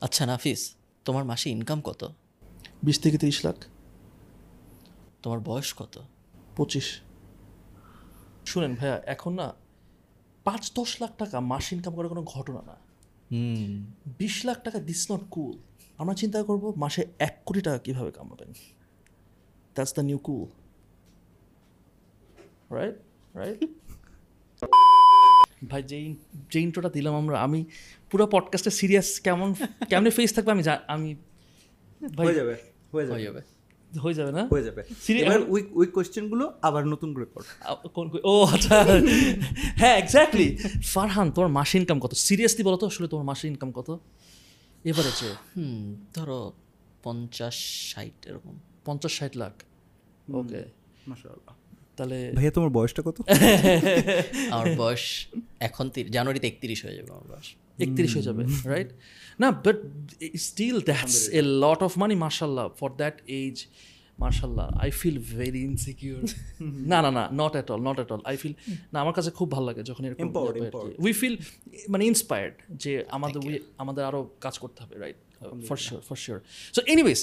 আচ্ছা নাফিস তোমার মাসে ইনকাম কত? বিশ থেকে তিরিশ লাখ। তোমার বয়স কত? পঁচিশ। শুনেন ভাইয়া এখন না পাঁচ দশ লাখ টাকা মাস ইনকাম করার কোনো ঘটনা না। বিশ লাখ টাকা দিস নট কুল আমরা চিন্তা করব মাসে এক কোটি টাকা কীভাবে কামাবেন। That's the new cool right right ভাই যেই যে ইন্ট্রোটা দিলাম আমরা আমি পুরো পডকাস্টে সিরিয়াস কেমন কেমনে ফেস থাকবে আমি আমি ভাই হয়ে যাবে হয়ে যাবে। হয়ে যাবে। হয়ে যাবে না? হয়ে যাবে। এবার ওই ওই কোশ্চেনগুলো আবার নতুন করে কর। কোন কোন- ও আচ্ছা। হ্যাঁ এক্স্যাক্টলি ফারহান তোমার মাসে ইনকাম কত? সিরিয়াসলি বলো তো আসলে তোমার মাসে ইনকাম কত? এভারেজে হুম ধরো পঞ্চাশ ষাট এরকম। পঞ্চাশ ষাট লাখ। ওকে মাশাআল্লাহ। তাহলে ভাইয়া তোমার বয়সটা কত? আমার বয়স এখন জানুয়ারিতে একত্রিশ হয়ে যাবে আমার বয়স। একত্রিশ হয়ে যাবে রাইট না but still that's a lot of money মার্শাল্লাহ ফর দ্যাট এজ মার্শাল্লাহ আই ফিল ভেরি ইনসিকিউর না না না not at all not at all I feel না আমার কাছে খুব ভালো লাগে যখন এরকম. উই ফিল মানে ইন্সপায়ার্ড যে আমাদের উই আমাদের আরও কাজ করতে হবে right for sure for sure so anyways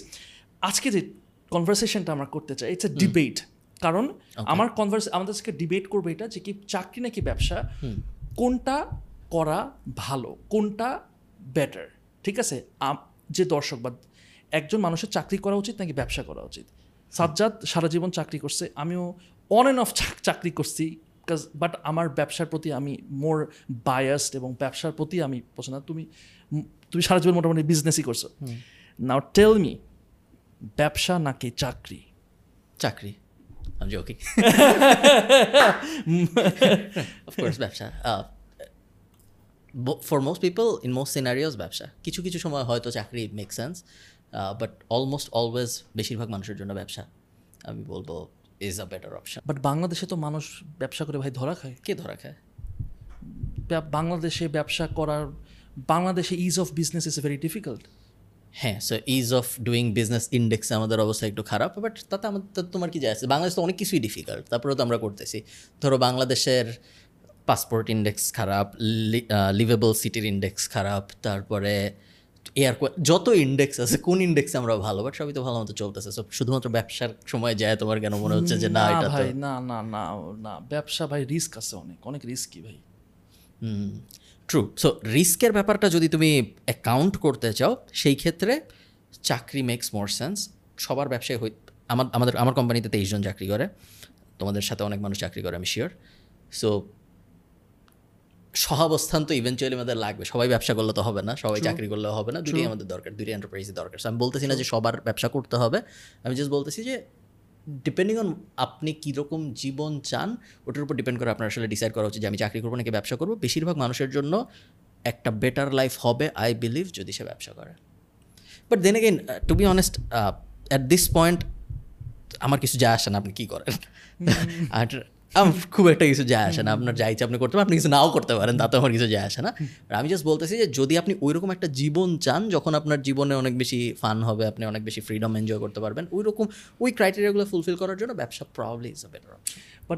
আজকে যে কনভারসেশনটা আমরা করতে চাই ইটস এ ডিবেট কারণ আমার কনভার্স আমাদের আজকে ডিবেট করব এটা যে কি চাকরি নাকি ব্যবসা? কোনটা করা ভালো কোনটা বেটার ঠিক আছে? যে দর্শক বা একজন মানুষের চাকরি করা উচিত নাকি ব্যবসা করা উচিত? সাজ্জাদ সারা জীবন চাকরি করছে আমিও অন অ্যান্ড অফ চাকরি করছি বাট আমার ব্যবসার প্রতি আমি মোর বায়াসড এবং ব্যবসার প্রতি আমি পছন্দ তুমি তুমি সারা জীবন মোটামুটি বিজনেসই করছ। নাও টেল মি ব্যবসা নাকি চাকরি? চাকরি। আমি জোকিং অফকোর্স ব্যবসা for most people in most scenarios ব্যবসা কিছু কিছু সময় হয়তো চাকরি make sense but almost always বেশিরভাগ মানুষের জন্য ব্যবসা আমি বলব is a better option but বাংলাদেশে তো মানুষ ব্যবসা করে ভাই ধরা খায়। কে ধরা খায়? বাংলাদেশে ব্যবসা করার বাংলাদেশে ease of business is very difficult হ্যাঁ so ease of doing business ইন্ডেক্সে আমাদের অবস্থা একটু খারাপ বাট তাতে আমাদের তোমার কি যায় আছে? বাংলাদেশ তো অনেক কিছুই ডিফিকাল্ট তারপরেও তো আমরা করতেছি। ধরো বাংলাদেশের পাসপোর্ট ইন্ডেক্স খারাপ লিভেবল সিটির ইন্ডেক্স খারাপ তারপরে এয়ার যত ইন্ডেক্স আছে কোন ইন্ডেক্সে আমরা ভালো বাট সবই তো ভালো মতো চলতেছে। সব শুধুমাত্র ব্যবসার সময় যায় তোমার কেন মনে হচ্ছে যে না এটা ভাই না না না না ব্যবসা ভাই রিস্ক আছে অনেক অনেক রিস্কি ভাই। ট্রু সো রিস্কের ব্যাপারটা যদি তুমি অ্যাকাউন্ট করতে চাও সেই ক্ষেত্রে চাকরি মেক্স মোর সেন্স সবার ব্যবসায় হই আমার আমাদের আমার কোম্পানিতে তেইশ জন চাকরি করে। তোমাদের সাথে অনেক মানুষ চাকরি করে আমি শিওর সো সহাবস্থান তো ইভেনচুয়ালি আমাদের লাগবে। সবাই ব্যবসা করলে তো হবে না। সবাই চাকরি করলে হবে না। দুটোই আমাদের দরকার দুটি এন্টারপ্রাইজই দরকার। আমি বলতেছি না যে সবার ব্যবসা করতে হবে। আমি জাস্ট বলতেছি যে ডিপেন্ডিং অন আপনি কীরকম জীবন চান ওটার উপর ডিপেন্ড করে আপনার আসলে ডিসাইড করা উচিত যে আমি চাকরি করব নাকি ব্যবসা করব। বেশিরভাগ মানুষের জন্য একটা বেটার লাইফ হবে আই বিলিভ যদি সে ব্যবসা করে। But then again to be honest at this point আমার কিছু যায় আসে না আপনি কী করেন? আর খুব একটা কিছু যায় আসে না। আপনার যা ইচ্ছা আপনি করতে পারেন আপনি কিছু নাও করতে পারেন তাতে আমার কিছু যায় আসে না। আর আমি জাস্ট বলতেছি যে যদি আপনি ওইরকম একটা জীবন চান যখন আপনার জীবনে অনেক বেশি ফান হবে আপনি অনেক বেশি ফ্রিডম এনজয় করতে পারবেন ওই রকম ওই ক্রাইটেরিয়াগুলো ফুলফিল করার জন্য ব্যবসা probably is a better option but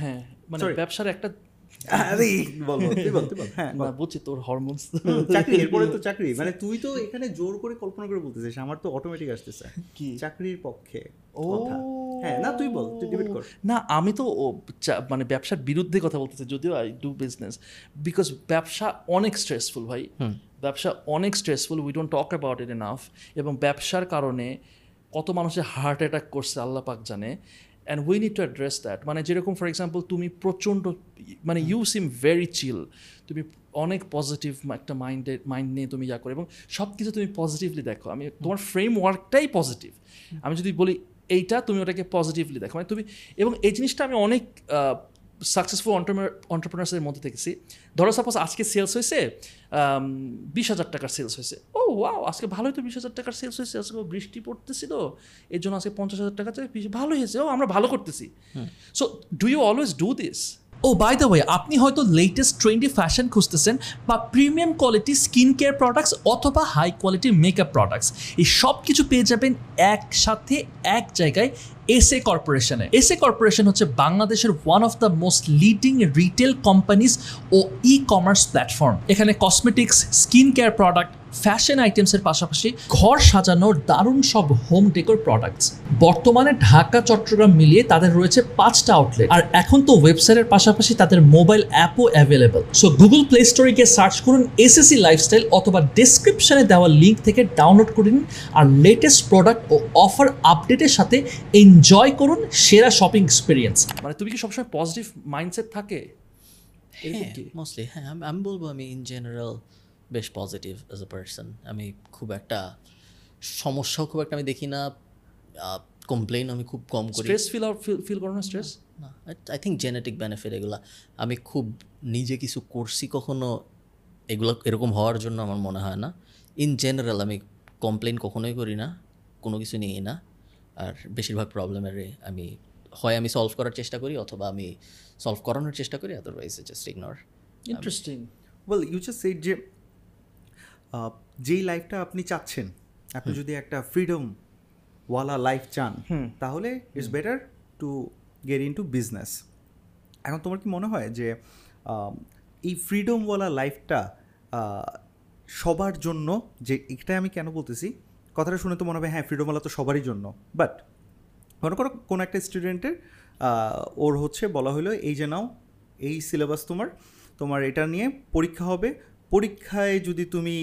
হ্যাঁ মানে ব্যবসার একটা আরে বল বল, তুই বল হ্যাঁ না বুঝছি তোর হরমোনস চাকরি এরপরে তো চাকরি মানে তুই তো এখানে জোর করে কল্পনা করে বলতেছিস আমার তো অটোমেটিক আসতেছে। কি? চাকরির পক্ষে ও। হ্যাঁ না তুই বল তুই ডিবেট কর। না আমি তো মানে ব্যবসার বিরুদ্ধে কথা বলতেছি যদিও আই ডু বিজনেস বিকজ ব্যবসা অনেক স্ট্রেসফুল ভাই। ব্যবসা অনেক stressful we don't talk about it enough এবং ব্যবসার কারণে কত মানুষের হার্ট অ্যাটাক করছে আল্লাহ পাক জানে। And we need to address that মানে যেরকম ফর এক্সাম্পল তুমি প্রচণ্ড মানে ইউ সিম ভেরি চিল তুমি অনেক পজিটিভ একটা মাইন্ডের মাইন্ড নিয়ে তুমি ইয়া করো। এবং সব কিছু তুমি পজিটিভলি দেখো। আমি তোমার ফ্রেম ওয়ার্কটাই পজিটিভ আমি যদি বলি, এইটা তুমি ওটাকে পজিটিভলি দেখো। মানে তুমি, এবং এই জিনিসটা আমি অনেক সাকসেসফুল অন্টারপ্রেনার্সের মধ্যে দেখেছি। ধরো সাপোজ আজকে সেলস হয়েছে বিশ হাজার টাকার সেলস হয়েছে। ও ওয়াও আজকে ভালোই তো বিশ হাজার টাকার সেলস হয়েছে আজকে বৃষ্টি পড়তেছিল এর জন্য আজকে পঞ্চাশ হাজার টাকা ভালো হয়েছে। ও আমরা ভালো করতেছি। So do you always do this oh by the way আপনি হয়তো লেটেস্ট ট্রেন্ডি ফ্যাশন খুঁজতেছেন বা premium quality skin care products অথবা হাই কোয়ালিটি মেকআপ প্রোডাক্টস এই সব কিছু পেয়ে যাবেন একসাথে, এক জায়গায় এসএ কর্পোরেশনে এসএ কর্পোরেশন হচ্ছে বাংলাদেশের one of the most leading retail companies O e commerce platform এখানে cosmetics skin care product fashion আইটেমসের পাশাপাশি ঘর সাজানোর দারুণ সব হোম ডেকোর প্রোডাক্টস বর্তমানে ঢাকা চট্টগ্রাম মিলিয়ে তাদের রয়েছে পাঁচটা আউটলেট আর এখন তো ওয়েবসাইটের পাশাপাশি তাদের মোবাইল অ্যাপও অ্যাভেলেবল সো গুগল প্লে স্টোরে গিয়ে সার্চ করুন এসএসসি লাইফস্টাইল অথবা ডেসক্রিপশনে দেওয়া লিঙ্ক থেকে ডাউনলোড করে নিন আর লেটেস্ট প্রোডাক্ট ও অফার আপডেটের সাথে এনজয় করুন সেরা শপিং এক্সপিরিয়েন্স মানে তুমি কি সবসময় পজিটিভ মাইন্ডসেট থাকে? হ্যাঁ কি? মোস্টলি হ্যাঁ আমি বলব আমি ইন জেনারেল বেশ পজিটিভ অ্যাজ এ পার্সন আমি খুব একটা সমস্যাও খুব একটা আমি দেখি না। কমপ্লেন আমি খুব কম করি। স্ট্রেস ফিল ফিল করো না স্ট্রেস না আই থিঙ্ক জেনেটিক বেনিফিট এগুলা। আমি খুব নিজে কিছু করছি কখনো এগুলো এরকম হওয়ার জন্য আমার মনে হয় না। ইন জেনারেল আমি কমপ্লেন কখনোই করি না কোনো কিছু নিয়ে না। আর বেশিরভাগ প্রবলেমের আমি হয় আমি সলভ করার চেষ্টা করি অথবা আমি সলভ করানোর চেষ্টা করি otherwise just ignore interesting well you just said যে যেই লাইফটা আপনি চাচ্ছেন আপনি যদি একটা ফ্রিডম ওয়ালা লাইফ চান তাহলে it's better to get into business এখন তোমার কি মনে হয় যে এই ফ্রিডমওয়ালা লাইফটা সবার জন্য যে এটা আমি কেন বলতেছি? কথাটা শুনে তো মনে হবে হ্যাঁ ফ্রিডমওয়ালা তো সবারই জন্য। বাট মনে করো কোনো একটা স্টুডেন্টের ওর হচ্ছে বলা হলো এই যে নাও এই সিলেবাস তোমার তোমার এটা নিয়ে পরীক্ষা হবে পরীক্ষায় যদি তুমি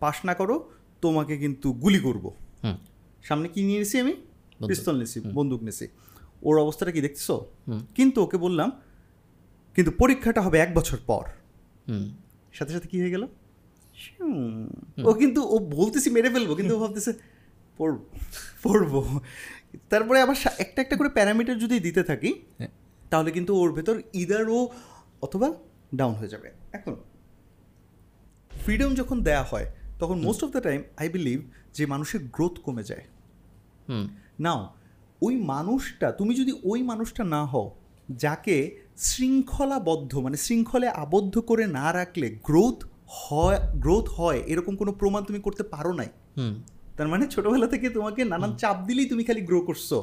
পাশ না করো তোমাকে কিন্তু গুলি করব। হুম। সামনে কি নিয়ে নিয়েছি আমি। পিস্তল নিয়েছি বন্দুক নিয়েছি ওর অবস্থাটা কি দেখছ কিন্তু ওকে বললাম কিন্তু পরীক্ষাটা হবে এক বছর পর। হুম। সাথে সাথে কি হয়ে গেল? ও কিন্তু ও বলতেছি মেরে ফেলব কিন্তু ও ভাবতেছে পড়ব পড়ব। তারপরে আবার একটা একটা করে প্যারামিটার যদি দিতে থাকি তাহলে কিন্তু ওর ভেতর ইদার ও অথবা ডাউন হয়ে যাবে। এখন ফ্রিডম যখন দেয়া হয় তখন most of the time I believe যে মানুষের গ্রোথ কমে যায়। হুম। নাও ওই মানুষটা তুমি যদি ওই মানুষটা না হও যাকে শৃঙ্খলাবদ্ধ মানে শৃঙ্খলে আবদ্ধ করে না রাখলে গ্রোথ হয় গ্রোথ হয় এরকম কোনো প্রমাণ তুমি করতে পারো নাই? হুম। তার মানে ছোটবেলা থেকে তোমাকে নানান চাপ দিলেই তুমি খালি গ্রো করছ।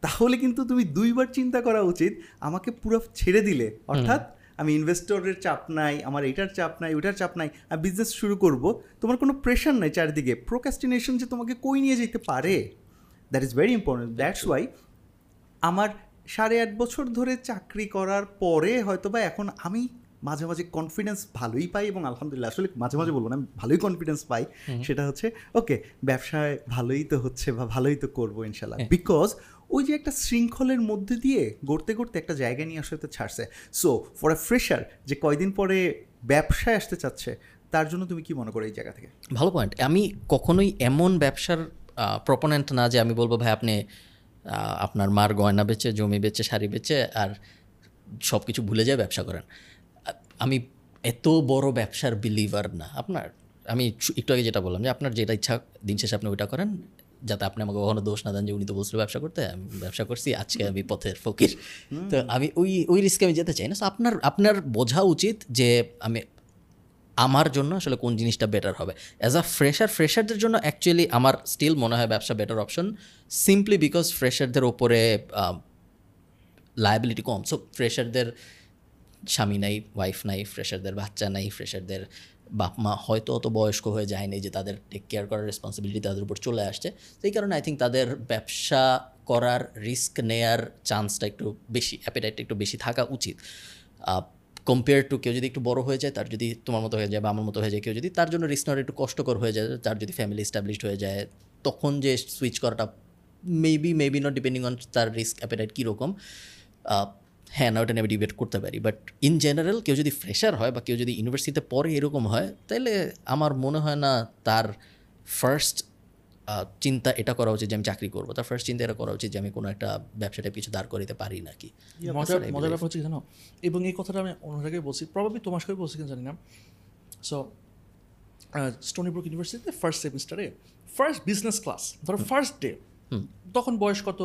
তাহলে কিন্তু তুমি দুইবার চিন্তা করা উচিত আমাকে পুরো ছেড়ে দিলে অর্থাৎ আমি ইনভেস্টরের চাপ নাই আমার এটার চাপ নাই ওটার চাপ নাই আমি বিজনেস শুরু করব তোমার কোনো প্রেশার নাই চারিদিকে। প্রোকাস্টিনেশন যে তোমাকে কই নিয়ে যেতে পারে that is very important that's why আমার সাড়ে আট বছর ধরে চাকরি করার পরে হয়তো বা এখন আমি মাঝে মাঝে কনফিডেন্স ভালোই পাই এবং আলহামদুলিল্লাহ আসলে মাঝে মাঝে বলব না আমি ভালোই কনফিডেন্স পাই। সেটা হচ্ছে ওকে ব্যবসায় ভালোই তো হচ্ছে বা ভালোই তো করব ইনশাল্লাহ বিকজ ওই যে একটা শৃঙ্খলের মধ্যে দিয়ে গড়তে গড়তে একটা জায়গা নিয়ে আসতে ছাড়ছে। সো ফর এ ফ্রেশার যে কয়দিন পরে ব্যবসায় আসতে চাচ্ছে, তার জন্য তুমি কি মনে করো এই জায়গা থেকে? ভালো পয়েন্ট আমি কখনোই এমন ব্যবসার প্রপোনেন্ট না যে আমি বলব, ভাই, আপনি আপনার মার গয়না বেচে, জমি বেচে, শাড়ি বেচে, আর সব কিছু ভুলে যায় ব্যবসা করেন। আমি এত বড় ব্যবসার বিলিভার না। আপনার, আমি একটু আগে যেটা বললাম যে, আপনার যেটা ইচ্ছা, দিন শেষে আপনি ওইটা করেন। যাতে আপনি আমাকে কখনো দোষ না দেন যে উনি তো বলছিল ব্যবসা করতে আমি ব্যবসা করছি আজকে আমি পথের ফকির। তো আমি ওই ওই রিস্কে আমি যেতে চাই না। আপনার আপনার বোঝা উচিত যে আমি আমার জন্য আসলে কোন জিনিসটা বেটার হবে। অ্যাজ আ ফ্রেশার ফ্রেশারদের জন্য অ্যাকচুয়ালি আমার স্টিল মনে হয় ব্যবসা বেটার অপশন সিম্পলি বিকজ ফ্রেশারদের ওপরে লায়াবিলিটি কম। সো ফ্রেশারদের স্বামী নাই ওয়াইফ নাই ফ্রেশারদের বাচ্চা নাই ফ্রেশারদের বাপ, মা হয়তো অত বয়স্ক হয়ে যায়নি যে তাদের টেক কেয়ার করার রেসপন্সিবিলিটি তাদের উপর চলে আসছে। সেই কারণে আই থিঙ্ক তাদের ব্যবসা করার রিস্ক নেয়ার চান্সটা একটু বেশি অ্যাপেটাইটটা একটু বেশি থাকা উচিত। কম্পেয়ার টু কেউ যদি একটু বড় হয়ে যায়, তার যদি তোমার মতো হয়ে যায় বা আমার মতো হয়ে যায় কেউ যদি, তার জন্য রিস্ক নেওয়ার একটু কষ্টকর হয়ে যায়, তার যদি ফ্যামিলি এস্টাবলিশড হয়ে যায়, তখন যে সুইচ করাটা maybe maybe not depending on তার রিস্ক অ্যাপেটাইট কীরকম। হ্যাঁ না ওটা নিয়ে ডিবেট করতে পারি। বাট ইন জেনারেল কেউ যদি ফ্রেশার হয় বা কেউ যদি ইউনিভার্সিটিতে পড়ে এরকম হয় তাহলে আমার মনে হয় না তার ফার্স্ট চিন্তা এটা করা উচিত যে আমি চাকরি করব। তার ফার্স্ট চিন্তা এটা করা উচিত যে আমি কোনো একটা ব্যবসাটা কিছু দাঁড় করিতে পারি নাকি। মজার মজার ব্যাপার হচ্ছে জানো? এবং এই কথাটা আমি অন্য জায়গায় বলছি প্রবাবলি তোমার সাথে বলছি কিনা জানি না। সো স্টোনি ব্রুক ইউনিভার্সিটিতে ফার্স্ট সেমিস্টারে ফার্স্ট বিজনেস ক্লাস ধরো ফার্স্ট ডে তখন বয়স কত?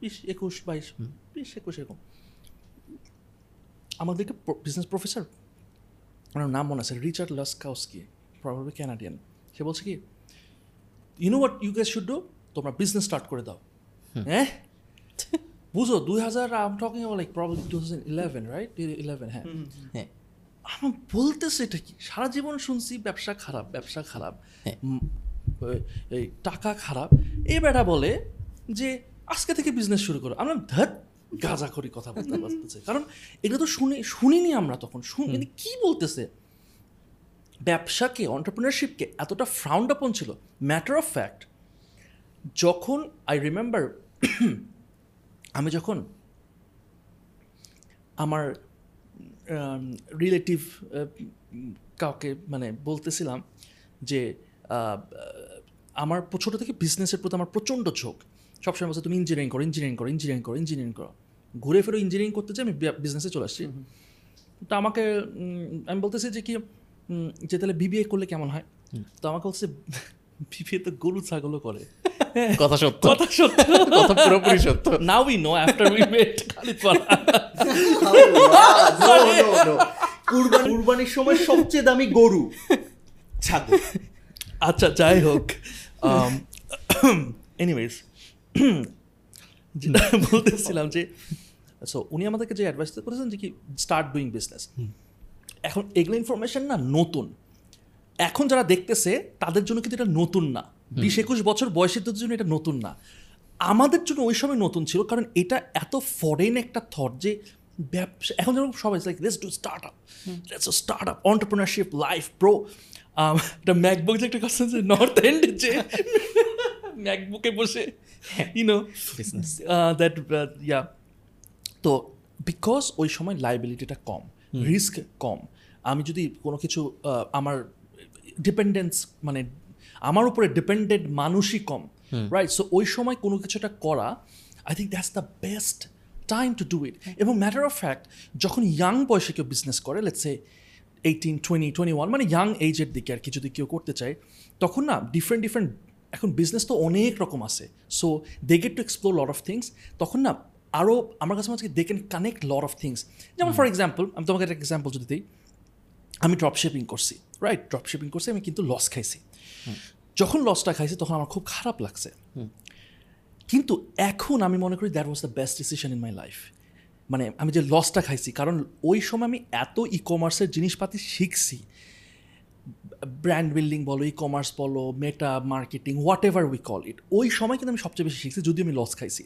বিশ একুশ বাইশ বিশ একুশ এরকম। আমাদেরকে বিজনেস প্রফেসর ওনার নাম মনে আছে রিচার্ড লাসকাউস্কি প্রবাবলি ক্যানাডিয়ান সে বলছে কি you know what you guess should do তোমরা বিজনেস স্টার্ট করে দাও। হ্যাঁ? বুঝো দুই হাজার আম talking like probably two thousand eleven right eleven হ্যাঁ। হ্যাঁ। আমার বলতেছে এটা কি? সারা জীবন শুনছি ব্যবসা খারাপ ব্যবসা খারাপ হ্যাঁ। টাকা খারাপ। এই বেটা বলে যে আজকে থেকে বিজনেস শুরু করো। আমরা ধর গাঁজা করি কথা বলতে বলতেছে কারণ এটা তো শুনি শুনিনি আমরা তখন। শুন মানে কি বলতেছে? ব্যবসাকে অন্টারপ্রিনারশিপকে এতটা ফ্রাউন্ড আপন ছিল। ম্যাটার অফ ফ্যাক্ট যখন আই রিমেম্বার আমি যখন আমার রিলেটিভ কাউকে মানে বলতেছিলাম যে আমার ছোটো থেকে বিজনেসের প্রতি আমার প্রচণ্ড ঝোঁক। সবসময় বলছে তুমি ইঞ্জিনিয়ারিং করো ইঞ্জিনিয়ারিং করো ইঞ্জিনিয়ারিং করো ইঞ্জিনিয়ারিং করো। ঘুরে ফিরে ইঞ্জিনিয়ারিং করতে চাই আমি বিজনেসে চলে আসছি। তো আমাকে আমি বলতেছি যে কি যে তাহলে বিবিএ করলে কেমন হয়? তো আমাকে বলছে বিবিএ তো গরু ছাগলও করে। কথা সত্য। কথা সত্য। কথা পুরোপুরি সত্য। Now we know after we met কুরবানির সময় সবচেয়ে দামি গরু ছাগল। আচ্ছা যাই হোক। এনিওয়েজ যেটা বলতেছিলাম যে সো উনি আমাদেরকে যে অ্যাডভাইস করেছেন যে কি স্টার্ট ডুইং বিজনেস এখন এগুলো ইনফরমেশন না নতুন। এখন যারা দেখতেছে তাদের জন্য কিন্তু এটা নতুন না। বিশ একুশ বছর বয়সীদের জন্য এটা নতুন না। আমাদের জন্য ওই সময় নতুন ছিল কারণ এটা এত ফরেন একটা থট যে ব্যবসা এখন যেরকম সবাই like let's do startup let's startup entrepreneurship life pro একটা ম্যাকবুক যে একটা কথা যে নর্থ এন্ডে যে ম্যাকবুকে বসে ইউনো. দ্যাট ইয়া তো বিকজ ওই সময় লাইবিলিটিটা কম রিস্ক কম আমি যদি কোনো কিছু আমার ডিপেন্ডেন্স মানে আমার উপরে ডিপেন্ডেন্ট মানুষই কম রাইট সো ওই সময় কোনো কিছুটা করা I think that's the best time to do it এবং ম্যাটার অফ ফ্যাক্ট যখন ইয়াং বয়সে কেউ বিজনেস করে let's say eighteen twenty twenty one মানে ইয়াং এজের দিকে আর কি যদি কেউ করতে চায় তখন না ডিফারেন্ট ডিফারেন্ট এখন বিজনেস তো অনেক রকম আছে। So they get to explore lot of things তখন না আরও আমার কাছে মাঝে they can connect lot of things যেমন ফর এক্সাম্পল আমি তোমাকে একটা এক্সাম্পল যদি দিই আমি ড্রপ শিপিং করছি রাইট ড্রপ শিপিং করছি আমি কিন্তু লস খাইছি। যখন লসটা খাইছি তখন আমার খুব খারাপ লাগছে। কিন্তু এখন আমি মনে করি that was the best decision in my life মানে আমি যে লসটা খাইছি কারণ ওই সময় আমি এত ই কমার্সের জিনিসপাতি শিখছি। ব্র্যান্ড বিল্ডিং বলো ই কমার্স বলো Meta marketing whatever we call it ওই সময় কিন্তু আমি সবচেয়ে বেশি শিখছি যদিও আমি লস খাইছি।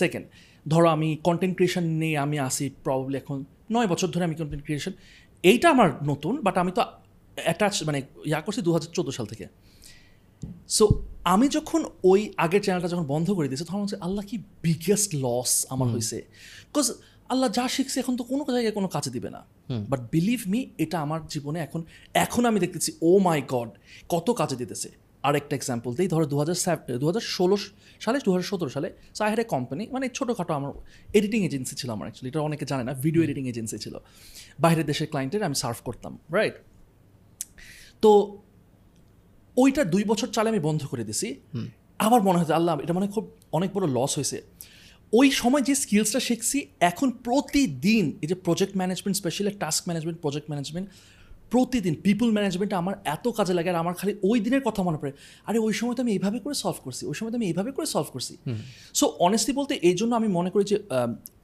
সেকেন্ড ধরো আমি কন্টেন্ট ক্রিয়েশন নিয়ে আমি আসি প্রবাবলি এখন নয় বছর ধরে আমি কন্টেন্ট ক্রিয়েশন এইটা আমার নতুন বাট আমি তো অ্যাটাচ মানে ইয়া করছি দু হাজার চোদ্দ সাল থেকে। সো আমি যখন ওই আগের চ্যানেলটা যখন বন্ধ করে দিয়েছি তখন হচ্ছে আল্লাহ কি বিগেস্ট লস আমার হয়েছে বিকজ আল্লাহ যা শিখছে এখন তো কোনো জায়গায় কোনো কাজে দিবে না। বাট বিলিভ মি এটা আমার জীবনে এখন এখন আমি দেখতেছি ও মাই গড কত কাজে দিতেছে। আরেকটা এক্সাম্পল দিই। ধরো দু হাজার দু হাজার ষোলো সালে দু হাজার সতেরো সালে সাহেরে কোম্পানি মানে ছোটোখাটো আমার এডিটিং এজেন্সি ছিল আমার অ্যাকচুয়ালি এটা অনেকে জানে না ভিডিও এডিটিং এজেন্সি ছিল। বাইরের দেশের ক্লায়েন্টের আমি সার্ভ করতাম রাইট তো ওইটা দুই বছর চালে আমি বন্ধ করে দিছি। আবার মনে হয় আল্লাহ এটা মানে খুব অনেক বড় লস হয়েছে। ওই সময় যে স্কিলসটা শিখছি এখন প্রতিদিন এই যে project management specially task management project management প্রতিদিন পিপল ম্যানেজমেন্ট আমার এত কাজে লাগে আর আমার খালি ওই দিনের কথা মনে পড়ে। আরে ওই সময় তো আমি এইভাবে করে সলভ করছি ওই সময় তো আমি এইভাবে করে সলভ করছি। সো অনেস্টলি বলতে এই জন্য আমি মনে করি যে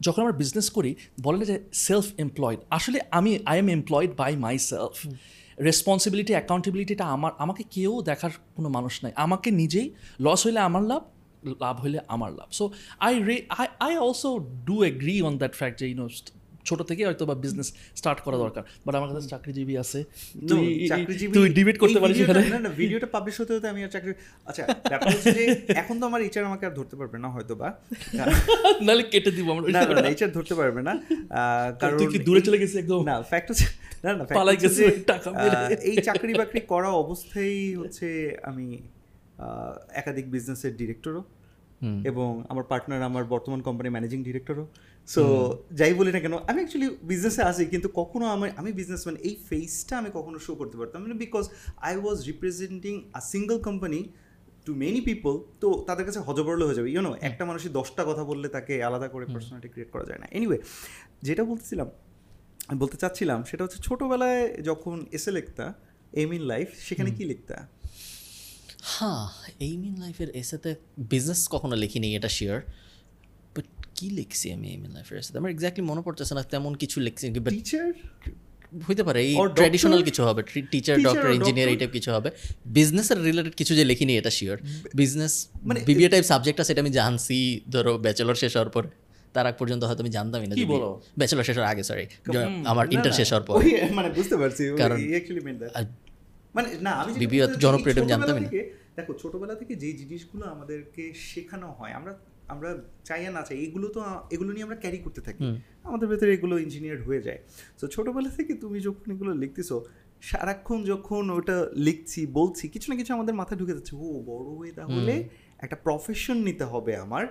যখন আমরা বিজনেস করি বলে না যে সেলফ এমপ্লয়েড আসলে আমি I am employed by myself responsibility অ্যাকাউন্টেবিলিটিটা আমার আমাকে কেউ দেখার কোনো মানুষ নাই। আমাকে নিজেই লস হইলে আমার লাভ লাভ হইলে আমার লাভ। সো আই রে I I also do agree on that fact যে ইউনো ছোট থেকে হয়তো বা বিজনেস স্টার্ট করা দরকার। বাট আমার কাছে চাকরিজীবী আছে। তুই ডিবেট করতে পারিস এখানে। না না ভিডিওটা পাবলিশ হতে হতে আমি আর চাকরি আচ্ছা ব্যাপার হচ্ছে যে এখন তো আমার এইচআর আমাকে আর ধরতে পারবে না হয়তো বা নাহলে কেটে দিব আমরা। না না এইচআর ধরতে পারবে না। কারণ তুই কি দূরে চলে গেছিস একদম? না ফ্যাক্ট হচ্ছে না না পালাই হচ্ছে গেছে টাকা। এই চাকরি বাকরি করা অবস্থায় হচ্ছে আমি একাধিক বিজনেসের ডিরেক্টরও এবং আমার পার্টনার আমার বর্তমান কোম্পানি ম্যানেজিং ডিরেক্টরও সো যাই বলি না কেন আমি অ্যাকচুয়ালি বিজনেসে আসি কিন্তু কখনো আমি আমি বিজনেসম্যান এই ফেসটা আমি কখনো শো করতে পারতাম না because I was representing a single company to many people তো তাদের কাছে হজবরল হয়ে যাবে। ইউনো একটা মানুষই দশটা কথা বললে তাকে আলাদা করে পার্সোনালিটি ক্রিয়েট করা যায় না। এনিওয়ে যেটা বলতেছিলাম আমি বলতে চাচ্ছিলাম সেটা হচ্ছে ছোটোবেলায় যখন এসে লিখতা এম ইন লাইফ সেখানে কি লিখতা? হ্যাঁ এই মিন লাইফের এসেতে বিজনেস কখনো লিখিনি এটা শিওর বাট কি লিখছি আমি এই মিন লাইফের এসেতে আমার এক্স্যাক্টলি মনে পড়তেছে না তেমন কিছু লিখছি টিচার হইতে পারে এই ট্র্যাডিশনাল কিছু হবে টিচার ডক্টর ইঞ্জিনিয়ার এই টাইপ কিছু হবে। বিজনেসের রিলেটেড কিছু যে লিখিনি এটা শিওর বিজনেস মানে বিবিএ টাইপ সাবজেক্ট আছে এটা আমি জানছি ধরো ব্যাচেলর শেষ হওয়ার পর তার আগ পর্যন্ত হয়তো আমি জানতামই না কি বলো? ব্যাচেলর শেষ হওয়ার আগে সরি আমার ইন্টার শেষ হওয়ার পর। মানে বুঝতে পারছি কারণ- মানে না আমি না। দেখো ছোটবেলা থেকে যে জিনিসগুলো আমাদেরকে শেখানো হয় আমরা আমরা চাই না চাই এগুলো তো এগুলো নিয়ে আমরা ক্যারি করতে থাকি। আমাদের ভেতরে এগুলো ইঞ্জিনিয়ার হয়ে যায়। তো ছোটবেলা থেকে তুমি যখন এগুলো লিখতেছো সারাক্ষণ যখন ওটা লিখছি বলছি কিছু না কিছু আমাদের মাথায় ঢুকে যাচ্ছে ও বড় হয়ে তাহলে একটা প্রফেশন নিতে হবে আমার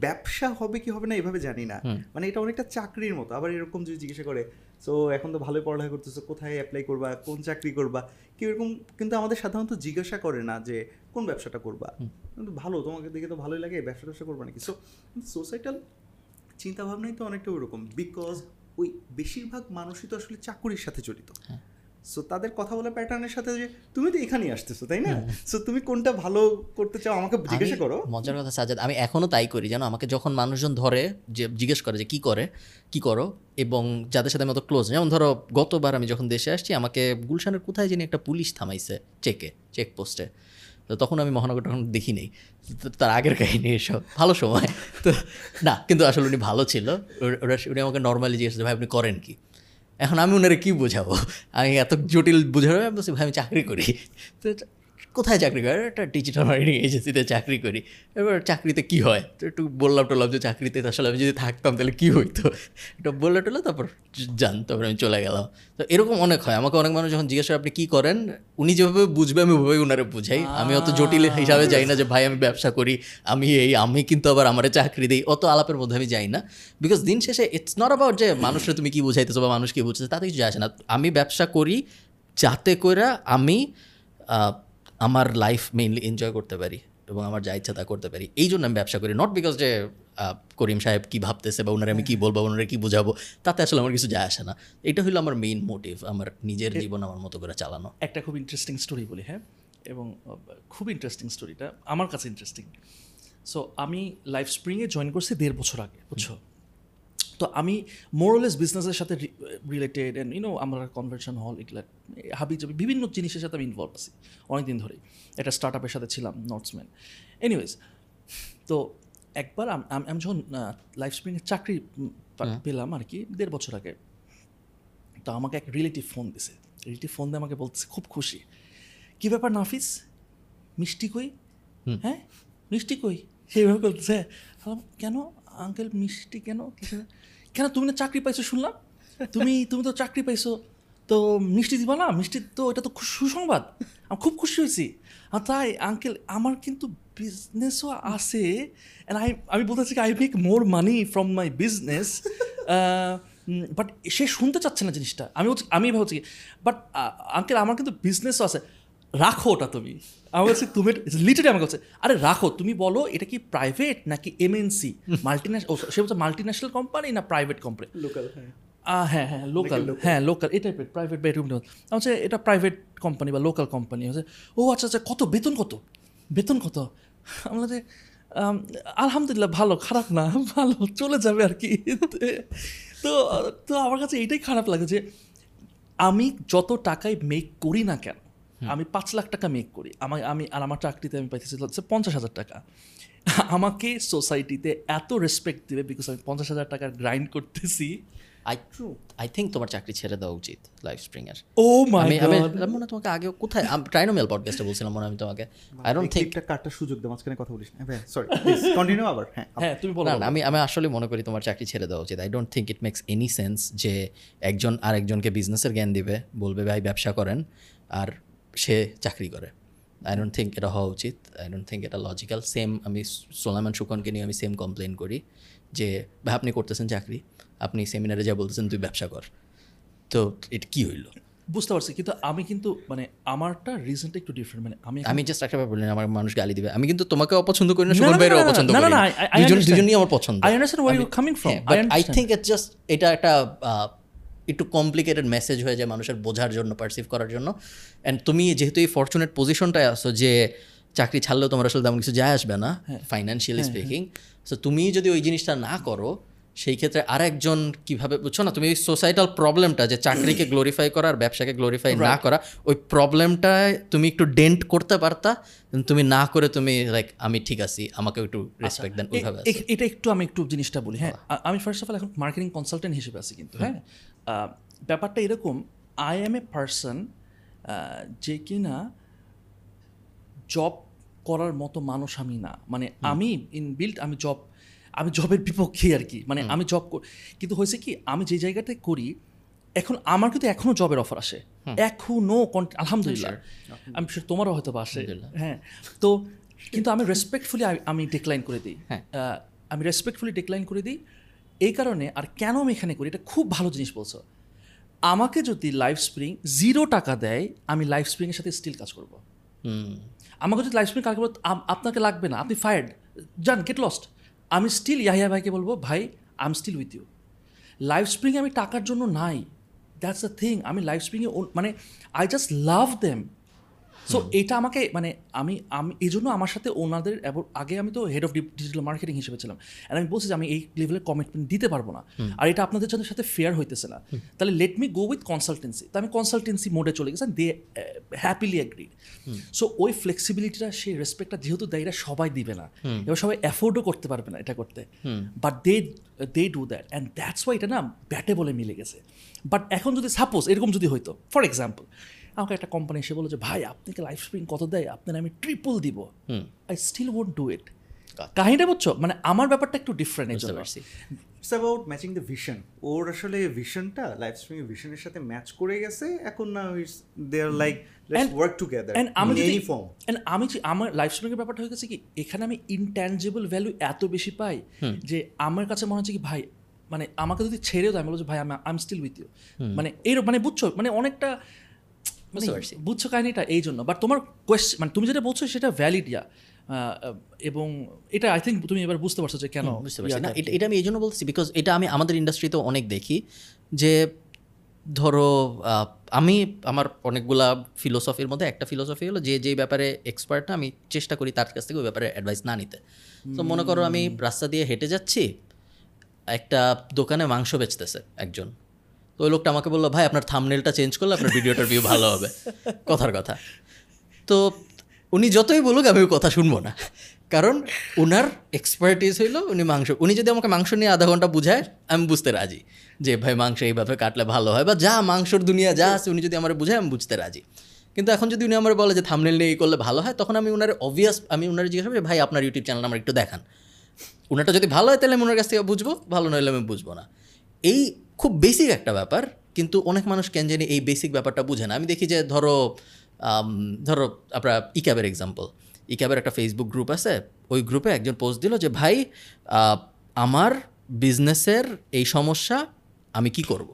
ব্যবসা হবে কি হবে না এভাবে জানি না। মানে এটা অনেকটা চাকরির মতো আবার এরকম যদি জিজ্ঞাসা করে সো এখন তো ভালোই পড়ালেখা করতেছো কোথায় অ্যাপ্লাই করবা কোন চাকরি করবা? কেউ এরকম কিন্তু আমাদের সাধারণত জিজ্ঞাসা করে না যে কোন ব্যবসাটা করবা? কিন্তু ভালো তোমাকে দেখে তো ভালোই লাগে ব্যবসা ব্যবসা করবা নাকি? সো সোসাইটাল চিন্তাভাবনাই তো অনেকটা ওরকম বিকজ ওই বেশিরভাগ মানুষই তো আসলে চাকুরির সাথে জড়িত। সো তাদের কথা বলার প্যাটার্নের সাথে যে তুমি তো এখানেই আসতেছো তাই না? সো তুমি কোনটা ভালো করতে চাও আমাকে জিজ্ঞাসা করো। মজার কথা সাজাদ আমি এখনও তাই করি জানো? আমাকে যখন মানুষজন ধরে যে জিজ্ঞেস করে যে কি করে কি করো এবং যাদের সাথে আমি অত ক্লোজ যেমন ধরো গতবার আমি যখন দেশে আসছি আমাকে গুলশানের কোথায় জানি একটা পুলিশ থামাইছে চেকে চেক পোস্টে তো তখন আমি মহানগর তখন দেখি নেই। তার আগের কাহিনী এসব। ভালো সময়। তো না কিন্তু আসলে উনি ভালো ছিল। উনি আমাকে নর্মালি জিজ্ঞেস ভাই আপনি করেন কি? এখন আমি ওনারা কি বোঝাবো? আমি এত জটিল বোঝাবো আমি বলছি ভাই, আমি চাকরি করি। তো কোথায় চাকরি করে? একটা ডিজিটাল মার্কেটিং এজেন্সিতে চাকরি করি। এবার চাকরিতে কী হয়? তো একটু বললাম টললাম যে চাকরিতে আসলে আমি যদি থাকতাম তাহলে কী হইতো? এটা বললে টলে তারপর যান তারপর আমি চলে গেলাম। তো এরকম অনেক হয়। আমাকে অনেক মানুষ যখন জিজ্ঞাসা করে, আপনি কী করেন? উনি যেভাবে বুঝবে আমি ওভাবেই ওনারে বুঝাই। আমি অত জটিল হিসাবে যাই না যে ভাই আমি ব্যবসা করি আমি এই আমি কিন্তু আবার আমার চাকরি দিই। অত আলাপের মধ্যে আমি যাই না। বিকজ দিন শেষে ইটস নট অ্যাবাউট যে মানুষের তুমি কি বুঝাইতেছো বা মানুষ কী বুঝতেছে তাতে কিছু যায় আসে না। আমি ব্যবসা করি যাতে করে আমি আমার লাইফ মেইনলি এনজয় করতে পারি এবং আমার যা ইচ্ছা তা করতে পারি। এই জন্য আমি ব্যবসা করি। নট বিকজ যে করিম সাহেব কী ভাবতেছে বা ওনারে আমি কি বলব ওনারে কী বুঝাবো তাতে আসলে আমার কিছু যায় আসে না। এটা হলো আমার মেইন মোটিভ আমার নিজের জীবন আমার মতো করে চালানো। একটা খুব ইন্টারেস্টিং স্টোরি বলি হ্যাঁ? এবং খুব ইন্টারেস্টিং স্টোরিটা আমার কাছে ইন্টারেস্টিং সো আমি লাইফ স্প্রিংয়ে জয়েন করছি দেড় বছর আগে বুঝছ? তো আমি মোরলেস বিজনেসের সাথে রিলেটেড অ্যান্ড ইউনো আমার কনভেনশন হল এগুলা হাবি জাবি বিভিন্ন জিনিসের সাথে আমি ইনভলভ আছি অনেকদিন ধরেই। একটা স্টার্ট আপের সাথে ছিলাম নর্থসম্যান এনিওয়েজ তো একবার আম- যখন লাইফ স্প্রিংয়ের চাকরি পেলাম আর কি দেড় বছর আগে তো আমাকে এক রিলেটিভ ফোন দিছে। রিলেটিভ ফোন দিয়ে আমাকে বলতেছে খুব খুশি। কী ব্যাপার নাফিস? মিষ্টি কই? হ্যাঁ? মিষ্টি কই? সেইভাবে বলতেছে কেন? আঙ্কেল মিষ্টি কেন। কেন তুমি না চাকরি পাইছো শুনলাম? তুমি তুমি তো চাকরি পাইছো। তো মিষ্টি দিবা না? মিষ্টি তো এটা তো খুব সুসংবাদ। আমি খুব খুশি হয়েছি। তাই আঙ্কেল আমার কিন্তু বিজনেসও আছে। অ্যান্ড আই আমি বলতে বলতেছি I make more money from my business but সে শুনতে চাচ্ছে না জিনিসটা। আমি আমি ভাবছি বাট আঙ্কেল আমার কিন্তু বিজনেসও আছে। রাখো ওটা তুমি। আমি বলছি তুমি লিটারে আমাকে বলছে আরে রাখো তুমি বলো এটা কি প্রাইভেট নাকি এমএনসি মাল্টিন্যাশনাল সে বলছে মাল্টিন্যাশনাল কোম্পানি না প্রাইভেট কোম্পানি লোকাল হ্যাঁ। হ্যাঁ হ্যাঁ লোকাল হ্যাঁ লোকাল এই টাইপের প্রাইভেট বা এরকম আমি হচ্ছে এটা প্রাইভেট কোম্পানি বা লোকাল কোম্পানি হচ্ছে ও আচ্ছা আচ্ছা কত? বেতন কত? বেতন কত? আমি বলছি আম, আলহামদুলিল্লাহ ভালো খারাপ না ভালো চলে যাবে আর কি। তো তো আমার কাছে এইটাই খারাপ লাগে যে আমি যত টাকায় মেক করি না কেন আমি পাঁচ লাখ টাকা মেক করি। আমার আমি আর আমার চাকরিতে আমি পাইতেছি হচ্ছে পঞ্চাশ হাজার টাকা। আমাকে সোসাইটিতে এত রেসপেক্ট দেবে বিকজ আমি পঞ্চাশ হাজার টাকার গ্রাইন্ড করতেছি। আই আই থিঙ্ক তোমার চাকরি ছেড়ে দেওয়া উচিত লাইফ স্প্রিং এর ও মাই আমি আমি আমি মনে তোমাকে আগে কোথায় ট্রাইনোমেল পডকাস্টে বলছিলাম মনে হয় আমি তোমাকে। আই ডোন্ট থিঙ্ক ক্লিপটা কাটার সুযোগ দাও মাঝখানে কথা বলিস না। হ্যাঁ সরি কন্টিনিউ আবার হ্যাঁ হ্যাঁ তুমি বলো না না আমি আমি আসলে মনে করি তোমার চাকরি ছেড়ে দেওয়া উচিত। I don't think it makes any sense যে একজন আর একজনকে বিজনেসের জ্ঞান দিবে বলবে ভাই ব্যবসা করেন। আর সে চাকরি করে। আই ডোন্ট থিঙ্ক এটা হওয়া উচিত। আই ডোন্ট থিঙ্ক এটা লজিক্যাল সেম আমি সোলামান সুকনকে নিয়ে আমি সেম কমপ্লেন করি যে ভাই আপনি করতেছেন চাকরি। আপনি সেমিনারে যা বলতেছেন তুই ব্যবসা কর। তো এটা কি হইল? বুঝতে পারছি। কিন্তু আমি কিন্তু মানে আমারটা রিজনটা একটু ডিফারেন্ট মানে আমি আমি জাস্ট একটা ব্যাপার বললেন আমার মানুষ গালি দিবে। আমি কিন্তু তোমাকে অপছন্দ করি না না, সুমন না, ভাইয়েরও অপছন্দ করি না, দুজন দুজনই আমার পছন্দ। I understand where you're coming from. I I. Think it's just এটা একটা একটু কমপ্লিকেটেড মেসেজ হয়ে যায় মানুষের বোঝার জন্য পারসিভ করার জন্য। অ্যান্ড তুমি যেহেতু এই ফরচুনেট পজিশনটায় আসো যে চাকরি ছাড়লেও তোমার আসলে তেমন কিছু যায় আসবে না। ফাইন্যান্সিয়ালি স্পিকিং সো তুমি যদি ওই জিনিসটা না করো সেই ক্ষেত্রে আরেকজন কীভাবে বুঝছ না? তুমি ওই সোসাইটাল প্রবলেমটা যে চাকরিকে গ্লোরিফাই করা আর ব্যবসাকে গ্লোরিফাই না করা ওই প্রবলেমটায় তুমি একটু ডেন্ট করতে পারতা তুমি না করে তুমি লাইক আমি ঠিক আছি আমাকে একটু রেসপেক্ট দেন ওইভাবে এটা একটু আমি একটু জিনিসটা বলি হ্যাঁ আমি ফার্স্ট অফ অল এখন মার্কেটিং কনসালটেন্ট হিসেবে আছি কিন্তু হ্যাঁ ব্যাপারটা এরকম আই এম এ পার্সন যে কিনা জব করার মতো মানুষ আমি না। মানে আমি ইন বিল্ড আমি জব আমি জবের বিপক্ষে আর কি। মানে আমি জব কিন্তু হয়েছে কি আমি যে জায়গাতে করি এখন আমার কিন্তু এখনও জবের অফার আসে। এখনও কন- আলহামদুলিল্লাহ। আমি তোমারও হয়তো বা আসে। হ্যাঁ তো কিন্তু আমি রেসপেক্টফুলি আমি ডিক্লাইন করে দিই। হ্যাঁ। আমি রেসপেক্টফুলি ডিক্লাইন করে দিই। এই কারণে আর কেন আমি এখানে করি? এটা খুব ভালো জিনিস বলছো। আমাকে যদি লাইফ স্প্রিং জিরো টাকা দেয় আমি লাইফ স্প্রিংয়ের সাথে স্টিল কাজ করব। আমাকে যদি লাইফ স্প্রিং কাজ করব আপনাকে লাগবে না আপনি ফায়ার্ড যান গেট লস্ট আমি স্টিল ইয়াহিয়া ভাইকে বলব ভাই I am still with you Life স্প্রিংয়ে আমি টাকার জন্য নাই। দ্যাটস দ্য থিং আমি লাইফ স্প্রিংয়ে মানে I just love them so এটা আমাকে মানে আমি আমি এই জন্য আমার সাথে ওনাদের আগে আমি তো হেড অফ ডিজিটাল মার্কেটিং হিসেবে ছিলাম। আর আমি বলছি যে আমি এই লেভেলের কমিটমেন্ট দিতে পারব না। আর এটা আপনাদের সাথে সাথে ফেয়ার হইতেছে না। তাহলে let me go with consultancy তো আমি কনসালটেন্সি মোডে চলে গেছি দে হ্যাপিলি অ্যাগ্রিড সো ওই ফ্লেক্সিবিলিটিটা সেই রেসপেক্টটা যেহেতু দেয় এটা সবাই দিবে না এবার সবাই অ্যাফোর্ডও করতে পারবে না এটা করতে। But they they do that and that's why এটা না ব্যাটে বলে মিলে গেছে। বাট এখন যদি সাপোজ এরকম যদি হইতো ফর এক্সাম্পল আমাকে একটা কোম্পানি এসে বলো যে ভাই আপনাকে লাইফ স্প্রিং কত দেয়? আপনার আমি ট্রিপল দিব। I still won't do it কাহিনীটা বুঝছ? মানে আমার ব্যাপারটা একটু ডিফারেন্ট এই জন্য। পারছি। It's about matching the vision ওর আসলে ভিশনটা লাইফ স্ট্রিং ভিশনের সাথে ম্যাচ করে গেছে এখন না it's they are like let's work together And আমি যদি এনি ফর্ম and আমি যে আমার লাইফ স্ট্রিংয়ের ব্যাপারটা হয়ে গেছে কি এখানে আমি ইনট্যাঞ্জেবল ভ্যালু এত বেশি পাই যে আমার কাছে মনে হচ্ছে কি ভাই মানে আমাকে যদি ছেড়েও দেয় আমি বলছি ভাই আমি I am still with you মানে এই মানে বুঝছ মানে অনেকটা বুঝতে পারছি। বুঝছ কাহিনীটা এই জন্য। বাট তোমার কোয়েশ্চেন মানে তুমি যেটা বলছো সেটা ভ্যালিড ইয়া এবং এটা আই থিঙ্ক তুমি এবার বুঝতে পারছ যে কেন বুঝতে পারছি। না এটা এটা আমি এই জন্য বলছি বিকজ এটা আমি আমাদের ইন্ডাস্ট্রিতেও অনেক দেখি যে ধরো আমি আমার অনেকগুলা ফিলোসফির মধ্যে একটা ফিলোসফি হলো যে যে ব্যাপারে এক্সপার্ট আমি চেষ্টা করি তার কাছ থেকে ওই ব্যাপারে অ্যাডভাইস না নিতে। তো মনে করো আমি রাস্তা দিয়ে হেঁটে যাচ্ছি একটা দোকানে মাংস বেচতেছে একজন। তো ওই লোকটা আমাকে বলল ভাই আপনার থামনেলটা চেঞ্জ করলে আপনার ভিডিওটার ভিউ ভালো হবে। কথার কথা। তো উনি যতই বলুক আমি ওই কথা শুনব না। কারণ ওনার এক্সপার্টিস হইল উনি মাংস উনি যদি আমাকে মাংস নিয়ে আধা ঘণ্টা বুঝায় আমি বুঝতে রাজি যে ভাই মাংস এইভাবে কাটলে ভালো হয়। বা যা মাংসর দুনিয়া যা আছে উনি যদি আমার বুঝায় আমি বুঝতে রাজি। কিন্তু এখন যদি উনি আমার বলে যে থামনেল নিয়ে এই করলে ভালো হয় তখন আমি ওনার অবভিয়াস আমি ওনার জিজ্ঞাসা করি ভাই আপনার ইউটিউব চ্যানেল আমার একটু দেখান। ওনারটা যদি ভালো হয় তাহলে আমি ওনার কাছ থেকে বুঝব ভালো নইলে আমি বুঝব না। এই খুব বেসিক একটা ব্যাপার কিন্তু অনেক মানুষ কেন জানি এই বেসিক ব্যাপারটা বুঝে না। আমি দেখি যে ধরো ধরো আপনার ইক্যাবের এক্সাম্পল ইক্যাবের একটা ফেসবুক গ্রুপ আছে ওই গ্রুপে একজন পোস্ট দিল যে ভাই আমার বিজনেসের এই সমস্যা আমি কি করব?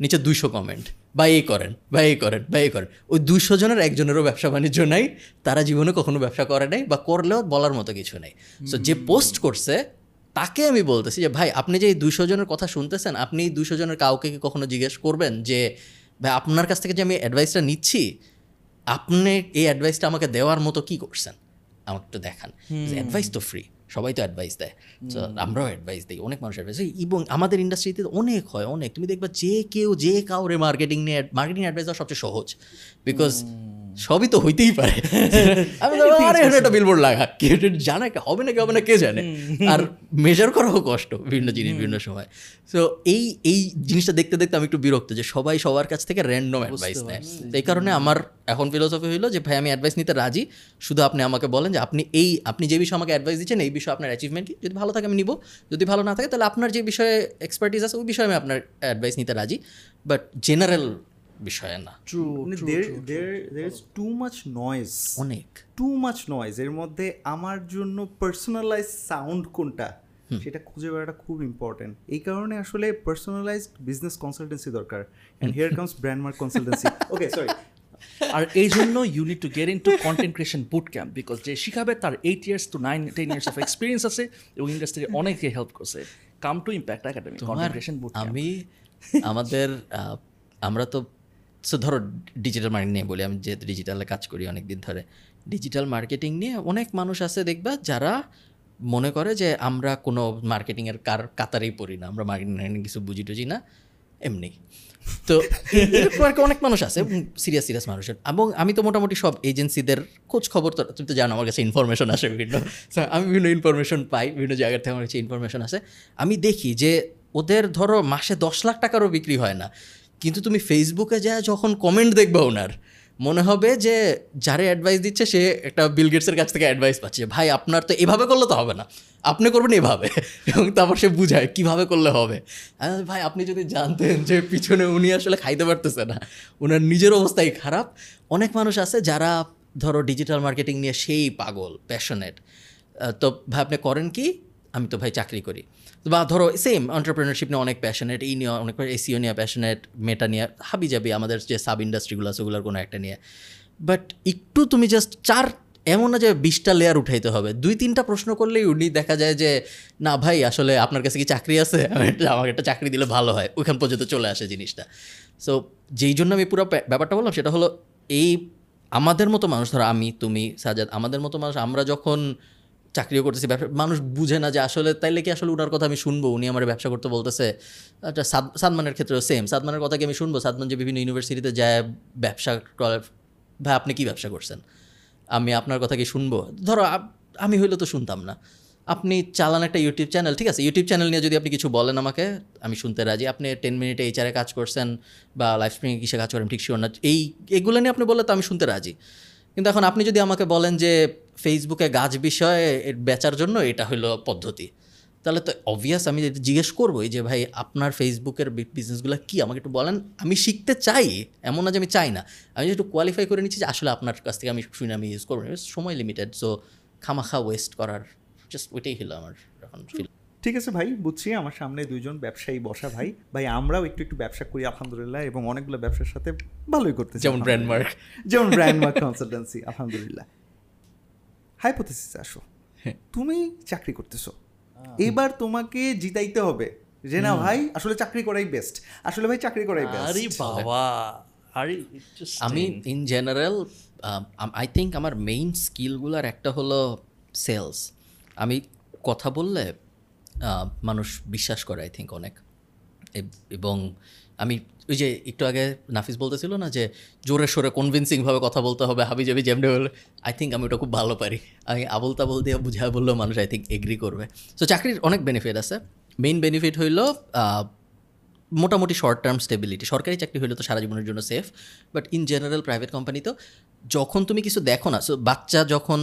নিচে দুইশো কমেন্ট বা এই করেন বা এই করেন বা এই করেন। ওই দুইশো জনের একজনেরও ব্যবসা বাণিজ্য নাই তারা জীবনে কখনো ব্যবসা করে নাই বা করলেও বলার মতো কিছু নেই। সো যে পোস্ট করছে তাকে আমি বলতেছি যে ভাই আপনি যে এই দুইশো জনের কথা শুনতেছেন আপনি এই দুইশো জনের কাউকে কি কখনো জিজ্ঞেস করবেন যে ভাই আপনার কাছ থেকে যে আমি অ্যাডভাইসটা নিচ্ছি আপনি এই অ্যাডভাইসটা আমাকে দেওয়ার মতো কি করছেন? আমাকে একটু দেখান। অ্যাডভাইস তো ফ্রি সবাই তো অ্যাডভাইস দেয়। তো আমরাও অ্যাডভাইস দিই অনেক মানুষ অ্যাডভাইস এবং আমাদের ইন্ডাস্ট্রিতে অনেক হয় অনেক। তুমি দেখবা যে কেউ যে কাউরে মার্কেটিং নিয়ে মার্কেটিং অ্যাডভাইস দেওয়া সবচেয়ে সহজ। বিকজ সবই তো হইতেই পারে। আমি আরে একটা বিলবোর্ড লাগা। কেউ যদি জানে কি হবে না কি হবে না কে জানে? আর মেজার করাও কষ্ট বিভিন্ন জিনিস বিভিন্ন সময়। সো এই এই জিনিসটা দেখতে দেখতে আমি একটু বিরক্ত যে সবাই সবার কাছ থেকে র্যান্ডম অ্যাডভাইস নেয়। এই কারণে আমার এখন ফিলোসফি হইল যে ভাই আমি অ্যাডভাইস নিতে রাজি। শুধু আপনি আমাকে বলেন যে আপনি এই আপনি যে বিষয়ে আমাকে অ্যাডভাইস দিচ্ছেন এই বিষয়ে আপনার অ্যাচিভমেন্ট কি? যদি ভালো থাকে আমি নিব। যদি ভালো না থাকে তাহলে আপনার যে বিষয়ে এক্সপার্টিস আছে ওই বিষয়ে আমি আপনার অ্যাডভাইস নিতে রাজি। বাট জেনারেল বিষয়ে না। টু মাচ নয়েজ অনেক। টু মাচ নয়েজ এর মধ্যে আমার জন্য পার্সোনালাইজ সাউন্ড কোনটা সেটা খুঁজে বেড়াটা খুব ইম্পর্টেন্ট এই কারণে আসলে পার্সোনালাইজড বিজনেস কনসালটেন্সি দরকার। And here comes brand mark consultancy okay sorry আর এই জন্য you need to get into content creation boot camp because যে শিখাবে তার eight years to nine ten years of experience আছে এবং ইন্ডাস্ট্রি অনেকে হেল্প করছে। Come to Impact Academy content creation boot আমি আমাদের আহ, আমরা তো সো ধরো ডিজিটাল মার্কেটিং নিয়ে বলি, আমি যেহেতু ডিজিটালে কাজ করি অনেক দিন ধরে ডিজিটাল মার্কেটিং নিয়ে অনেক মানুষ আছে দেখবা যারা মনে করে যে আমরা কোনো মার্কেটিংয়ের কার কাতারেই পড়ি না, আমরা মার্কেটিং কিছু বুঝি টুঝি না, এমনি। তো এরকম আর কি অনেক মানুষ আছে সিরিয়াস সিরিয়াস মানুষের এবং আমি তো মোটামুটি সব এজেন্সিদের খোঁজ খবর তো, তুমি তো জানো আমার কাছে ইনফরমেশন আসে বিভিন্ন আমি বিভিন্ন ইনফরমেশন পাই, বিভিন্ন জায়গার থেকে আমার কাছে ইনফরমেশন আসে। আমি দেখি যে ওদের ধরো মাসে দশ লাখ টাকারও বিক্রি হয় না। কিন্তু তুমি ফেসবুকে যা যখন কমেন্ট দেখবে ওনার, মনে হবে যে যারে অ্যাডভাইস দিচ্ছে সে একটা বিল গেটসের কাছ থেকে অ্যাডভাইস পাচ্ছে ভাই, আপনার তো এভাবে করলে তো হবে না। আপনি করবেন এভাবে। এবং তারপর সে বুঝায়, কীভাবে করলে হবে? ভাই, আপনি যদি জানতেন যে পিছনে উনি আসলে খাইতে পারতেছে না। ওনার নিজের অবস্থাই খারাপ। অনেক মানুষ আছে যারা, ধরো ডিজিটাল মার্কেটিং নিয়ে সেই পাগল প্যাশনেট তো ভাই, আপনি করেন কি? আমি তো ভাই চাকরি করি। বা ধরো সেম অন্টারপ্রেনারশিপ নিয়ে অনেক প্যাশনেট এই নিয়ে অনেক এসিও নিয়ে প্যাশনেট মেটা নিয়ে হাবি যাবি আমাদের যে সাব ইন্ডাস্ট্রিগুলো আছে, ওগুলোর কোনো একটা নিয়ে। বাট একটু তুমি জাস্ট চার, এমন না যে বিশটা লেয়ার উঠাইতে হবে। দুই, তিনটা প্রশ্ন করলেই উনি দেখা যায় যে, না ভাই, আসলে আপনার কাছে কি চাকরি আছে? আমাকে একটা চাকরি দিলে ভালো হয়, ওইখান পর্যন্ত চলে আসে জিনিসটা। সো যেই জন্য আমি পুরো ব্যাপারটা বললাম সেটা হলো, এই আমাদের মতো মানুষ, ধরো আমি, তুমি সাজাদ আমাদের মতো মানুষ, আমরা যখন চাকরিও করতেছি, ব্যবসা, মানুষ বুঝে না যে আসলে তাইলে কি আসলে ওনার কথা আমি শুনব? উনি আমার ব্যবসা করতে বলতেছে আচ্ছা সাদ, সাদমানের ক্ষেত্রেও সেম সাদমানের কথা কি আমি শুনব? সাদমান যে বিভিন্ন ইউনিভার্সিটিতে যায়, ব্যবসা করে, ভাই, আপনি কি ব্যবসা করছেন? আমি আপনার কথা কি শুনব? ধরো আমি হইলে তো শুনতাম না। আপনি চালান একটা ইউটিউব চ্যানেল ঠিক আছে? ইউটিউব চ্যানেল নিয়ে যদি আপনি কিছু বলেন আমাকে, আমি শুনতে রাজি। আপনি টেন মিনিটে এইচারে কাজ করছেন বা লাইফ স্প্রিংয়ে কিসে কাজ করেন, ঠিক শিওর না। এই, এগুলো নিয়ে আপনি বললে তো আমি শুনতে রাজি। কিন্তু এখন আপনি যদি আমাকে বলেন যে ফেসবুকে গাছ বিষয়ে এর বেচার জন্য এটা হলো পদ্ধতি। তাহলে তো অবভিয়াস আমি এটা জিজ্ঞেস করবোই যে ভাই আপনার ফেসবুকের বিজনেসগুলো কি? আমাকে একটু বলেন। আমি শিখতে চাই এমন না যে আমি চাই না। আমি একটু কোয়ালিফাই করে নিচ্ছি যে আসলে আপনার কাছ থেকে আমি শুনে আমি ইউজ করব সময় লিমিটেড সো খামাখা ওয়েস্ট করার জাস্ট ওইটাই হলো আমার এখন ফিল ঠিক আছে ভাই বুঝছি আমার সামনে দুইজন ব্যবসায়ী বসা ভাই। ভাই আমরাও একটু একটু ব্যবসা করি আলহামদুলিল্লাহ এবং অনেকগুলো ব্যবসার সাথে ভালোই করতেছি যেমন ব্র্যান্ডমার্ক যেমন ব্র্যান্ডমার্ক কনসালটেন্সি আলহামদুলিল্লাহ। হাইপোথেসিস আসো। তুমি চাকরি করতেছো। এবার তোমাকে জিতাইতে হবে যে না ভাই আসলে চাকরি করাই বেস্ট আসলে ভাই চাকরি করাই বেস্ট আরে বাবা। আরে আমি ইন জেনারেল আই থিঙ্ক আমার মেইন স্কিলগুলোর একটা হলো সেলস আমি কথা বললে মানুষ বিশ্বাস করে আই থিঙ্ক অনেক। এবং আমি ওই যে একটু আগে নাফিস বলতেছিল না যে জোরে সোরে কনভিনসিংভাবে কথা বলতে হবে, হাবি যাবি যেমনি বলে আই থিঙ্ক আমি ওটা খুব ভালো পারি। আমি আবল তাবল দিয়ে বুঝায় বললেও মানুষ আই থিঙ্ক এগ্রি করবে। সো চাকরির অনেক বেনিফিট আছে। মেইন বেনিফিট হইল মোটামুটি শর্ট টার্ম স্টেবিলিটি সরকারি চাকরি হলে তো সারা জীবনের জন্য safe but in general private company তো যখন তুমি কিছু দেখো না সো বাচ্চা যখন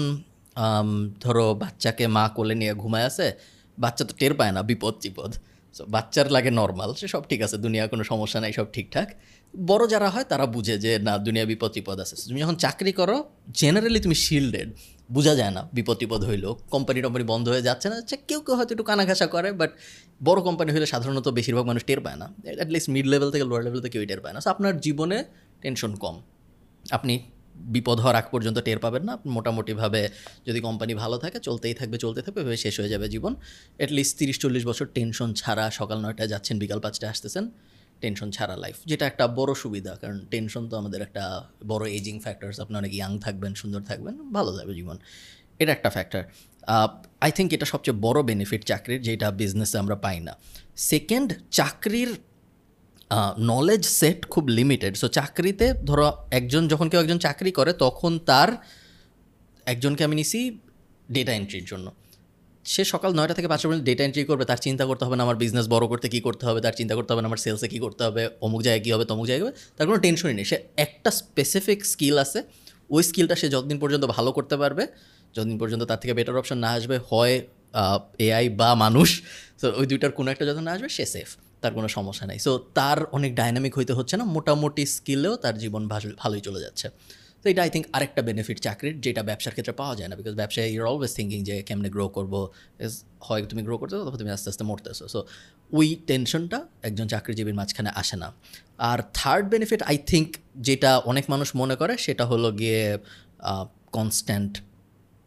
ধরো বাচ্চাকে মা কোলে নিয়ে ঘুমায় আছে, বাচ্চা তো টের পায় না বিপদ চিপদ সো বাচ্চার লাগে নর্মাল সে সব ঠিক আছে দুনিয়া কোনো সমস্যা নাই সব ঠিকঠাক। বড় যারা হয় তারা বুঝে যে না দুনিয়া বিপদ টিপদ আছে। তুমি যখন চাকরি করো জেনারেলি তুমি শিল্ডেড বোঝা যায় না বিপদ টিপদ হইল কোম্পানি টম্পানি বন্ধ হয়ে যাচ্ছে না আচ্ছা কেউ কেউ হয়তো একটু কানাঘাসা করে বাট বড় কোম্পানি হলে সাধারণত বেশিরভাগ মানুষ টের পায় না। অ্যাটলিস্ট মিড লেভেল থেকে লোয়ার লেভেল থেকে কেউই টের পায় না। So, আপনার জীবনে টেনশন কম। আপনি বিপদ হওয়ার আগ পর্যন্ত টের পাবেন না। মোটামুটিভাবে যদি কোম্পানি ভালো থাকে, চলতেই থাকবে, চলতে থাকবে, ভেবে শেষ হয়ে যাবে জীবন। অ্যাটলিস্ট তিরিশ চল্লিশ বছর টেনশন ছাড়া সকাল নয়টায় যাচ্ছেন, বিকাল পাঁচটায় আসতেছেন টেনশন ছাড়া লাইফ যেটা একটা বড় সুবিধা, কারণ টেনশন তো আমাদের একটা বড় এজিং ফ্যাক্টরস আপনি অনেক ইয়াং থাকবেন, সুন্দর থাকবেন, ভালো যাবে জীবন। এটা একটা ফ্যাক্টর আই থিঙ্ক এটা সবচেয়ে বড় বেনিফিট চাকরির, যেটা বিজনেসে আমরা পাই না। সেকেন্ড চাকরির নলেজ সেট খুব লিমিটেড সো চাকরিতে ধরো একজন, যখন কেউ একজন চাকরি করে, তখন তার একজনকে আমি নিছি ডেটা এন্ট্রির জন্য। সে সকাল নয়টা থেকে পাঁচটা পর্যন্ত ডেটা এন্ট্রি করবে, তার চিন্তা করতে হবে না আমার বিজনেস বড় করতে কী করতে হবে, তার চিন্তা করতে হবে না আমার সেলসে কী করতে হবে, অমুক জায়গায় কী হবে, তমুক জায়গায় হবে, তার কোনো টেনশনই নেই। সে একটা স্পেসিফিক স্কিল আছে, ওই স্কিলটা সে যতদিন পর্যন্ত ভালো করতে পারবে, যতদিন পর্যন্ত তার থেকে বেটার অপশন না আসবে, হয় এআই বা মানুষ, তো ওই দুইটার কোনো একটা যখন না আসবে, সে সেফ তার কোনো সমস্যা নেই। সো তার অনেক ডাইনামিক হইতে হচ্ছে না, মোটামুটি স্কিলেও তার জীবন ভালো- ভালোই চলে যাচ্ছে। তো এটা আই থিঙ্ক আরেকটা বেনিফিট চাকরির, যেটা ব্যবসার ক্ষেত্রে পাওয়া যায় না বিকজ ব্যবসায় ইউর অলওয়েজ থিঙ্কিং যে কেমনে গ্রো করব হয় তুমি গ্রো করতেছো অথবা তুমি আস্তে আস্তে মরতেছো। সো ওই টেনশনটা একজন চাকরিজীবীর মাঝখানে আসে না। আর থার্ড বেনিফিট আই থিঙ্ক যেটা অনেক মানুষ মনে করে, সেটা হলো গিয়ে কনস্ট্যান্ট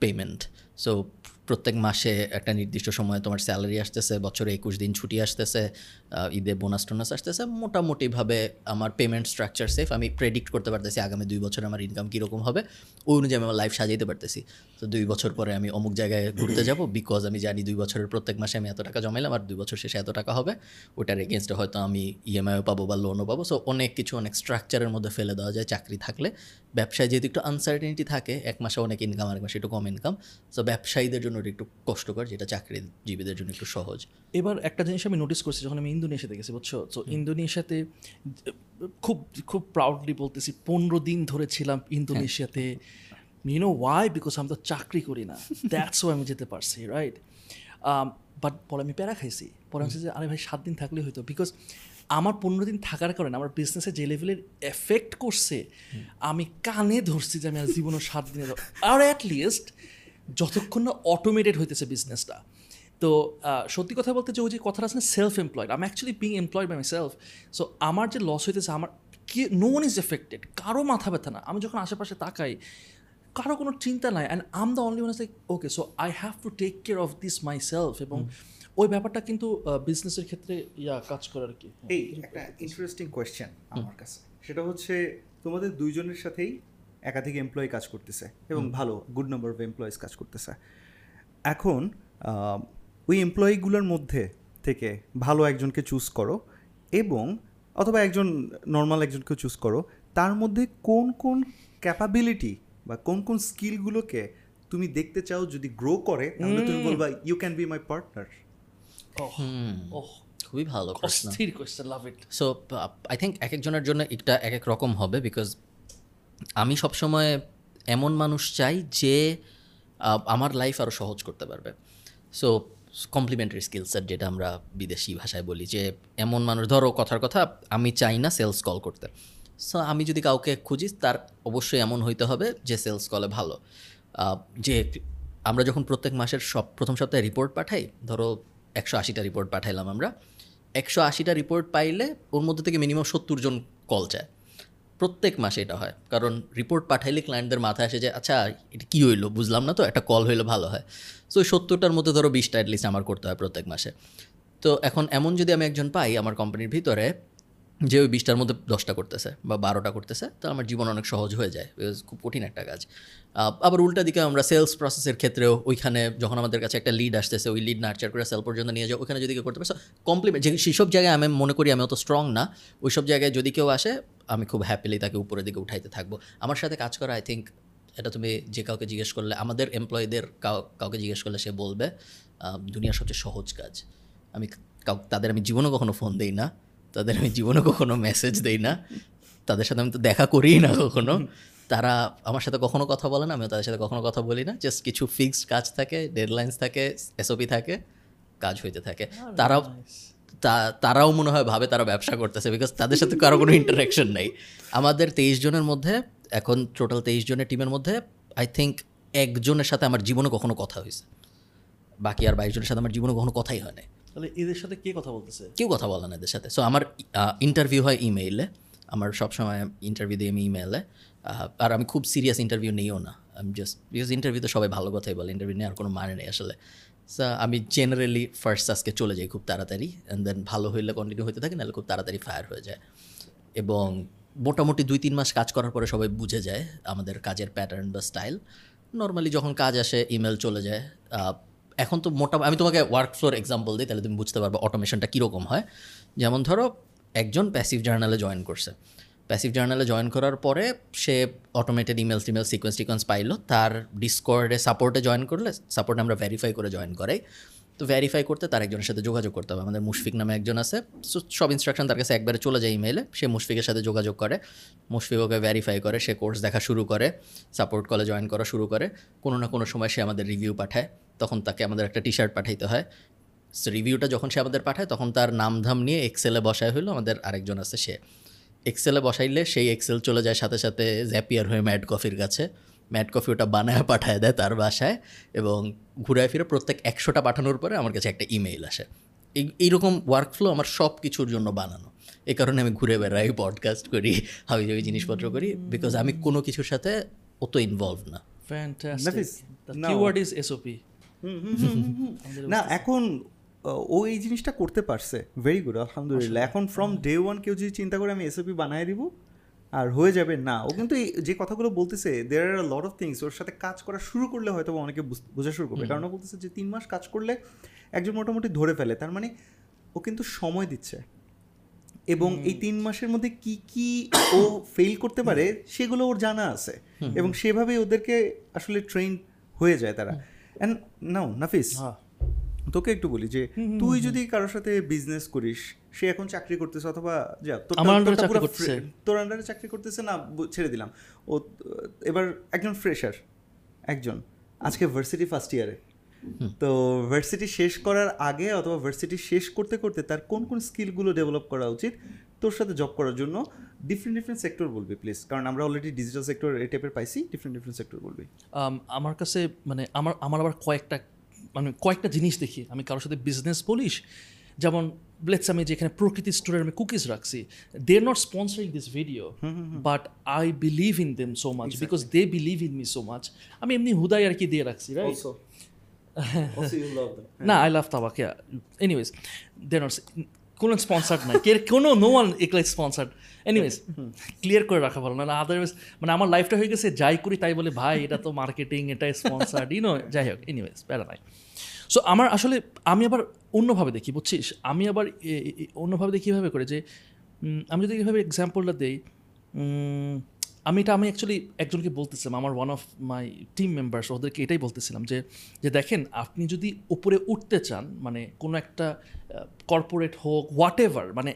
পেমেন্ট সো প্রত্যেক মাসে একটা নির্দিষ্ট সময়ে তোমার স্যালারি আসতেছে, বছরে একুশ দিন ছুটি আসতেছে ঈদে বোনাস টোনাস আসতেছে। মোটামুটিভাবে আমার পেমেন্ট স্ট্রাকচার সেফ আমি প্রেডিক্ট করতে পারতেছি আগামী দুই বছরে আমার ইনকাম কীরকম হবে। ওই অনুযায়ী আমি আমার লাইফ সাজাইতে পারতেছি। তো দুই বছর পরে আমি অমুক জায়গায় ঘুরতে যাব বিকজ আমি জানি দুই বছরের প্রত্যেক মাসে আমি এত টাকা জমাইলাম আর দুই বছর শেষে এত টাকা হবে। ওটার এগেনস্টে হয়তো আমি ইএমআইও পাবো বা লোনও পাবো। সো অনেক কিছু, অনেক স্ট্রাকচারের মধ্যে ফেলে দেওয়া যায় চাকরি থাকলে। ব্যবসায় যেহেতু একটু আনসার্টেনিটি থাকে, এক মাসে অনেক ইনকাম আরেক মাসে একটু কম ইনকাম সো ব্যবসায়ীদের জন্য একটু কষ্টকর, যেটা চাকরিজীবীদের জন্য একটু সহজ। এবার একটা জিনিস আমি নোটিস করছি, যখন আমি ইন্দোনেশিয়াতে গেছি বুঝছ? তো ইন্দোনেশিয়াতে খুব খুব প্রাউডলি বলতেছি পনেরো দিন ধরে ছিলাম ইন্দোনেশিয়াতে। ইউনো ওয়াই বিকজ আমি তো চাকরি করি না। দ্যাটস আমি যেতে পারছি রাইট বাট পরে আমি প্যারা খাইছি। পরে আমি যে আরে ভাই সাত দিন থাকলে হয়তো বিকজ আমার পনেরো দিন থাকার কারণে আমার বিজনেসে যে লেভেলের এফেক্ট করছে আমি কানে ধরছি যে আমি আর জীবনে সাত দিনে আর অ্যাট লিস্ট যতক্ষণ না অটোমেটেড হইতেছে বিজনেসটা তো সত্যি কথা বলতে যে ওই যে কথাটা আছে না সেলফ এমপ্লয়েড আমি actually being employed by myself so আমার যে লস হইতেছে আমার কি নো ওয়ান ইজ এফেক্টেড কারও মাথা ব্যথা না আমি যখন আশেপাশে তাকাই কারও কোনো চিন্তা নাই and um the only one like okay so I have to take care of this myself এবং ওই ব্যাপারটা কিন্তু বিজনেসের ক্ষেত্রে ইয়া কাজ করে আর কি এই একটা ইন্টারেস্টিং কোয়েশ্চেন আমার কাছে। সেটা হচ্ছে তোমাদের দুইজনের সাথেই একাধিক এমপ্লয়ি কাজ করতেছে এবং ভালো গুড নাম্বার অফ এমপ্লয়িজ কাজ করতেছে। এখন ওই এমপ্লয়িগুলোর মধ্যে থেকে ভালো একজনকে চুজ করো এবং অথবা একজন নর্মাল একজনকে চুজ করো তার মধ্যে কোন কোন ক্যাপাবিলিটি বা কোন কোন স্কিলগুলোকে তুমি দেখতে চাও যদি গ্রো করে তাহলে তুমি বলবা you can be my partner oh খুবই ভালো প্রশ্ন। অস্থির question love it so I think এক একজনের জন্য এটা এক এক রকম হবে বিকজ আমি সবসময় এমন মানুষ চাই যে আমার লাইফ আরও সহজ করতে পারবে। সো কমপ্লিমেন্টারি স্কিল সেট যেটা আমরা বিদেশি ভাষায় বলি, যে এমন মানুষ, ধরো কথার কথা, আমি চাই না সেলস কল করতে। সো আমি যদি কাউকে খুঁজি, তার অবশ্যই এমন হইতে হবে যে সেলস কলে ভালো। যে আমরা যখন প্রত্যেক মাসের সব, প্রথম সপ্তাহে রিপোর্ট পাঠাই, ধরো একশো আশিটা রিপোর্ট পাঠাইলাম আমরা, একশো আশিটা রিপোর্ট পাইলে ওর মধ্যে থেকে মিনিমাম সত্তর জন কল চায়। প্রত্যেক মাসে এটা হয়। কারণ রিপোর্ট পাঠাইলে ক্লায়েন্টদের মাথায় আসে যে আচ্ছা এটা কী হইল? বুঝলাম না তো, একটা কল হইলে, ভালো হয়। সো সত্তরটার মধ্যে ধরো বিশটা অ্যাটলিস্ট আমার করতে হয় প্রত্যেক মাসে। তো এখন এমন যদি আমি একজন পাই আমার কোম্পানির ভিতরে, যে ওই বিশটার মধ্যে দশটা করতেছে বা বারোটা করতেছে, তো আমার জীবন অনেক সহজ হয়ে যায়। খুব কঠিন একটা কাজ। আবার উল্টা দিকে আমরা সেলস প্রসেসের ক্ষেত্রেও ওইখানে যখন আমাদের কাছে একটা লিড আসতেছে, ওই লিড নার্চার করে সেল পর্যন্ত নিয়ে যাও ওখানে যদি কেউ করতে পারে কমপ্লিমেন্ট যে সেসব জায়গায় আমি মনে করি আমি অত স্ট্রং না। ওই সব জায়গায় যদি কেউ আসে আমি খুব হ্যাপিলি তাকে উপরের দিকে উঠাইতে থাকব। আমার সাথে কাজ করা আই থিঙ্ক এটা তুমি যে কাউকে জিজ্ঞেস করলে আমাদের এমপ্লয়ীদের কাউকে জিজ্ঞেস করলে সে বলবে দুনিয়ার সবচেয়ে সহজ কাজ। আমি কাউ তাদের আমি জীবনও কখনো ফোন দেই না তাদের আমি জীবনে কখনো মেসেজ দেই না তাদের সাথে আমি তো দেখা করিই না কখনো। তারা আমার সাথে কখনো কথা বলে না আমিও তাদের সাথে কখনো কথা বলি না জাস্ট কিছু ফিক্সড কাজ থাকে ডেডলাইন্স থাকে এসওপি থাকে কাজ হইতে থাকে। তারাও তা- তারাও মনে হয় ভাবে তারা ব্যবসা করতেছে বিকজ তাদের সাথে কারও কোনো ইন্টারাকশন নেই। আমাদের তেইশ জনের মধ্যে এখন টোটাল তেইশ জনের টিমের মধ্যে আই থিঙ্ক একজনের সাথে আমার জীবনে কখনো কথা হয়েছে। বাকি আর বাইশ জনের সাথে আমার জীবনে কখনো কথাই হয় নাই। তাহলে এদের সাথে কে কথা বলতেছে? কেউ কথা বলে না এদের সাথে। সো আমার ইন্টারভিউ হয় ইমেইলে আমার সবসময় ইন্টারভিউ দিই আমি ইমেইলে আর আমি খুব সিরিয়াস ইন্টারভিউ নিইও না। আমি জাস্ট বিকজ ইন্টারভিউ তো সবাই ভালো কথাই বলে ইন্টারভিউ নেওয়ার কোনো মানে নেই আসলে। আমি জেনারেলি ফার্স্ট আজকে চলে যাই খুব তাড়াতাড়ি অ্যান্ড দেন ভালো হইলে কন্টিনিউ হতে থাকে, নাহলে খুব তাড়াতাড়ি ফায়ার হয়ে যায়। এবং মোটামুটি দুই তিন মাস কাজ করার পরে সবাই বুঝে যায় আমাদের কাজের প্যাটার্ন বা স্টাইল নর্মালি যখন কাজ আসে ইমেল চলে যায়। এখন তো মোটা আমি তোমাকে ওয়ার্ক ফ্লোর এক্সাম্পল দিই, তাহলে তুমি বুঝতে পারবে অটোমেশনটা কীরকম হয়। যেমন ধরো, একজন প্যাসিভ জার্নালে জয়েন করছে। প্যাসিভ জার্নালে জয়েন করার পরে সে অটোমেটেড ইমেল টিমেল সিকোয়েন্স টিকোয়েন্স পাইলো। তার ডিসকর্ডে সাপোর্টে জয়েন করলে সাপোর্টে আমরা ভেরিফাই করে জয়েন করাই। তো ভেরিফাই করতে তার একজনের সাথে যোগাযোগ করতে হবে। আমাদের মুশফিক নামে একজন আছে। So, সব ইনস্ট্রাকশন তার কাছে একবারে চলে যায় ইমেলে সে মুশফিকের সাথে যোগাযোগ করে। মুশফিক ওকে ভেরিফাই করে সে কোর্স দেখা শুরু করে সাপোর্ট কলে জয়েন করা শুরু করে। কোনো না কোনো সময় সে আমাদের রিভিউ পাঠায়। তখন তাকে আমাদের একটা টি শার্ট পাঠাইতে হয়। রিভিউটা যখন সে আমাদের পাঠায় তখন তার নামধাম নিয়ে এক্সেলে বসায় হলো আমাদের আরেকজন আছে সে। এক্সেলে বসাইলে সেই এক্সেল চলে যায় সাথে সাথে জ্যাপিয়ার হয়ে ম্যাড কফির কাছে। ম্যাড কফি ওটা বানায় পাঠায় দেয় তার বাসায় এবং ঘুরায় ফিরে প্রত্যেক একশোটা পাঠানোর পরে আমার কাছে একটা ইমেইল আসে। এই এইরকম ওয়ার্কফ্লো আমার সব কিছুর জন্য বানানো। এই কারণে আমি ঘুরে বেড়াই পডকাস্ট করি হাবি জাবি জিনিসপত্র করি বিকজ আমি কোনো কিছুর সাথে অত ইনভলভ না। Fantastic Nafis, the now- keyword is SOP না এখন ও এই জিনিসটা করতে পারছে। ভেরি গুড আলহামদুলিল্লাহ। এখন ফ্রম ডে ওয়ান কেউ যদি চিন্তা করে আমি এসওপি বানিয়ে দিব আর হয়ে যাবে না। ও কিন্তু এই যে কথাগুলো বলতেছে there are lot of things ওর সাথে কাজ করা শুরু করলে হয়তো অনেকে বুঝ- বোঝা শুরু করবে। কারণ ও বলতেছে যে তিন মাস কাজ করলে একজন মোটামুটি ধরে ফেলে। তার মানে ও কিন্তু সময় দিচ্ছে। এবং এই তিন মাসের মধ্যে কি কি ও ফেল করতে পারে সেগুলো ওর জানা আছে। এবং সেভাবেই ওদেরকে আসলে ট্রেন হয়ে যায় তারা। অ্যান্ড নাও নাফিস তোকে একটু বলি যে তুই যদি কারোর সাথে বিজনেস করিস সে এখন চাকরি করতেছে অথবা যা। তোর আন্ডারে চাকরি করতেছে। না ছেড়ে দিলাম। ও এবার একজন ফ্রেশার একজন আজকে ভার্সিটি ফার্স্ট ইয়ারে তো ভার্সিটি শেষ করার আগে অথবা ভার্সিটি শেষ করতে করতে তার কোন কোন স্কিলগুলো ডেভেলপ করা উচিত তোর সাথে জব করার জন্য ডিফারেন্ট ডিফারেন্ট সেক্টর বলবি প্লিজ কারণ আমরা অলরেডি ডিজিটাল সেক্টর এই টাইপের পাইছি ডিফারেন্ট ডিফারেন্ট সেক্টর বলবি। আমার কাছে মানে আমার আমার আবার কয়েকটা মানে কয়েকটা জিনিস দেখি। আমি কারোর সাথে বিজনেস বলিস যেমন লেটস আমি যেখানে প্রকৃতি স্টোরের আমি কুকিজ রাখছি they are not sponsoring this video but I believe in them so much because they believe in me so much আমি এমনি হুদাই আর কি দিয়ে রাখছি রাইট না আই লাভ তাবাক এনিওয়েজ দে নট কোনো স্পন্সার্ড নাই। কে কোনো নো ওয়ান একলাই স্পন্সার্ড এনিওয়েজ ক্লিয়ার করে রাখা ভালো। না আদারওয়াইজ মানে আমার লাইফটা হয়ে গেছে, যাই করি তাই বলে, ভাই, এটা তো মার্কেটিং এটা স্পন্সার্ড ইনো যাই হোক এনিওয়েজ প্যারা নাই। সো আমার আসলে, আমি আবার অন্যভাবে দেখি, বুঝছিস? আমি আবার অন্যভাবে দেখি কীভাবে করে যে আমি যদি এভাবে এক্সাম্পলটা দিই আমি এটা আমি অ্যাকচুয়ালি একজনকে বলতেছিলাম আমার one of my team members ওদেরকে এটাই বলতেছিলাম যে যে দেখেন আপনি যদি উপরে উঠতে চান মানে কোনো একটা কর্পোরেট হোক হোয়াট এভার মানে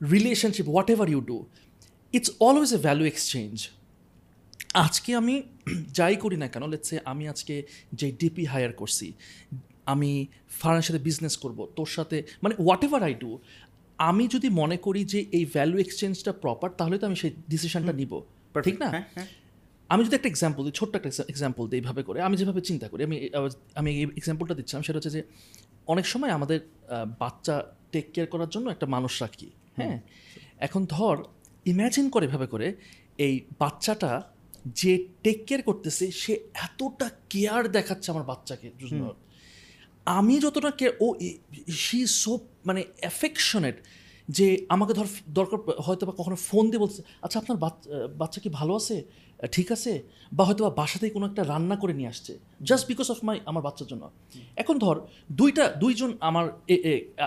relationship whatever you do it's always a value exchange আজকে আমি যাই করি না কেন লেটসে আমি আজকে যে ডিপি হায়ার করছি আমি ফার্মের সাথে বিজনেস করব তোর সাথে মানে হোয়াট এভার আই ডু আমি যদি মনে করি যে এই ভ্যালু এক্সচেঞ্জটা প্রপার তাহলে তো আমি সেই ডিসিশনটা নিব। ঠিক না? হ্যাঁ হ্যাঁ। আমি যদি একটা এক্সাম্পল দিই ছোট্ট একটা এক্সাম্পল দিই এইভাবে করে আমি যেভাবে চিন্তা করি আমি আমি এই এক্সাম্পলটা দিচ্ছিলাম সেটা হচ্ছে যে অনেক সময় আমাদের বাচ্চা টেক কেয়ার করার জন্য একটা মানুষ রাখি হ্যাঁ? এখন ধর ইম্যাজিন করে এভাবে করে এই বাচ্চাটা যে টেক কেয়ার করতেছে সে এতটা কেয়ার দেখাচ্ছে আমার বাচ্চাকে আমি যতটা কে ও শি সো মানে অ্যাফেকশনেট যে আমাকে ধর দরকার হয়তো বা কখনো ফোন দিয়ে বলছে আচ্ছা আপনার বাচ- বাচ্চা কি ভালো আছে? ঠিক আছে? বা হয়তো বা বাসাতেই কোনো একটা রান্না করে নিয়ে আসছে জাস্ট বিকজ অফ মাই আমার বাচ্চার জন্য। এখন ধর দুইটা দুইজন আমার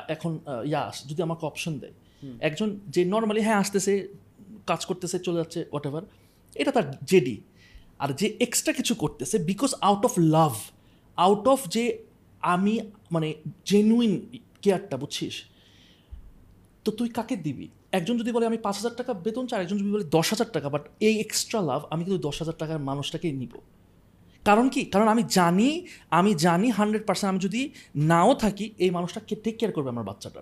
এখন আহ, ইয়া আস- যদি আমাকে অপশন দেয়। একজন যে নর্মালি হ্যাঁ আসতেছে কাজ করতেছে চলে যাচ্ছে হোয়াট এভার এটা তার জেডি। আর যে এক্সট্রা কিছু করতেছে because out of love out of যে আমি মানে জেনুইন কেয়ারটা বুঝছিস? তো তুই কাকে দিবি? একজন যদি বলে আমি পাঁচ হাজার টাকা বেতন চাই একজন যদি বলে দশ হাজার টাকা। বাট এই এক্সট্রা লাভ আমি কিন্তু দশ হাজার টাকার মানুষটাকেই নিব। কারণ কি? কারণ আমি জানি আমি জানি হান্ড্রেড পার্সেন্ট আমি যদি নাও থাকি এই মানুষটা টেক কেয়ার করবে আমার বাচ্চাটা।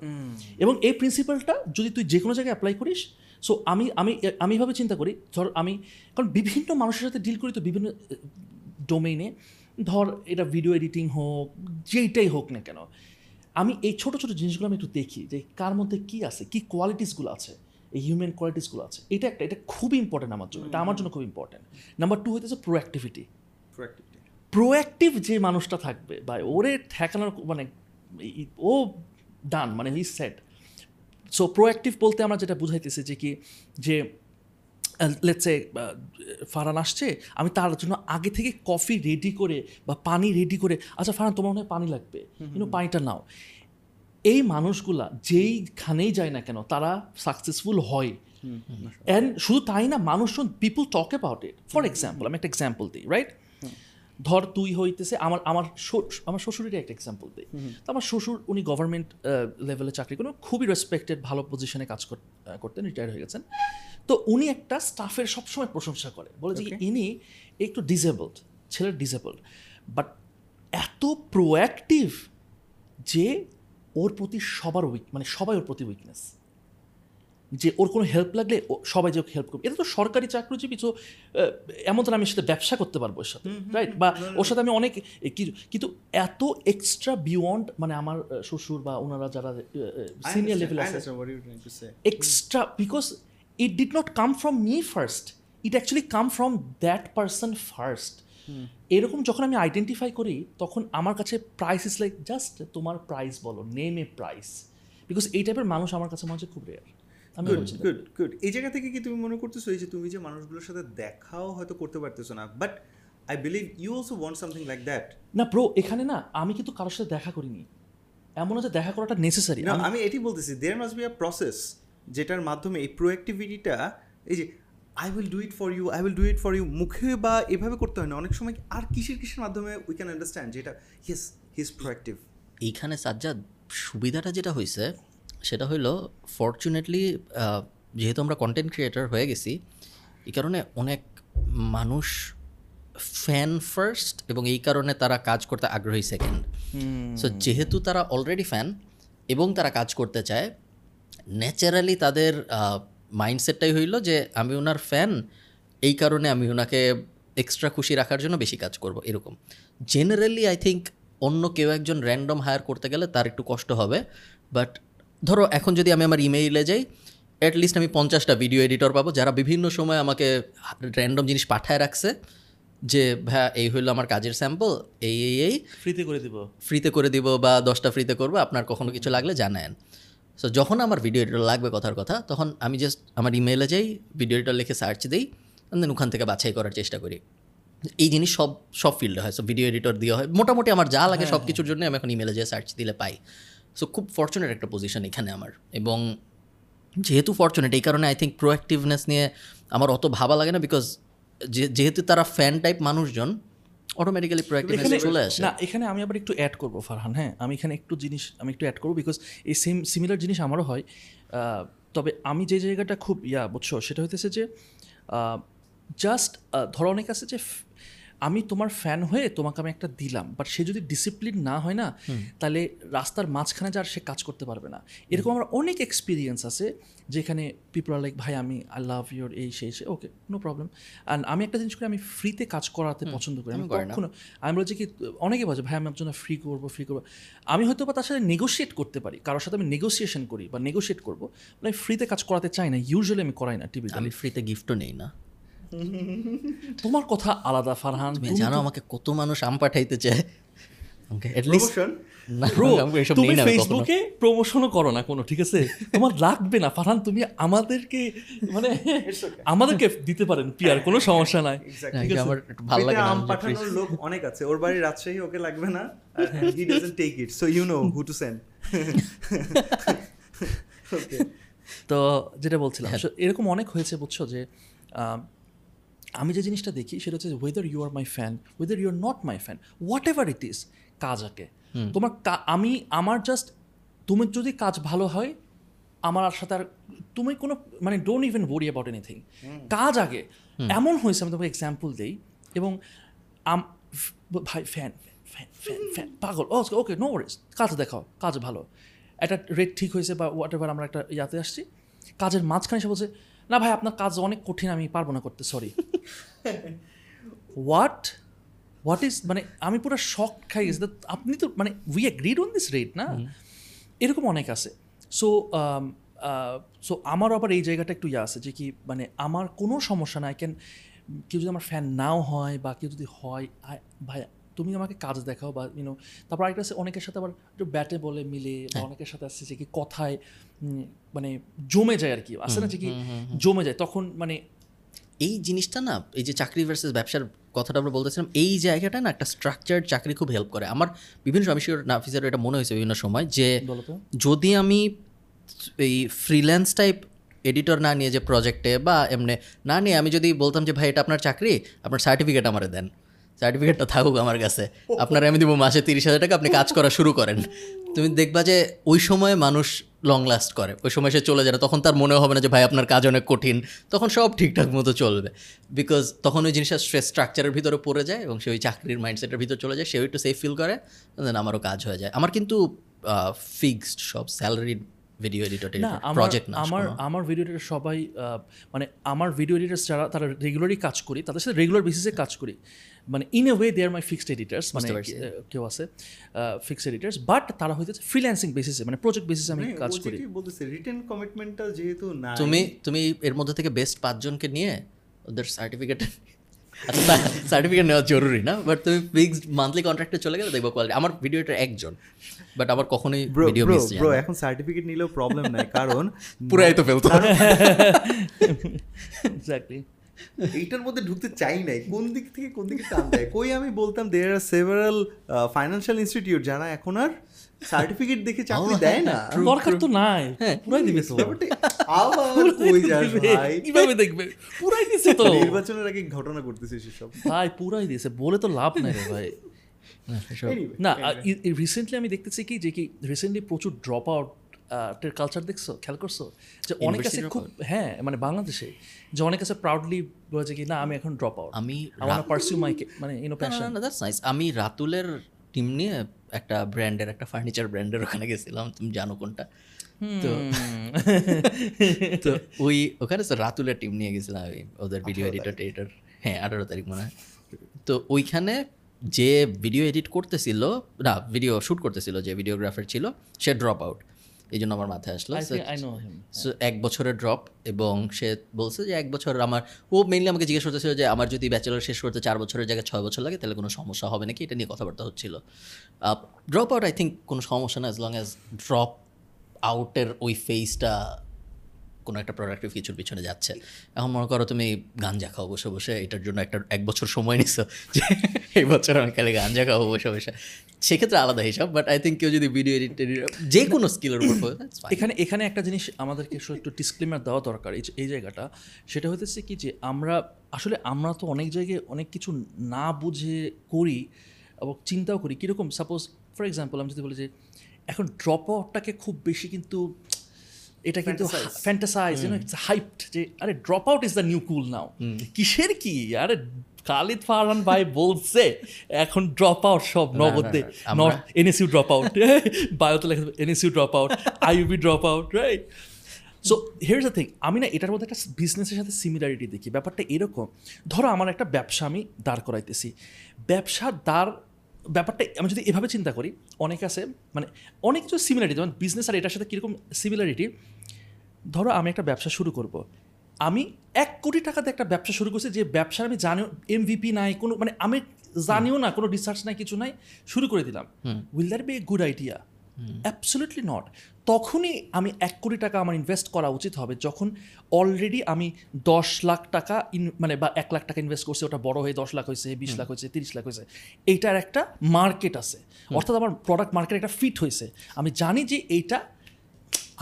এবং এই প্রিন্সিপালটা যদি তুই যে কোনো জায়গায় অ্যাপ্লাই করিস সো আমি আমি আমি এভাবে চিন্তা করি ধর আমি কারণ বিভিন্ন মানুষের সাথে ডিল করি তো বিভিন্ন ডোমেইনে ধর এটা ভিডিও এডিটিং হোক যেইটাই হোক না কেন। আমি এই ছোট ছোট জিনিসগুলো আমি একটু দেখি যে কার মধ্যে কি আছে কি কোয়ালিটিসগুলো আছে এই হিউম্যান কোয়ালিটিসগুলো আছে। এটা একটা এটা খুবই ইম্পর্টেন্ট আমার জন্য এটা আমার জন্য খুব ইম্পর্টেন্ট নাম্বার টু হইতেছে প্রোঅ্যাক্টিভিটি প্রোঅ্যাক্টিভ যে মানুষটা থাকবে বা ওরে ঠেকানোর মানে ও ডান মানে হি সেট সো প্রোঅ্যাক্টিভ বলতে আমরা যেটা বুঝাইতেছি যে কি যে লেটসে ফারান আসছে আমি তার জন্য আগে থেকে কফি রেডি করে বা পানি রেডি করে আচ্ছা ফারান তোমার মনে হয় পানি লাগবে? কিন্তু পানিটা নাও। এই মানুষগুলা যেইখানেই যায় না কেন তারা সাকসেসফুল হয়। অ্যান্ড শুধু তাই না মানুষজন people talk about it for example আমি একটা এক্সাম্পল দিই রাইট ধর তুই হইতেছে আমার আমার আমার শ্বশুরেরই একটা এক্সাম্পল দিই। তো আমার শ্বশুর উনি গভর্নমেন্ট লেভেলে চাকরি করেন খুবই রেসপেক্টেড ভালো পজিশনে কাজ করতেন রিটায়ার হয়ে গেছেন। তো উনি একটা স্টাফের সবসময় প্রশংসা করে। বলে যে ইনি একটু ডিসেবলড ছেলের ডিসেবলড বাট এত প্রোঅ্যাক্টিভ যে ওর প্রতি সবার উইক মানে সবাই ওর প্রতি উইকনেস যে ওর কোনো হেল্প লাগলে ও সবাই যে হেল্প করবে। এটা তো সরকারি চাকরিজীবী তো এমন তো আমি সাথে ব্যবসা করতে পারব ওর সাথে রাইট বা ওর সাথে আমি অনেক কিন্তু এত এক্সট্রা বিয়ন্ড মানে আমার শ্বশুর বা ওনারা যারা সিনিয়র লেভেল আছে extra because it did not come from me first it actually come from that person first এরকম যখন আমি আইডেন্টিফাই করি তখন আমার কাছে প্রাইস ইজ লাইক জাস্ট তোমার প্রাইস বলো নেম এ প্রাইস বিকজ এই টাইপের মানুষ আমার কাছে মনে হচ্ছে খুব রেয়ার আমি গুড গুড এই জায়গা থেকে কি তুমি মনে করতেছো এই যে তুমি যে মানুষগুলোর সাথে দেখাও হয়তো করতে পারতেছো না but I believe you also want something like that না ব্রো এখানে না আমি কিন্তু কারোর সাথে দেখা করিনি। এমন হচ্ছে দেখা করাটা নেসেসারি না আমি এটি বলতেছি there must be a process যেটার মাধ্যমে এই প্রোঅ্যাক্টিভিটিটা এই যে I will do it for you I will do it for you মুখে বা এভাবে করতে হয় না। অনেক সময় আর কিসের কিসের মাধ্যমে উই ক্যান আন্ডারস্ট্যান্ড যেটা ইয়েস হি ইজ প্রোঅ্যাক্টিভ এইখানে সাজ্জাদ সুবিধাটা যেটা হয়েছে সেটা হইল ফর্চুনেটলি যেহেতু আমরা কন্টেন্ট ক্রিয়েটর হয়ে গেছি এই কারণে অনেক মানুষ ফ্যান ফার্স্ট এবং এই কারণে তারা কাজ করতে আগ্রহী সেকেন্ড সো যেহেতু তারা অলরেডি ফ্যান এবং তারা কাজ করতে চায় ন্যাচারালি তাদের মাইন্ডসেটটাই হইল যে আমি ওনার ফ্যান এই কারণে আমি ওনাকে এক্সট্রা খুশি রাখার জন্য বেশি কাজ করব এরকম। জেনারেলি আই থিঙ্ক অন্য কেউ একজন র্যান্ডম হায়ার করতে গেলে তার একটু কষ্ট হবে বাট ধরো এখন যদি আমি আমার ইমেইলে যাই অ্যাটলিস্ট আমি পঞ্চাশটা ভিডিও এডিটর পাবো যারা বিভিন্ন সময় আমাকে র্যান্ডম জিনিস পাঠায় রাখছে যে ভাইয়া এই হইল আমার কাজের স্যাম্পল এই এই এই। ফ্রিতে করে দিব। ফ্রিতে করে দিব বা দশটা ফ্রিতে করব আপনার কখনো কিছু লাগলে জানায়েন। সো যখন আমার ভিডিও এডিটর লাগবে কথার কথা তখন আমি জাস্ট আমার ইমেইলে যাই ভিডিও এডিটর লিখে সার্চ দিই দেন ওখান থেকে বাছাই করার চেষ্টা করি। এই জিনিস সব সব ফিল্ডে হয়। সো ভিডিও এডিটর দেওয়া হয়। মোটামুটি আমার যা লাগে সব কিছুর জন্য আমি এখন ইমেলে যেয়ে সার্চ দিলে পাই। সো খুব ফর্চুনেট একটা পজিশন এখানে আমার। এবং যেহেতু ফর্চুনেট এই কারণে আই থিঙ্ক প্রোঅ্যাক্টিভনেস নিয়ে আমার অত ভাবা লাগে না বিকজ যেহেতু তারা ফ্যান টাইপ মানুষজন অটোমেটিক্যালি প্রোঅ্যাক্টিভনেস এখানে চলে আসে। না এখানে আমি আবার একটু অ্যাড করব ফারহান হ্যাঁ? আমি এখানে একটু জিনিস আমি একটু অ্যাড করব বিকজ এই সেম সিমিলার জিনিস আমারও হয়। তবে আমি যে জায়গাটা খুব ইয়া বুঝছ? সেটা হইতেছে যে জাস্ট ধরো অনেক আছে যে আমি তোমার ফ্যান হয়ে তোমাকে আমি একটা দিলাম বাট সে যদি ডিসিপ্লিন না হয় না তাহলে রাস্তার মাঝখানে যার সে কাজ করতে পারবে না। এরকম আমার অনেক এক্সপিরিয়েন্স আছে যেখানে পিপল আর লাইক ভাই আমি আই লাভ ইউর এই সেই সে ওকে নো প্রবলেম অ্যান্ড আমি একটা জিনিস করি আমি ফ্রিতে কাজ করাতে পছন্দ করি। আমি কখনো আমি বলছি কি অনেকে বলছে ভাই আমি আপনার জন্য ফ্রি করব ফ্রি করব। আমি হয়তো বা তার সাথে নেগোশিয়েট করতে পারি কারোর সাথে আমি নেগোসিয়েশন করি বা নেগোশিয়েট করব মানে ফ্রিতে কাজ করাতে চাই না ইউজুয়ালি আমি করাই না টিভি আমি ফ্রিতে গিফটও নেই না। তোমার কথা আলাদা ফারহান। তুমি জানো আমাকে কত মানুষ আম পাঠাইতে চায়? তুমি ফেসবুকে প্রমোশনও করো না কোনো ঠিক আছে? তোমার লাগবে না ফারহান তুমি আমাদেরকে মানে আমাদেরকে দিতে পারেন পিয়ার কোনো সমস্যা নাই। আমার ভালো লাগে আম পাঠানোর লোক অনেক আছে ওর বাড়ি রাজশাহী ওকে লাগবে না he doesn't take it so you know who to send okay তো যেটা বলছিলাম so এরকম অনেক হয়েছে বুঝছ যে আম, যে জিনিসটা দেখি সেটা হচ্ছে whether you are my fan whether you are not my fan whatever it is কাজ আগে তোমার আমি আমার জাস্ট তুমি যদি কাজ ভালো হয় আমার আর সাথে আর তুমি কোনো মানে don't even worry about anything কাজ আগে এমন হয়েছে আমি তোমাকে এক্সাম্পল দিই এবং আম ভাই ফ্যান ফ্যান ফ্যান ফ্যান পাগল। ওকে ওকে নো ওয়ারিস কাজ দেখাও কাজ ভালো। একটা রেট ঠিক হয়েছে বা হোয়াট এভার আমরা একটা ইয়াতে আসছি কাজের মাঝখানে এসে বলছে না ভাই আপনার কাজ অনেক কঠিন আমি পারব না করতে সরি হোয়াট হোয়াট ইজ মানে আমি পুরো শখ খাই গেছি আপনি তো মানে we agreed on this rate না? এরকম অনেক আছে। সো সো আমারও আবার এই জায়গাটা একটু ইয়ে আছে যে কি মানে আমার কোনো সমস্যা না আই ক্যান কেউ যদি আমার ফ্যান নাও হয় বা কেউ যদি হয় ভাই তুমি আমাকে কাজ দেখাও বা ইউনো তারপর আরেকটা আছে অনেকের সাথে আবার একটু ব্যাটে বলে মিলে বা অনেকের সাথে আসছে যে কি কথায় মানে জমে যায় আর কি আসে না যে কি জমে যায় তখন মানে এই জিনিসটা না এই যে চাকরি ভার্সেস ব্যবসার কথাটা আমরা বলতেছিলাম এই জায়গাটা না একটা স্ট্রাকচার চাকরি খুব হেল্প করে। আমার বিভিন্ন সময় আমি নাফিসের এটা মনে হয়েছে বিভিন্ন সময় যে যদি আমি এই ফ্রিল্যান্স টাইপ এডিটর না নিয়ে যে প্রজেক্টে বা এমনি না নিয়ে আমি যদি বলতাম যে ভাই এটা আপনার চাকরি আপনার সার্টিফিকেট আমার দেন। সার্টিফিকেটটা থাকুক আমার কাছে। আপনার আমি দিব মাসে তিরিশ হাজার টাকা, আপনি কাজ করা শুরু করেন। তুমি দেখবা যে ওই সময় মানুষ লং লাস্ট করে। ওই সময় সে চলে যায় তখন তার মনে হবে না যে, ভাই, আপনার কাজ অনেক কঠিন। তখন সব ঠিকঠাক মতো চলবে। বিকজ তখন ওই জিনিসটা স্ট্রেস স্ট্রাকচারের ভিতরে পড়ে যায় এবং সে ওই চাকরির মাইন্ডসেটের ভিতরে চলে যায়। সেও একটু সেফ ফিল করে দেন আমারও কাজ হয়ে যায়। আমার কিন্তু ফিক্সড সব স্যালারি ভিডিও এডিটর না আমার প্রজেক্ট না আমার আমার ভিডিও এডিটর সবাই মানে আমার ভিডিও এডিটার্স যারা তারা রেগুলারই কাজ করি তাদের সাথে রেগুলার বেসিসে কাজ করি। মানে in a way they are my fixed editors মানে কেউ আছে ফিক্সড এডিটার্স বাট তারা হইতেছে ফ্রিল্যান্সিং বেসিসে মানে প্রজেক্ট বেসিসে আমি কাজ করি। বলতেছে রিটেন কমিটমেন্টটা যেহেতু না তুমি তুমি এর মধ্যে থেকে বেস্ট পাঁচজনকে নিয়ে ওদের সার্টিফিকেট সার্টিফিকেট নেওয়া জরুরি না বাট তুমি ফিক্সড মান্থলি কন্ট্রাক্টে চলে গেলে দেখব কোয়ালিটি আমার ভিডিওটা একজন বাট আমার কখনোই ভিডিও মিস ব্রো এখন সার্টিফিকেট নিলেও প্রবলেম নাই কারণ পুরাই তো ফেলতো এক্স্যাক্টলি এইটার মধ্যে ঢুকতে চাই নাই কোন দিক থেকে কোন দিকে টান দেয়? কই আমি বলতাম there are several financial institute যারা এখন আর সার্টিফিকেট দেখে চাকরি দেয় না। দরকার তো নাই। পুরাই দিবে তো। আবার কই যাস ভাই? কীভাবে দেখবে? পুরাই দিছে তো। নির্বাচনের আগে ঘটনা করতেছিস এসব ভাই পুরাই দিয়েছে বলে তো লাভ নাই রে ভাই। না রিসেন্টলি আমি দেখতেছি কি যে কি রিসেন্টলি প্রচুর ড্রপ আউট এর কালচার দেখছ? খেয়াল করছ? যে অনেক আছে খুব হ্যাঁ মানে বাংলাদেশে যে অনেক আছে প্রাউডলি বলেছে কি না আমি এখন ড্রপ আউট আমি আমার পারসিউ মাই মানে ইনো প্যাশন দ্যাটস নাইস আমি রাতুলের টিম নিয়ে একটা ব্র্যান্ডের একটা ফার্নিচার ব্র্যান্ডের ওখানে গেছিলাম তুমি জানো কোনটা? তো তো ওই ওখানে তো রাতুলের টিম নিয়ে গেছিলাম আমি ওদের ভিডিও এডিটর টেডিটর হ্যাঁ আঠারো তারিখ মনে হয়। তো ওইখানে যে ভিডিও এডিট করতেছিল না ভিডিও শ্যুট করতেছিল যে ভিডিওগ্রাফার ছিল সে ড্রপ আউট এই জন্য আমার মাথায় আসলো। So, এক বছরের ড্রপ এবং সে বলছে যে এক বছর আমার ও মেনলি আমাকে জিজ্ঞেস করতেছিল যে আমার যদি ব্যাচেলার শেষ করতে চার বছরের জায়গায় ছয় বছর লাগে তাহলে কোনো সমস্যা হবে নাকি? এটা নিয়ে কথাবার্তা হচ্ছিল। ড্রপ আউট আই থিঙ্ক কোনো সমস্যা না অ্যাজ লং অ্যাজ ড্রপ আউটের ওই ফেজটা কোনো একটা প্রোডাক্টিভ কিছুর পিছনে যাচ্ছে। এখন মনে করো তুমি গাঞ্জা খাও বসে বসে, এটার জন্য একটা, এক বছর সময় নিছো যে এই বছর আমি খালি গাঞ্জা খাব বসে বসে। সেক্ষেত্রে আলাদা হিসাব বাট আই থিঙ্ক কেউ যদি ভিডিও এডিট যে কোনো স্কিলের উপর. এখানে এখানে একটা জিনিস আমাদেরকে একটু ডিসক্লেমার দেওয়া দরকার, এই জায়গাটা। সেটা হতেছে কি যে, আমরা, আসলে আমরা তো অনেক জায়গায় অনেক কিছু না বুঝে করি এবং চিন্তাও করি। কীরকম সাপোজ ফর এক্সাম্পল আমি যদি বলি যে, এখন ড্রপ আউটটাকে খুব বেশি কিন্তু এটা কিন্তু ফ্যান্টাসাইজ ইউনো ইটস হাইপড যে আরে drop out is the new cool now কিসের কি? আরে খালিদ ফারহান ভাই বলছে এখন ড্রপ আউট সব নগদে। আমরা- নট এনএসইউ ড্রপ আউট বায়োতে লেখা NSU drop out IUB drop out right so here the thing আমি না এটার মধ্যে একটা বিজনেসের সাথে সিমিলারিটি দেখি। ব্যাপারটা এরকম ধরো আমার একটা ব্যবসা আমি দাঁড় করাইতেছি। ব্যবসার দাঁড় ব্যাপারটা আমি যদি এভাবে চিন্তা করি অনেক আছে মানে অনেক কিছু সিমিলারিটি যেমন বিজনেস আর এটার সাথে কীরকম সিমিলারিটি ধরো আমি একটা ব্যবসা শুরু করব। আমি এক কোটি টাকাতে একটা ব্যবসা শুরু করছি যে ব্যবসার আমি জানিও এমভিপি নাই কোনো মানে আমি জানিও না কোনো রিসার্চ নাই কিছু নাই শুরু করে দিলাম। Will that be a good idea absolutely not তখনই আমি এক কোটি টাকা আমার ইনভেস্ট করা উচিত হবে যখন অলরেডি আমি দশ লাখ টাকা ইন মানে বা এক লাখ টাকা ইনভেস্ট করছি ওটা বড় হয়ে দশ লাখ হয়েছে বিশ লাখ হয়েছে তিরিশ লাখ হয়েছে এইটার একটা মার্কেট আছে। অর্থাৎ আমার প্রোডাক্ট মার্কেট একটা ফিট হয়েছে। আমি জানি যে এইটা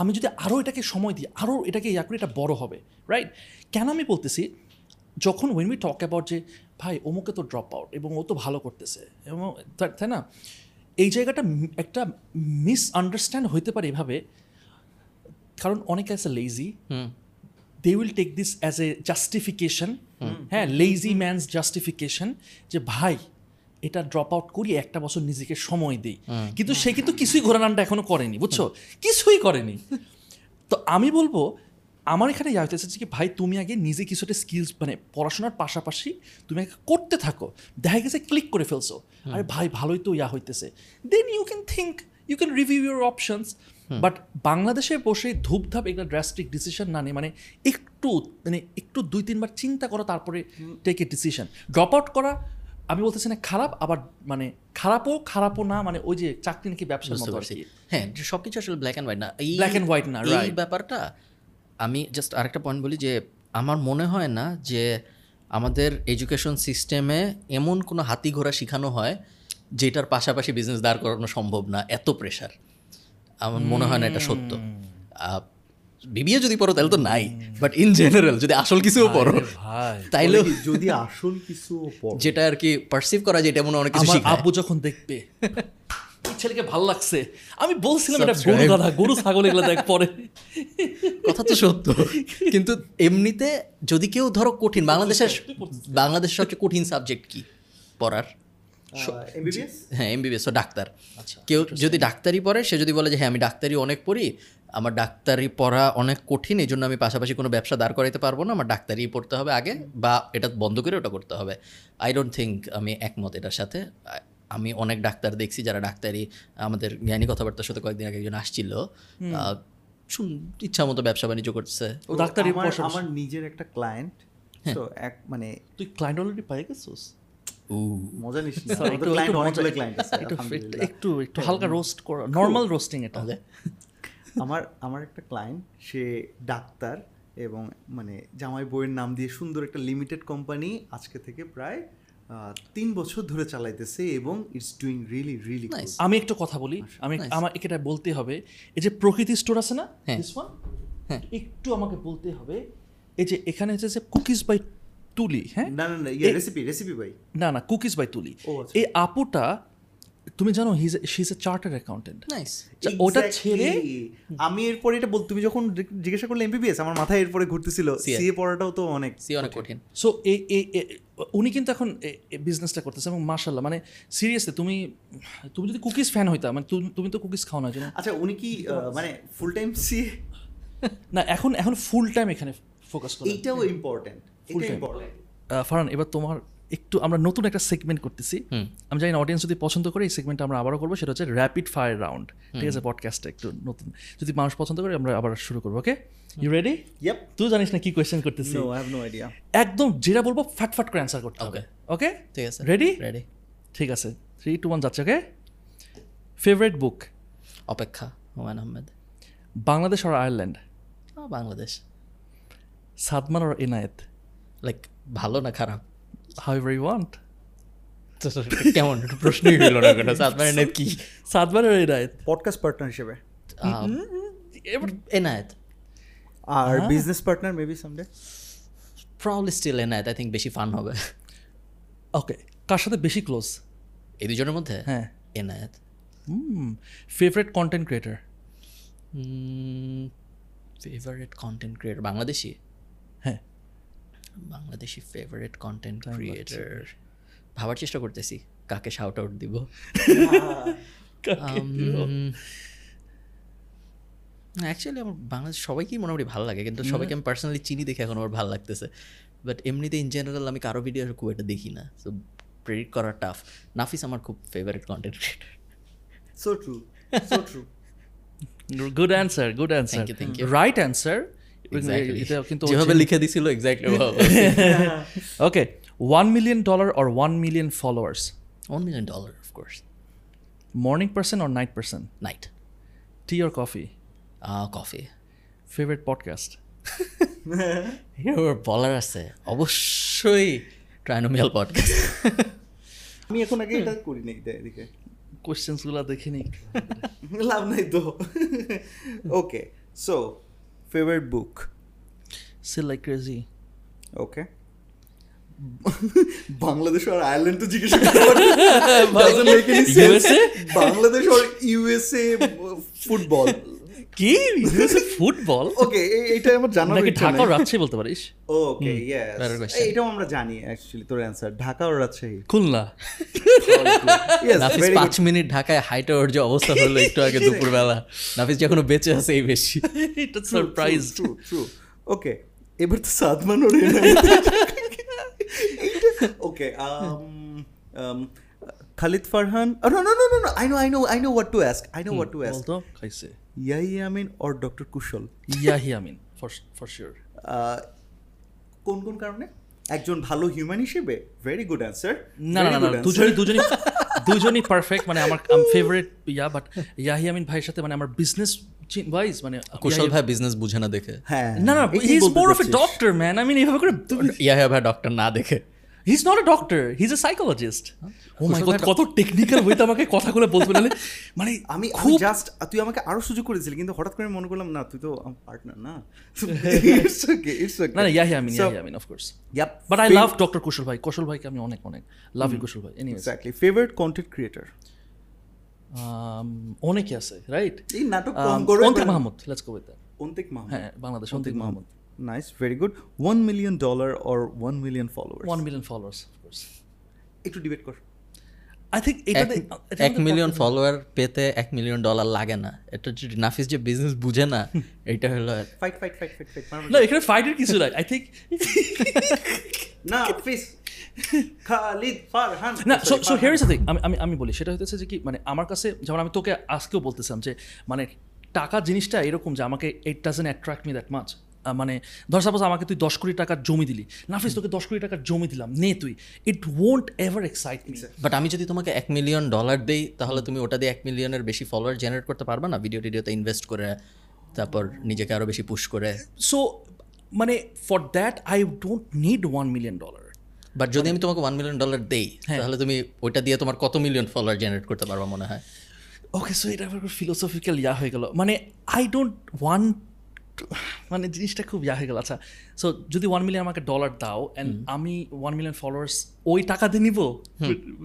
আমি যদি আরও এটাকে সময় দিই আরও এটাকে ইয়া করি এটা বড় হবে রাইট কেন আমি বলতেছি যখন ওয়েন উই টক অ্যাবাউট যে ভাই অমুকে তো ড্রপ আউট এবং ও তো ভালো করতেছে। এবং তাই না? এই জায়গাটা একটা মিস আন্ডারস্ট্যান্ড হইতে পারে এভাবে। কারণ অনেকে আছে lazy they will take this as a justification হ্যাঁ লেজি ম্যানস জাস্টিফিকেশন যে ভাই এটা ড্রপ আউট করি একটা বছর নিজেকে সময় দিই। কিন্তু সে কিন্তু কিছুই ঘোরানানটা এখনও করেনি বুঝছ? কিছুই করেনি। তো আমি বলব আমার এখানে ইয়া হইতেছে যে কি ভাই তুমি আগে নিজে কিছু একটা স্কিলস মানে পড়াশোনার পাশাপাশি তুমি আগে করতে থাকো। দেখা গেছে ক্লিক করে ফেলছো। আরে ভাই ভালোই তো ইয়া হইতেছে। Then you can think you can review your options but বাংলাদেশে বসে ধূপধাপ একটা ড্রাস্টিক ডিসিশন না নিয়ে মানে একটু মানে একটু দুই তিনবার চিন্তা করো তারপরে take a decision drop out করা আমি বলতেছি না খারাপ আবার মানে খারাপও খারাপও না মানে ওই যে চাকরি নাকি ব্যবসার বুঝতে মতো আর পারছি। কি। হ্যাঁ যে সবকিছু আসলে ব্ল্যাক অ্যান্ড হোয়াইট না। এই Black and white না, এই ব্যাপারটা আমি জাস্ট আরেকটা পয়েন্ট বলি যে আমার মনে হয় না যে আমাদের এডুকেশন সিস্টেমে এমন কোনো হাতি ঘোড়া শেখানো হয় যেটার পাশাপাশি বিজনেস দাঁড় করানো সম্ভব না এত প্রেশার আমার মনে হয় না এটা সত্য। বিবিএ যদি পড়ো তাহলে তো নাই বাট ইন জেনারেল যদি আসল কিছুও পড়ো ভাই। তাইলেও যদি আসল কিছু যেটা আর কি পারসিভ করা যায় এটা মনে হয় অনেক কিছু আব্বু যখন দেখবে ছেলেকে ভালো লাগছে। আমি বলছিলাম এটা গরু. গাধা গরু ছাগল এগুলো দেখ পরে। কথা তো সত্য। কিন্তু এমনিতে যদি কেউ ধরো কঠিন বাংলাদেশের বাংলাদেশের সবচেয়ে কঠিন সাবজেক্ট কি? পড়ার? হ্যাঁ এমবিবিএস ও ডাক্তার। কেউ যদি ডাক্তারি পড়ে সে যদি বলে যে হ্যাঁ আমি ডাক্তারি অনেক পড়ি আমার ডাক্তারি পড়া অনেক কঠিন এই জন্য আমি পাশাপাশি কোনো ব্যবসা দাঁড় করাইতে পারব না আমার ডাক্তারি পড়তে হবে আগে বা এটা বন্ধ করে ওটা করতে হবে। আই ডোন্ট থিঙ্ক আমি একমত এটার সাথে। আমি অনেক ডাক্তার দেখছি যারা ডাক্তারি আমাদের জ্ঞানী কথাবার্তার সাথে কয়েকদিন আগে একজন আসছিল। ইচ্ছা মতো ব্যবসা বাণিজ্য করছে। ও ডাক্তারি আমার নিজের একটা ক্লায়েন্ট তো এক মানে তুই ক্লায়েন্ট অলরেডি পাই গেছিস? মজা নিস একটু- একটু হালকা রোস্ট করো নর্মাল রোস্টিং এটা। আমার আমার একটা ক্লায়েন্ট সে ডাক্তার এবং মানে জামাই বইয়ের নাম দিয়ে সুন্দর একটা লিমিটেড কোম্পানি আজকে থেকে প্রায় তিন বছর ধরে চালাইতেছে এবং ইটস ডুইং রিয়েলি রিয়েলি. আমি একটা কথা বলি আচ্ছা, আমি আমার এটা বলতে হবে এই যে প্রকৃতি স্টোর আছে না হ্যাঁ। হ্যাঁ one? একটু আমাকে বলতে হবে এই যে এখানে হচ্ছে যে কুকিজ বাই তুলি হ্যাঁ না না না রেসিপি রেসিপি বাই না না কুকিজ বাই তুলি আচ্ছা। এই আপুটা তুমি জানো his she is a chartered accountant nice ওটা ছেড়ে আমি এরপরে এটা বল তুমি যখন জিজ্ঞাসা করলে এমবিবিএস আমার মাথায় এরপরে ঘুরতেছিল। CA সিএ পড়াটাও তো অনেক সি অনেক কঠিন। সো এই উনি কিন্তু এখন বিজনেসটা করতেছে এবং মার্শাল্লাহ মানে সিরিয়াসলি তুমি তুমি যদি কুকিজ ফ্যান হইতা মানে তুমি- তুমি তো কুকিজ খাও না জানো আচ্ছা উনি কি মানে ফুল টাইম সিএ না এখন এখন ফুল টাইম এখানে ফোকাস করে। এইটাও ইম্পর্টেন্ট এটা. ইম্পর্টেন্ট আহ, ফারহান এবার তোমার একটু আমরা নতুন একটা সেগমেন্ট করতেছি। আমি জানি না অডিয়েন্স যদি পছন্দ করে এই সেগমেন্টটা আমরা আবারও করব সেটা হচ্ছে র্যাপিড ফায়ার রাউন্ড ঠিক আছে পডকাস্টটা একটু নতুন। যদি মানুষ পছন্দ করে আমরা আবার শুরু করব ওকে ইউ রেডি ইয়াপ তুই জানিস না কি কোয়েশ্চেন করতেছি। একদম যেটা বলব ফাট ফাট করে অ্যান্সার করতে হবে ওকে ঠিক আছে। রেডি রেডি ঠিক আছে। থ্রি টু ওয়ান যাচ্ছে ওকে ফেভারিট বুক অপেক্ষা হুমায়ুন আহমেদ। বাংলাদেশ আর আয়ারল্যান্ড বাংলাদেশ। সাদমান আর এনায়েত? লাইক ভালো না খারাপ? এভার ইউ ওয়ান্ট কেমন? একটু প্রশ্নই হইল না কোনো? কি? সাদমান এনায়েত পডকাস্ট পার্টনার হিসেবে। এনায়েত আর business partner maybe someday probably still Enayet I think বেশি ফান হবে। ওকে কার সাথে বেশি ক্লোজ এই দুজনের মধ্যে? হ্যাঁ। Enayet favourite content creator favourite content creator Bangladeshi? Bangladeshi favourite content creator ভাবার চেষ্টা করতেছি কাকে শাউট আউট দিব? অ্যাকচুয়ালি আমার বাংলাদেশ সবাইকেই মোটামুটি ভালো লাগে কিন্তু সবাইকে আমি পার্সোনালি চিনি দেখে এখন আমার ভালো লাগতেছে। বাট এমনিতে ইন জেনারেল আমি কারও ভিডিও খুব একটা দেখি না। সো প্রেডিক্ট করা টাফ নাফিস আমার খুব favourite content creator so true so true good answer good answer you, thank you. Right answer কিন্তু যেভাবে লিখে দিছিল exactly okay one million dollar or one million followers one million dollar of course morning person or night person night tea or coffee coffee favourite podcast বলার আছে অবশ্যই trinomial podcast আমি এখন আগে এটা করি নাই এদিকে কোয়েশ্চেন্সগুলো দেখে নিই লাভ নাই তো ওকে সো ফেভারিট book? সে like crazy. Okay. বাংলাদেশ আর আয়ারল্যান্ড তো জিজ্ঞেস করতে Doesn't make any sense. USA? Bangladesh R USA football কি? ফুটবল ওকে এইটা আমার জানার নাকি ঢাকা। রাজশাহী বলতে পারিস? ওকে ইয়েস এটাও আমরা জানি অ্যাকচুয়ালি তোর অ্যান্সার ঢাকা আর রাজশাহী। খুলনা। নাফিস পাঁচ মিনিট ঢাকায় হাইটে ওর যে অবস্থা হলো একটু আগে দুপুরবেলা। নাফিস যে এখনও বেঁচে আছে এই বেশি। এটা সারপ্রাইজ ট্রু ট্রু ওকে এবার তো সাদমান ওর okay um, Khalid Farhan no no no no I know I know I know what to ask I know what to ask খাইছে। Yahya Amin or doctor Kushal Yahya Amin for sure কোন কোন কারণে? একজন ভালো human হিসেবে? Very good answer না না না দুজনই দুজনই দুজনই পারফেক্ট মানে আমার ফেভারিট ইয়া বাট ইয়াহি আমিন ভাইয়ের সাথে মানে আমার বিজনেস ওয়াইজ মানে কুশল ভাই বিজনেস বুঝে না দেখে। হ্যাঁ। না না he is more of a doctor man I mean এইভাবে করে ইয়া হ্যাঁ ভাই ডক্টর না দেখে। He is not a doctor he is a psychologist oh my God কত টেকনিক্যাল হইতে আমাকে কথাগুলো বলতে পারলে মানে আমি খুব জাস্ট তুই আমাকে আরও সুযোগ করেছিলি কিন্তু হঠাৎ করে মনে করলাম না তুই তো আমার পার্টনার না। ইটস ওকে ইটস ওকে না না Yahya Amin Yahya Amin of course yup but I love doctor Kushal ভাই কুশল ভাইকে আমি অনেক অনেক লাভ ইউ কুশল ভাই anyways exactly favourite content creator Um, অনেকে আছে রাইট এই নাটক কম করো Antik Mahmud let's go with that Antik Mahmud. হ্যাঁ Bangladesh Antik Mahmud. Nice very good one million dollar or one million followers one million followers একটু debate কর। I think এক- এটাতে এক মিলিয়ন ফলোয়ার পেতে এক মিলিয়ন ডলার লাগে না। এটা যদি নাফিস যে বিজনেস বুঝে না এটা হলো fight fight fight fight fight না এখানে ফাইটের কিছু নাই। আই থিঙ্ক না ফিস খালিদ ফারহান। না so so here is the thing আমি আমি আমি বলি সেটা হচ্ছে যে কি মানে আমার কাছে যেমন আমি তোকে আজকেও বলতেছিলাম যে মানে টাকা জিনিসটা এরকম যে আমাকে it doesn't attract me that much ah, মানে ধর সাপোজ আমাকে তুই দশ কোটি টাকার জমি দিলি। নাফিস তোকে দশ কোটি টাকার জমি দিলাম। নে তুই। It won't ever excite me but আমি যদি তোমাকে এক মিলিয়ন ডলার দেই তাহলে তুমি ওটা দিয়ে এক মিলিয়নের বেশি ফলোয়ার জেনারেট করতে পারবে না? ভিডিও টিডিওতে ইনভেস্ট করে তারপর নিজেকে আরও বেশি পুশ করে। সো মানে for that I don't need one million dollar but যদি আমি তোমাকে ওয়ান মিলিয়ন ডলার দেই তাহলে তুমি ওইটা দিয়ে তোমার কত মিলিয়ন ফলোয়ার জেনারেট করতে পারবা মনে হয়? ওকে সো এটা ফিলোসফিক্যাল ইয়া হয়ে গেল। মানে আই ডোন্ট ওয়ান্ট মানে জিনিসটা খুব ইয়া হয়ে গেল। আচ্ছা সো যদি ওয়ান মিলিয়ন আমাকে ডলার দাও অ্যান্ড আমি ওয়ান মিলিয়ন ফলোয়ার্স ওই টাকা দিয়ে নিব?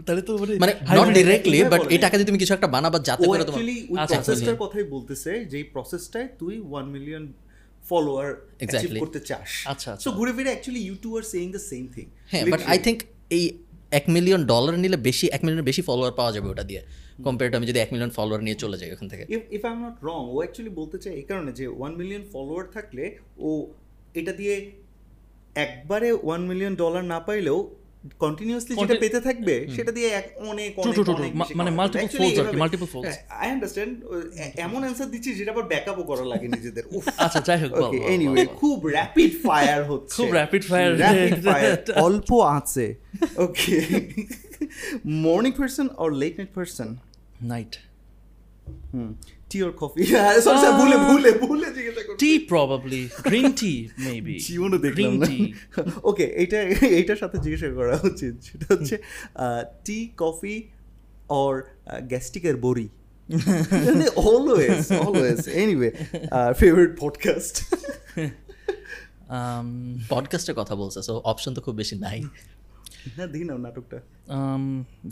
তাহলে তো মানে নট ডিরেক্টলি বাট এই টাকা দিয়ে তুমি কিছু একটা বানাবা যাতে করে তোমার ওই আচ্ছা, প্রসেসটার কথাই বলতেছে যে এই প্রসেসটায় তুই ওয়ান মিলিয়ন ফলোয়ার অ্যাচিভ. করতে চাস। আচ্ছা, সো ঘুরে ফিরে actually YouTube are saying the same thing হ্যাঁ বাট আই থিঙ্ক এই এক মিলিয়ন ডলার নিলে বেশি এক মিলিয়নের বেশি ফলোয়ার পাওয়া যাবে ওটা দিয়ে। কম্পেয়ার টু আমি যদি এক মিলিয়ন ফলোয়ার নিয়ে চলে যাই ওখান থেকে if I am not wrong O actually বলতে চাই এই কারণে যে ওয়ান মিলিয়ন ফলোয়ার থাকলে ও এটা দিয়ে একবারে ওয়ান মিলিয়ন ডলার না পাইলেও কন্টিনিউয়াসলি যেটা পেতে থাকবে সেটা দিয়ে এক অনেক মানে কামাবে। multiple আর কি. হ্যাঁ, I understand. এ- এমন অ্যান্সার দিচ্ছি যেটা আবার ব্যাকআপও করা লাগে নিজেদের আচ্ছা যাই হোক ওকে এনিওয়ে। খুব র্যাপিড ফায়ার হচ্ছে খুব. র্যাপিড ফায়ার অল্প আছে okay morning person late night person night hmm tea or coffee sorry ভুলে ভুলে ভুলে জিজ্ঞাসা করছি। Tea probably green tea maybe জীবনে দেখলাম না। ওকে এইটা এইটার সাথে জিজ্ঞাসা করা উচিত। সেটা হচ্ছে টি কফি অর গ্যাস্ট্রিকের বড়ি? Always always anyway favourite podcast Um, পডকাস্টের কথা বলছে সো অপশন তো খুব বেশি নাই। না দিই না নাটকটা। Um,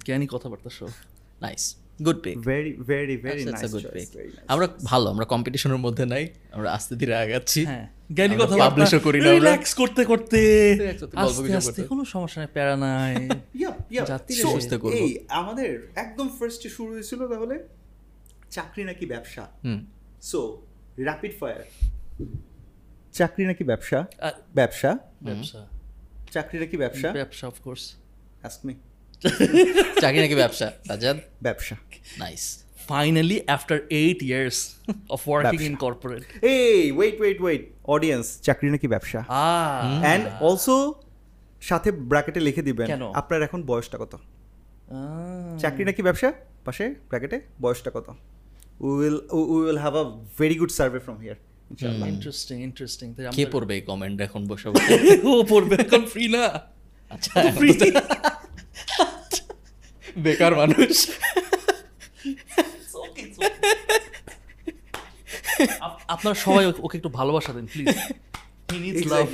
জ্ঞানী কথাবার্তা show nice good pick very very very nice good pick আমরা ভালো আমরা কম্পিটিশনের মধ্যে নাই আমরা আস্তে ধীরে আগাচ্ছি। হ্যাঁ। জ্ঞানী কথা publish ও করি না রিল্যাক্স করতে করতে। আস্তে আস্তে কোনো সমস্যা নাই প্যারা নাই। ইয়া ইয়া যাত্রীরা সুস্থ করব। এই আমাদের একদম ফার্স্টে শুরু হয়েছিল তাহলে চাকরি নাকি ব্যবসা? হুম। সো র্যাপিড ফায়ার চাকরি নাকি ব্যবসা? ব্যবসা? ব্যবসা। চাকরি নাকি ব্যবসা? ব্যবসা অফ কোর্স আস্ক মি চাকরি নাকি ব্যবসা? ব্যবসা। Nice finally after eight years of working in corporate এই ওয়েট ওয়েট ওয়েট অডিয়েন্স চাকরি নাকি ব্যবসা? অ্যান্ড অলসো সাথে ব্র্যাকেটে লিখে দিবেন আপনার এখন বয়সটা কত? চাকরি নাকি ব্যবসা? পাশে ব্র্যাকেটে বয়সটা কত? We will we will have a very good survey from here interesting interesting কে পড়বে এই কমেন্ট এখন বসে ও পড়বে এখন ফ্রি না? আচ্ছা। free। বেকার মানুষ। আপ- আপনারা সবাই ওকে- একটু ভালোবাসা দেন please he needs love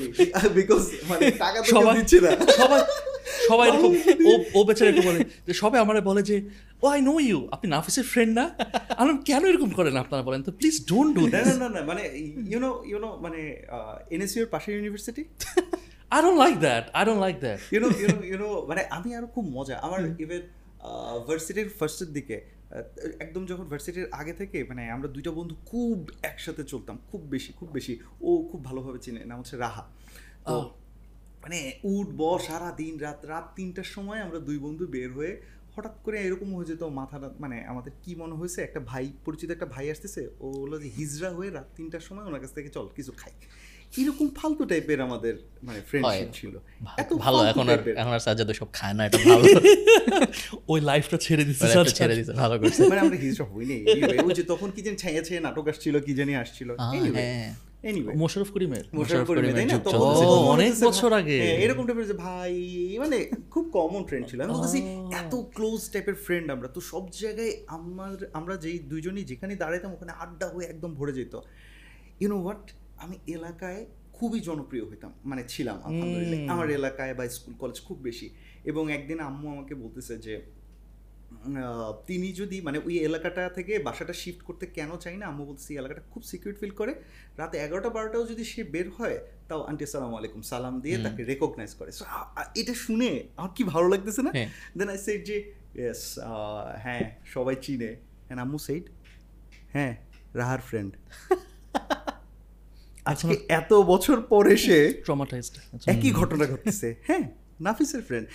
because মানে টাকা তো সবাই দিচ্ছে না। সবাই সবাই এরকম ও ও বেচারা এরকম বলে যে সবাই আমার বলে যে ও আই নো ইউ আপনি নাফিসের ফ্রেন্ড না? আমি কেন এরকম করেন আপনারা বলেন তো প্লিজ ডোন্ট ডু না না না না মানে ইউনো ইউনো মানে এনএসইউ এর পাশে university I don't like that I don't like that you know you know you know মানে আমি আরও খুব মজা আমার ইভেন ভার্সিটির ফার্স্টের দিকে একদম যখন ভার্সিটির আগে থেকে মানে আমরা দুইটা বন্ধু খুব একসাথে চলতাম খুব বেশি খুব বেশি ও খুব ভালোভাবে চিনে নাম হচ্ছে রাহা। তো। মানে উঠ ব সারা দিন রাত রাত তিনটার সময় আমরা দুই বন্ধু বের হয়ে হঠাৎ করে এরকম হয়ে যেত মাথাটা মানে আমাদের কি মনে হয়েছে? একটা ভাই পরিচিত একটা ভাই আসতেছে ও হলো যে হিজড়া হয়ে রাত তিনটার সময় ওনার কাছ থেকে চল কিছু খাই। এরকম ফালতু টাইপের আমাদের মানে ফ্রেন্ডশিপ ছিল। এত ভালো এখন আর এখন আর সাজাদ সব খায় না এটা ভালো। ওই লাইফটা ছেড়ে মানে একটা ছেড়ে দিছে ভালো করছে। মানে আমরা হিজড়া হইনি Anyway, ওই যে তখন কি জানি ছাইয়া ছাইয়া নাটক আসছিল কি জানি আসছিল। হ্যাঁ। এনিওয়ে মোশারফ করিমের। মোশাররফ করিমের, তাই না? যুগ তখন চলছে। তখন ও, অনেক বছর আগে। হ্যাঁ, এরকম টাইপের যে ভাই মানে খুব কমন ফ্রেন্ড ছিল আমি বলতেছি এত ক্লোজ টাইপের ফ্রেন্ড আমরা। তো সব জায়গায় আমার আমরা যেই দুইজনই যেখানে দাঁড়াইতাম ওখানে আড্ডা হয়ে একদম ভরে যেত। ইউনো হোয়াট আমি এলাকায় খুবই জনপ্রিয় হইতাম। মানে ছিলাম আলহামদুলিল্লাহ। আমার এলাকায় বা স্কুল কলেজ খুব বেশি। এবং একদিন আম্মু আমাকে বলতেছে যে তিনি যদি মানে ওই এলাকাটা থেকে বাসাটা শিফট করতে কেন চাই না আম্মু বলছি এলাকাটা খুব সিকিউর ফিল করে। রাতে এগারোটা বারোটাও যদি সে বের হয় তাও আন্টি সালাম আলাইকুম সালাম দিয়ে তাকে রেকগনাইজ করে। এটা শুনে আমার কি ভালো লাগতেছে না। দেন আই সেড যে ইয়েস হ্যাঁ সবাই চিনে। হ্যাঁ আম্মু সেইড হ্যাঁ রাহার ফ্রেন্ড আজকে এত বছর পরে সে ট্রমাটাইজড একই ঘটনা ঘটতেছে। হ্যাঁ নাফিসের ফ্রেন্ড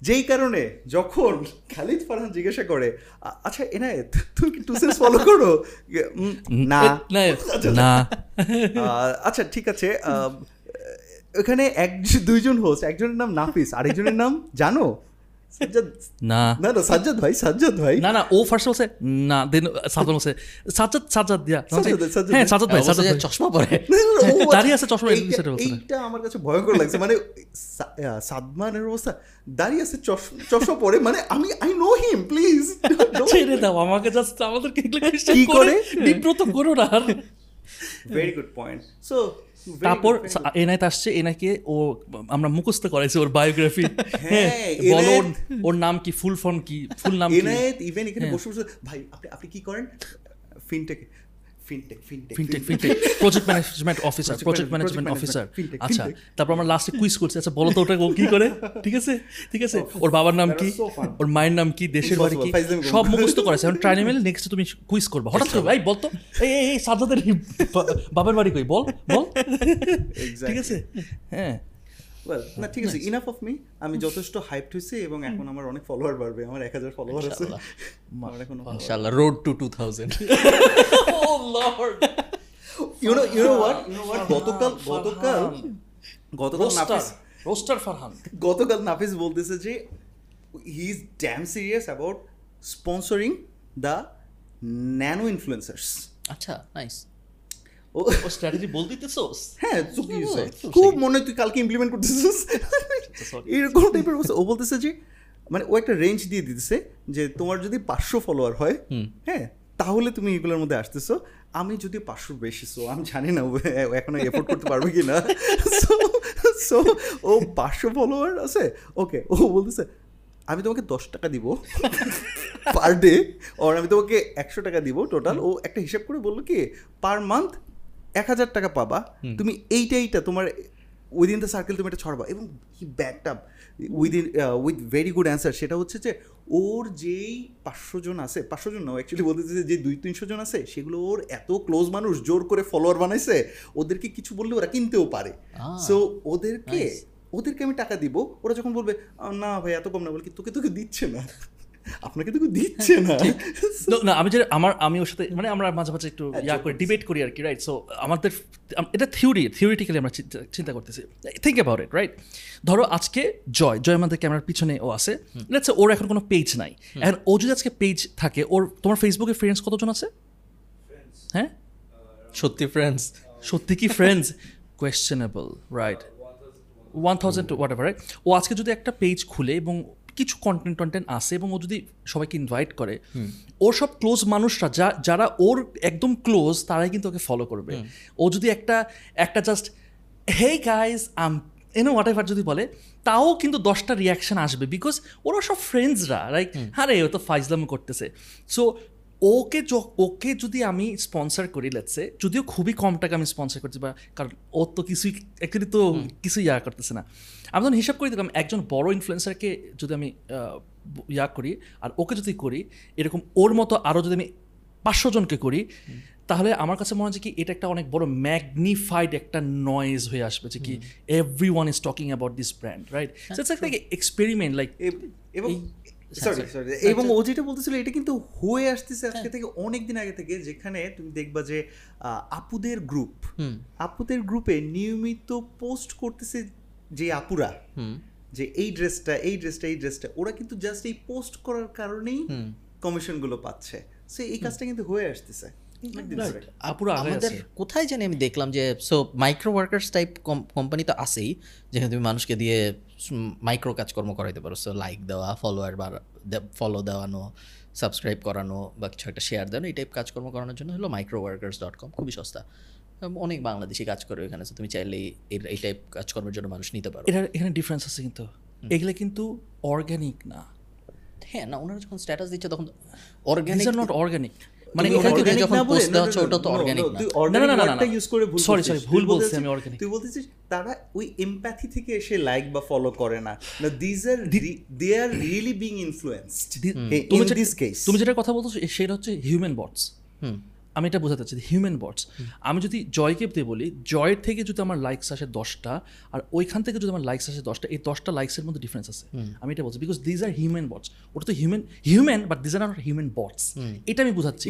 যেই কারণে যখন খালিদ ফারহান জিজ্ঞাসা করে আচ্ছা এনায়েত তুমি কি টু সেন্স ফলো করো? না। না। না আচ্ছা ঠিক আছে। আহ, ওখানে এক দুইজন হোস্ট একজনের নাম নাফিস আরেকজনের নাম জানো? সাজ্জাদ না না না সাজ্জাদ ভাই সাজ্জাদ ভাই না না ও ফার্স্ট বলছে না দেন সাজ্জাদ বলছে সাজ্জাদ সাজ্জাদ দিয়া সাজ্জাদ, সাজ্জাদ। হ্যাঁ সাজ্জাদ ভাই সাজ্জাদ চশমা পরে আচ্ছা, দাঁড়িয়ে আছে চশমা এইটা- সেটা বলছে এইটা আমার কাছে ভয়ঙ্কর লাগছে মানে সাদমানের অবস্থা দাঁড়িয়ে আছে চশ- চশমা পরে মানে আমি আই নো হিম প্লিজ ছেড়ে দাও আমাকে জাস্ট আমাদেরকে এগুলো question কি করে করে? বিব্রত করো না আর ভেরি গুড পয়েন্ট সো তারপর এনাইত আসছে এনাকে ও আমরা মুখস্থ করাইছি ওর বায়োগ্রাফি হ্যাঁ, বলো ওর- নাম কি ফুল ফর্ম কি ফুল নাম কি? ইভেন এখানে হ্যাঁ। বসে বসে ভাই আপনি আপনি কি করেন? Fintech. Fintech fintech fintech fintech project management officer project management officer আচ্ছা তারপর আমরা লাস্টে কুইজ করছি। আচ্ছা বলো তো ওটা কি করে? ঠিক আছে? ঠিক আছে? ওর বাবার নাম কি. ওর মায়ের নাম কি? দেশের বাড়ি কি। সব মুখস্থ করেছে। এখন ট্রাই নেক্সট তুমি কুইজ করবে। হঠাৎ করে ভাই বলতো। এই এই, এই বাবার বাড়ি কই? বল বল। ঠিক আছে? হ্যাঁ। Well, না ঠিক আছে ইনাফ অফ মি আমি যথেষ্ট হাইপড হয়েছি এবং এখন আমার অনেক ফলোয়ার বাড়বে আমার এক হাজার ফলোয়ার আছে। আমার এখন ইনশাআল্লাহ road to two thousand you know you know what you know what গতকাল গতকাল গতকাল নাফিস রোস্টার ফারহান গতকাল নাফিস বলতেছে যে he is damn serious about sponsoring the nano influencers আচ্ছা নাইস ও স্ট্র্যাটেজি বল দিতেছোস? হ্যাঁ খুব মনে তুই কালকে ইমপ্লিমেন্ট করতেছিস। এরকম টাইপের অবস্থা। ও বলতেছে যে মানে ও একটা রেঞ্জ দিয়ে দিতেছে যে তোমার যদি পাঁচশো ফলোয়ার হয় হ্যাঁ তাহলে তুমি এগুলোর মধ্যে আসতেছো। আমি যদি পাঁচশো বেশি সো আমি জানি না এখনও এফোর্ড করতে পারবে কি না সো ও পাঁচশো ফলোয়ার আছে? ওকে ও বলতেছে আমি তোমাকে দশ টাকা দিব পার ডে ওর আমি তোমাকে একশো টাকা দিব টোটাল ও একটা হিসাব করে বলল কি পার মান্থ এক হাজার টাকা পাবা তুমি এইটা এইটা তোমার উইদিন দ্য সার্কেল তুমি এটা ছড়বা এবং he backed up within with very good answer সেটা হচ্ছে যে ওর যেই পাঁচশো জন আছে পাঁচশো জন অ্যাকচুয়ালি বলতেছে যে দুই তিনশো জন আছে সেগুলো ওর এত ক্লোজ মানুষ জোর করে ফলোয়ার বানাইছে ওদেরকে কিছু বললে ওরা কিনতেও পারে। সো ওদেরকে ওদেরকে আমি টাকা দিব ওরা যখন বলবে না ভাই এত কম না। বলে কি তোকে তোকে দিচ্ছে না। আপনাকে তোকে দিচ্ছে না। না আমি যে আমার আমি ওর সাথে মানে আমরা মাঝে মাঝে একটু ইয়া করে ডিবেট করি আর কি রাইট সো আমাদের এটা থিওরি থিওরিটিক্যালি আমরা চিন্তা- চিন্তা করতেছি। থিঙ্ক অ্যাবাউট ইট রাইট ধরো আজকে জয় জয় আমাদের ক্যামেরার পিছনে ও আছে। লেটস ওর এখন কোনো পেজ নাই। এখন ও যদি আজকে পেজ থাকে ওর তোমার ফেসবুকে ফ্রেন্ডস কতজন আছে? হ্যাঁ? সত্যি ফ্রেন্ডস সত্যি কি friends questionable right one thousand whatever right ও আজকে যদি একটা পেজ খুলে এবং কিছু কন্টেন্ট টন্টেন্ট আসে এবং ও যদি সবাইকে ইনভাইট করে ওর সব ক্লোজ মানুষরা যা যারা ওর একদম ক্লোজ তারাই কিন্তু ওকে ফলো করবে। ও যদি একটা একটা জাস্ট হেই গাইজ আম এনো হোয়াট এভার যদি বলে তাও কিন্তু দশটা রিয়াকশন আসবে বিকজ ওরা সব ফ্রেন্ডসরা রাইক হ্যাঁ রে ও তো ফাইজলাম করতেছে। সো ওকে ওকে যদি আমি স্পন্সর করি লেটসে যদিও খুবই কম টাকা আমি স্পন্সর করছি বা কারণ ও তো কিছুই অ্যাকচুয়ালি তো কিছুই ইয়া করতেছে না। আমি যখন হিসাব করে দেখলাম একজন বড় ইনফ্লুয়েন্সারকে যদি আমি ইয়া করি আর ওকে যদি করি এরকম ওর মতো আরও যদি আমি পাঁচশো জনকে করি তাহলে আমার কাছে মনে হচ্ছে কি এটা একটা অনেক বড় ম্যাগনিফাইড একটা নয়েজ হয়ে আসবে যে কি everyone is talking about this brand right it's like experiment like এব- সরি সরি এবং ও যেটা বলতেছিল এটা কিন্তু হয়ে আসতেছে আজকে থেকে অনেক দিন আগে থেকে যেখানে তুমি দেখবা যে আপুদের গ্রুপ আপুদের গ্রুপে নিয়মিত পোস্ট করতেছে যে আপুরা যে এই ড্রেসটা এই ড্রেসটা এই ড্রেসটা ওরা কিন্তু জাস্ট এই পোস্ট করার কারণেই কমিশনগুলো পাচ্ছে। সো এই কাজটা কিন্তু হয়ে আসতেছে। আমাদের কোথায় জানি আমি দেখলাম যে so micro workers type company তো আছেই যেখানে তুমি মানুষকে দিয়ে মাইক্রো কাজকর্ম করাইতে পারো। সো লাইক দেওয়া ফলোয়ার বা ফলো দেওয়ানো সাবস্ক্রাইব করানো বা কিছু একটা শেয়ার দেওয়ানো এই টাইপ কাজকর্ম করানোর জন্য হলো মাইক্রো ওয়ার্কার্স ডট কম খুবই সস্তা। অনেক বাংলাদেশি কাজ করে এখানে so তুমি চাইলেই এই- এই টাইপ কাজকর্মের জন্য মানুষ নিতে পারো। এটা এখানে ডিফারেন্স আছে কিন্তু। এগুলো কিন্তু অর্গ্যানিক না। হ্যাঁ না ওনারা যখন স্ট্যাটাস দিচ্ছে তখন দিস অর্গানিক নট অর্গ্যানিক মানে এখান থেকে যখন পোস্ট দেওয়া হচ্ছে ওটা তো no, no, organic no, না। তুই না, না, না, না, wordটা করে ভুল সরি বলছিস। ভুল বলছি আমি অর্গানিক তুই বলতেছিস তারা ওই এমপ্যাথি থেকে এসে লাইক বা ফলো করে না। না these are they are really being influenced in this case তুমি যেটা কথা বলছো সেটা হচ্ছে হিউম্যান বটস আমি এটা বোঝাতে চাচ্ছি হিউম্যান বটস আমি যদি জয়কে দিয়ে বলি জয়ের থেকে যদি আমার লাইকস আসে দশটা আর ওইখান থেকে যদি আমার লাইকস আসে দশটা এই দশটা লাইকসের মধ্যে ডিফারেন্স আছে। আমি এটা বলছি because these are human bots ওটা তো human human but these are not human bots এটা আমি বোঝাচ্ছি.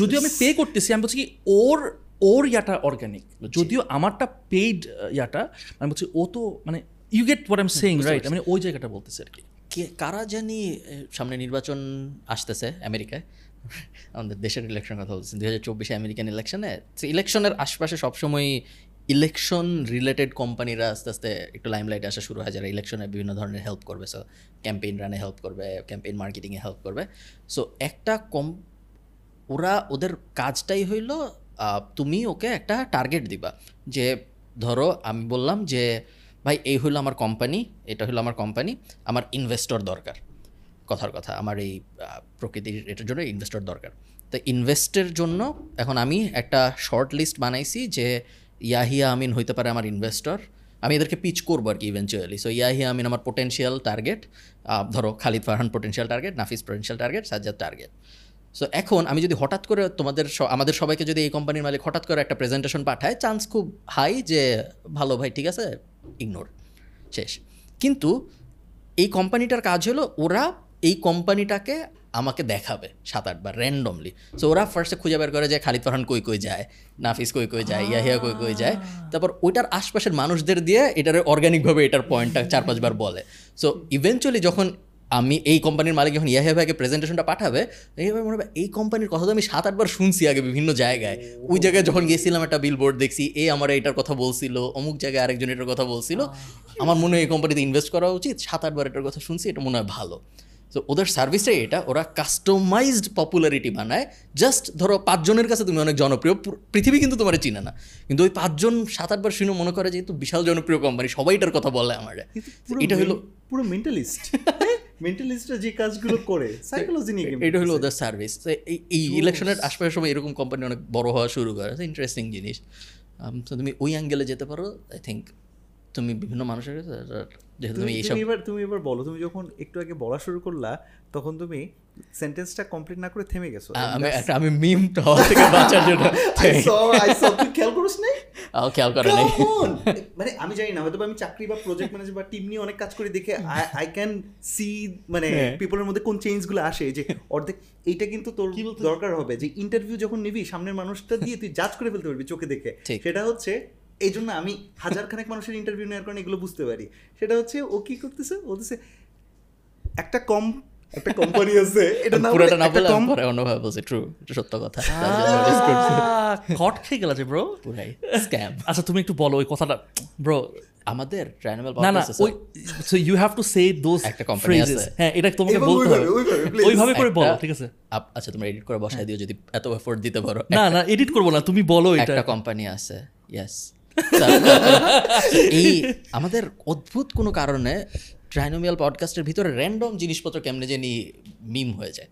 যদিও আমি পে করতেছি আমি বলছি কি ওর ওর ইয়াটা অর্গানিক যদিও আমারটা পেইড ইয়াটা আমি বলছি ও তো মানে you get what am saying right আমি ওই জায়গাটা বলতেছি আর কি। কারা জানি সামনে নির্বাচন আসতেছে আমেরিকায়। আমাদের দেশের ইলেকশন কথা বলছেন দুই হাজার চব্বিশে আমেরিকান ইলেকশনে ইলেকশনের আশপাশে সবসময় ইলেকশন রিলেটেড কোম্পানিরা আস্তে আস্তে একটু লাইমলাইটে আসা শুরু হয়। যারা ইলেকশনে বিভিন্ন ধরনের হেল্প করবে সো ক্যাম্পেইন রানে হেল্প করবে ক্যাম্পেইন মার্কেটিংয়ে হেল্প করবে। সো একটা কম ওরা ওদের কাজটাই হইল তুমি ওকে একটা টার্গেট দিবা। যে ধরো আমি বললাম যে, ভাই, এই হইল আমার কোম্পানি এটা হলো আমার কোম্পানি আমার ইনভেস্টর দরকার। কথার কথা, আমার এই প্রকৃতির এটার জন্য ইনভেস্টর দরকার। তো ইনভেস্টের জন্য এখন আমি একটা শর্ট লিস্ট বানাইছি যে ইয়াহিয়া আমিন হইতে পারে আমার ইনভেস্টর আমি এদেরকে পিচ করব আর কি ইভেনচুয়ালি সো ইয়াহিয়া আমিন আমার পোটেন্সিয়াল টার্গেট ধরো Khalid Farhan potential target Nafis potential target Sajjad target so এখন আমি যদি হঠাৎ করে তোমাদের আমাদের সবাইকে যদি এই কোম্পানির মালিক হঠাৎ করে একটা প্রেজেন্টেশন পাঠায় চান্স খুব হাই যে, ভালো ভাই, ঠিক আছে ইগনোর শেষ। কিন্তু এই কোম্পানিটার কাজ হলো ওরা এই কোম্পানিটাকে আমাকে দেখাবে সাত আটবার র্যান্ডমলি সো ওরা ফার্স্টে খুঁজে বের করে যে খালিদ ফারহান কই কই যায় নাফিস কই কই যায় ইয়াহিয়া কই কই যায়। তারপর ওইটার আশপাশের মানুষদের দিয়ে এটার অর্গানিকভাবে এটার পয়েন্টটা চার পাঁচবার বলে। সো ইভেনচুয়ালি যখন আমি এই কোম্পানির মালিক যখন ইয়াহিয়া ভাইকে প্রেজেন্টেশনটা পাঠাবে এইভাবে মনে হবে এই কোম্পানির কথা তো আমি সাত আটবার শুনছি আগে বিভিন্ন জায়গায়। ওই জায়গায় যখন গেছিলাম একটা বিলবোর্ড দেখছি এ আমার এটার কথা বলছিল অমুক জায়গায় আরেকজন এটার কথা বলছিল। আমার মনে হয় এই কোম্পানিতে ইনভেস্ট করা উচিত সাত আটবার এটার কথা শুনছি এটা মনে হয় ভালো। তো ওদের সার্ভিসটাই এটা ওরা কাস্টমাইজড পপুলারিটি বানায়। জাস্ট ধরো পাঁচজনের কাছে তুমি অনেক জনপ্রিয় পৃথিবী কিন্তু তোমার চিনে না। কিন্তু ওই পাঁচজন সাত আটবার শুনে মনে করে যেহেতু বিশাল জনপ্রিয় কোম্পানি সবাই এটার কথা বলে আমার। এটা হলো পুরো মেন্টালিস্ট মেন্টালিস্টরা যে কাজগুলো করে সাইকোলজি নিয়ে এটা হলো ওদের সার্ভিস এই ইলেকশনের আশপাশের সময় এরকম কোম্পানি অনেক বড় হওয়া শুরু করে। ইন্টারেস্টিং জিনিস। তো তুমি ওই অ্যাঙ্গেলে যেতে পারো আই থিঙ্ক তুমি বিভিন্ন মানুষের যেহেতু তুমি এইসব এবার তুমি এবার বলো তুমি যখন একটু আগে বলা শুরু করলা তখন তুমি সেন্টেন্সটা কমপ্লিট না করে থেমে গেছো। আমি একটা আমি মিম হওয়া থেকে বাঁচার জন্য তুই খেয়াল করিস নাই? খেয়াল করে নেই! মানে আমি জানি না হয়তো আমি চাকরি বা প্রজেক্ট ম্যানেজার বা টিম নিয়ে অনেক কাজ করে দেখে আই ক্যান সি মানে হ্যাঁ। পিপলের মধ্যে কোন চেঞ্জগুলো আসে যে অর্ধেক এইটা কিন্তু তোর দরকার হবে যে ইন্টারভিউ যখন নিবি সামনের মানুষটা দিয়ে তুই জাজ করে ফেলতে পারবি চোখে দেখে। সেটা হচ্ছে এই জন্য আমি হাজার খানেক মানুষের ইন্টারভিউ নেওয়ার কারণে এগুলো বুঝতে পারি। সেটা হচ্ছে ও কি করতেছে? ও বলতেছে একটা কম একটা কোম্পানি আছে। এটা না পুরোটা না একটা বলে কম পরে অন্যভাবে বলছে ট্রু এটা সত্য কথা। কট খেয়ে গেল যে ব্রো পুরাই স্ক্যাম আচ্ছা তুমি একটু বলো ওই কথাটা ব্রো আমাদের ট্রাইনামেল না না ওই so you have to say those একটা company আছে। হ্যাঁ এটা তোমাকে বলতে হবে। ওইভাবে, করে বলো ঠিক আছে? আচ্ছা তোমরা এডিট করে বসাই দিও যদি এত এফোর্ট দিতে পারো। না না এডিট করব না তুমি বলো এটা। একটা কোম্পানি আছে ইয়েস এই আমাদের অদ্ভুত কোনো কারণে ট্রাইনোমিয়াল পডকাস্টের ভিতরে র্যান্ডম জিনিসপত্র কেমনে জানি মিম হয়ে যায়।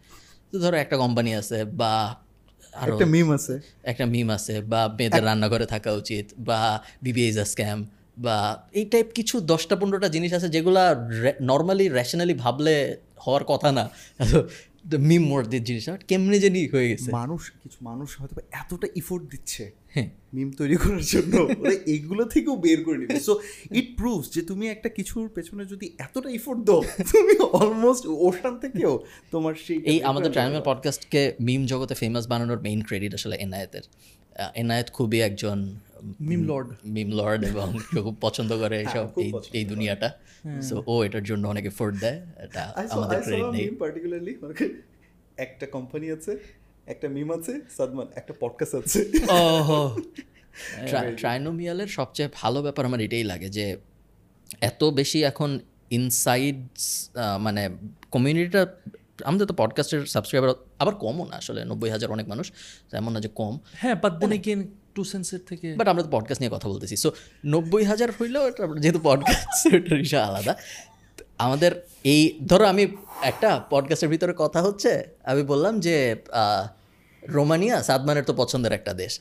তো ধরো একটা কোম্পানি আছে বা আরও একটা মিম আছে। একটা মিম আছে বা মেয়েদের রান্নাঘরে থাকা উচিত বা বিবিএ ইজ আ স্ক্যাম বা এই টাইপ কিছু দশটা পনেরোটা জিনিস আছে যেগুলা নর্মালি র্যাশনালি ভাবলে হওয়ার কথা না। মিম ওয়ার্ডের জিনিস না কেমনে জানি হয়ে গেছে। মানুষ কিছু মানুষ হয়তো এতটা ইফোর্ট দিচ্ছে হ্যাঁ। মিম তৈরি করার জন্য ওরা এইগুলো থেকেও বের করে নিবে। সো ইট প্রুভস যে তুমি একটা কিছুর পেছনে যদি এতটা ইফোর্ট দাও তুমি অলমোস্ট ওশান থেকেও তোমার সেই এই আমাদের ট্রাইনাল পডকাস্টকে মিম জগতে ফেমাস বানানোর মেইন ক্রেডিট আসলে এনায়েতের আহ, এনায়েত খুবই একজন মিম লর্ড। মিম লর্ড এবং খুব পছন্দ করে এইসব এই দুনিয়াটা। সো ও এটার জন্য অনেক এফোর্ট দেয়। এটা আমাদের ক্রেডিট নেই। মানে একটা কোম্পানি আছে একটা মিম আছে সাদমান একটা পডকাস্ট আছে। ট্রাইনোমিয়ালের সবচেয়ে ভালো ব্যাপার আমার এটাই লাগে যে এত বেশি এখন ইনসাইডস মানে কমিউনিটিটা আমাদের তো পডকাস্টের সাবস্ক্রাইবার আবার কমও না আসলে নব্বই হাজার অনেক মানুষ এমন না যে কম। হ্যাঁ বাট দেন এগেন টু সেন্সের থেকে বাট আমরা তো পডকাস্ট নিয়ে কথা বলতেছি। সো নব্বই হাজার হইলেও এটা যেহেতু পডকাস্ট ওটার বিষয় আলাদা। আমাদের এই ধরো আমি একটা পডকাস্টের ভিতরে কথা হচ্ছে আমি বললাম যে রোমানিয়া সাদমানের তো পছন্দের একটা দেশ।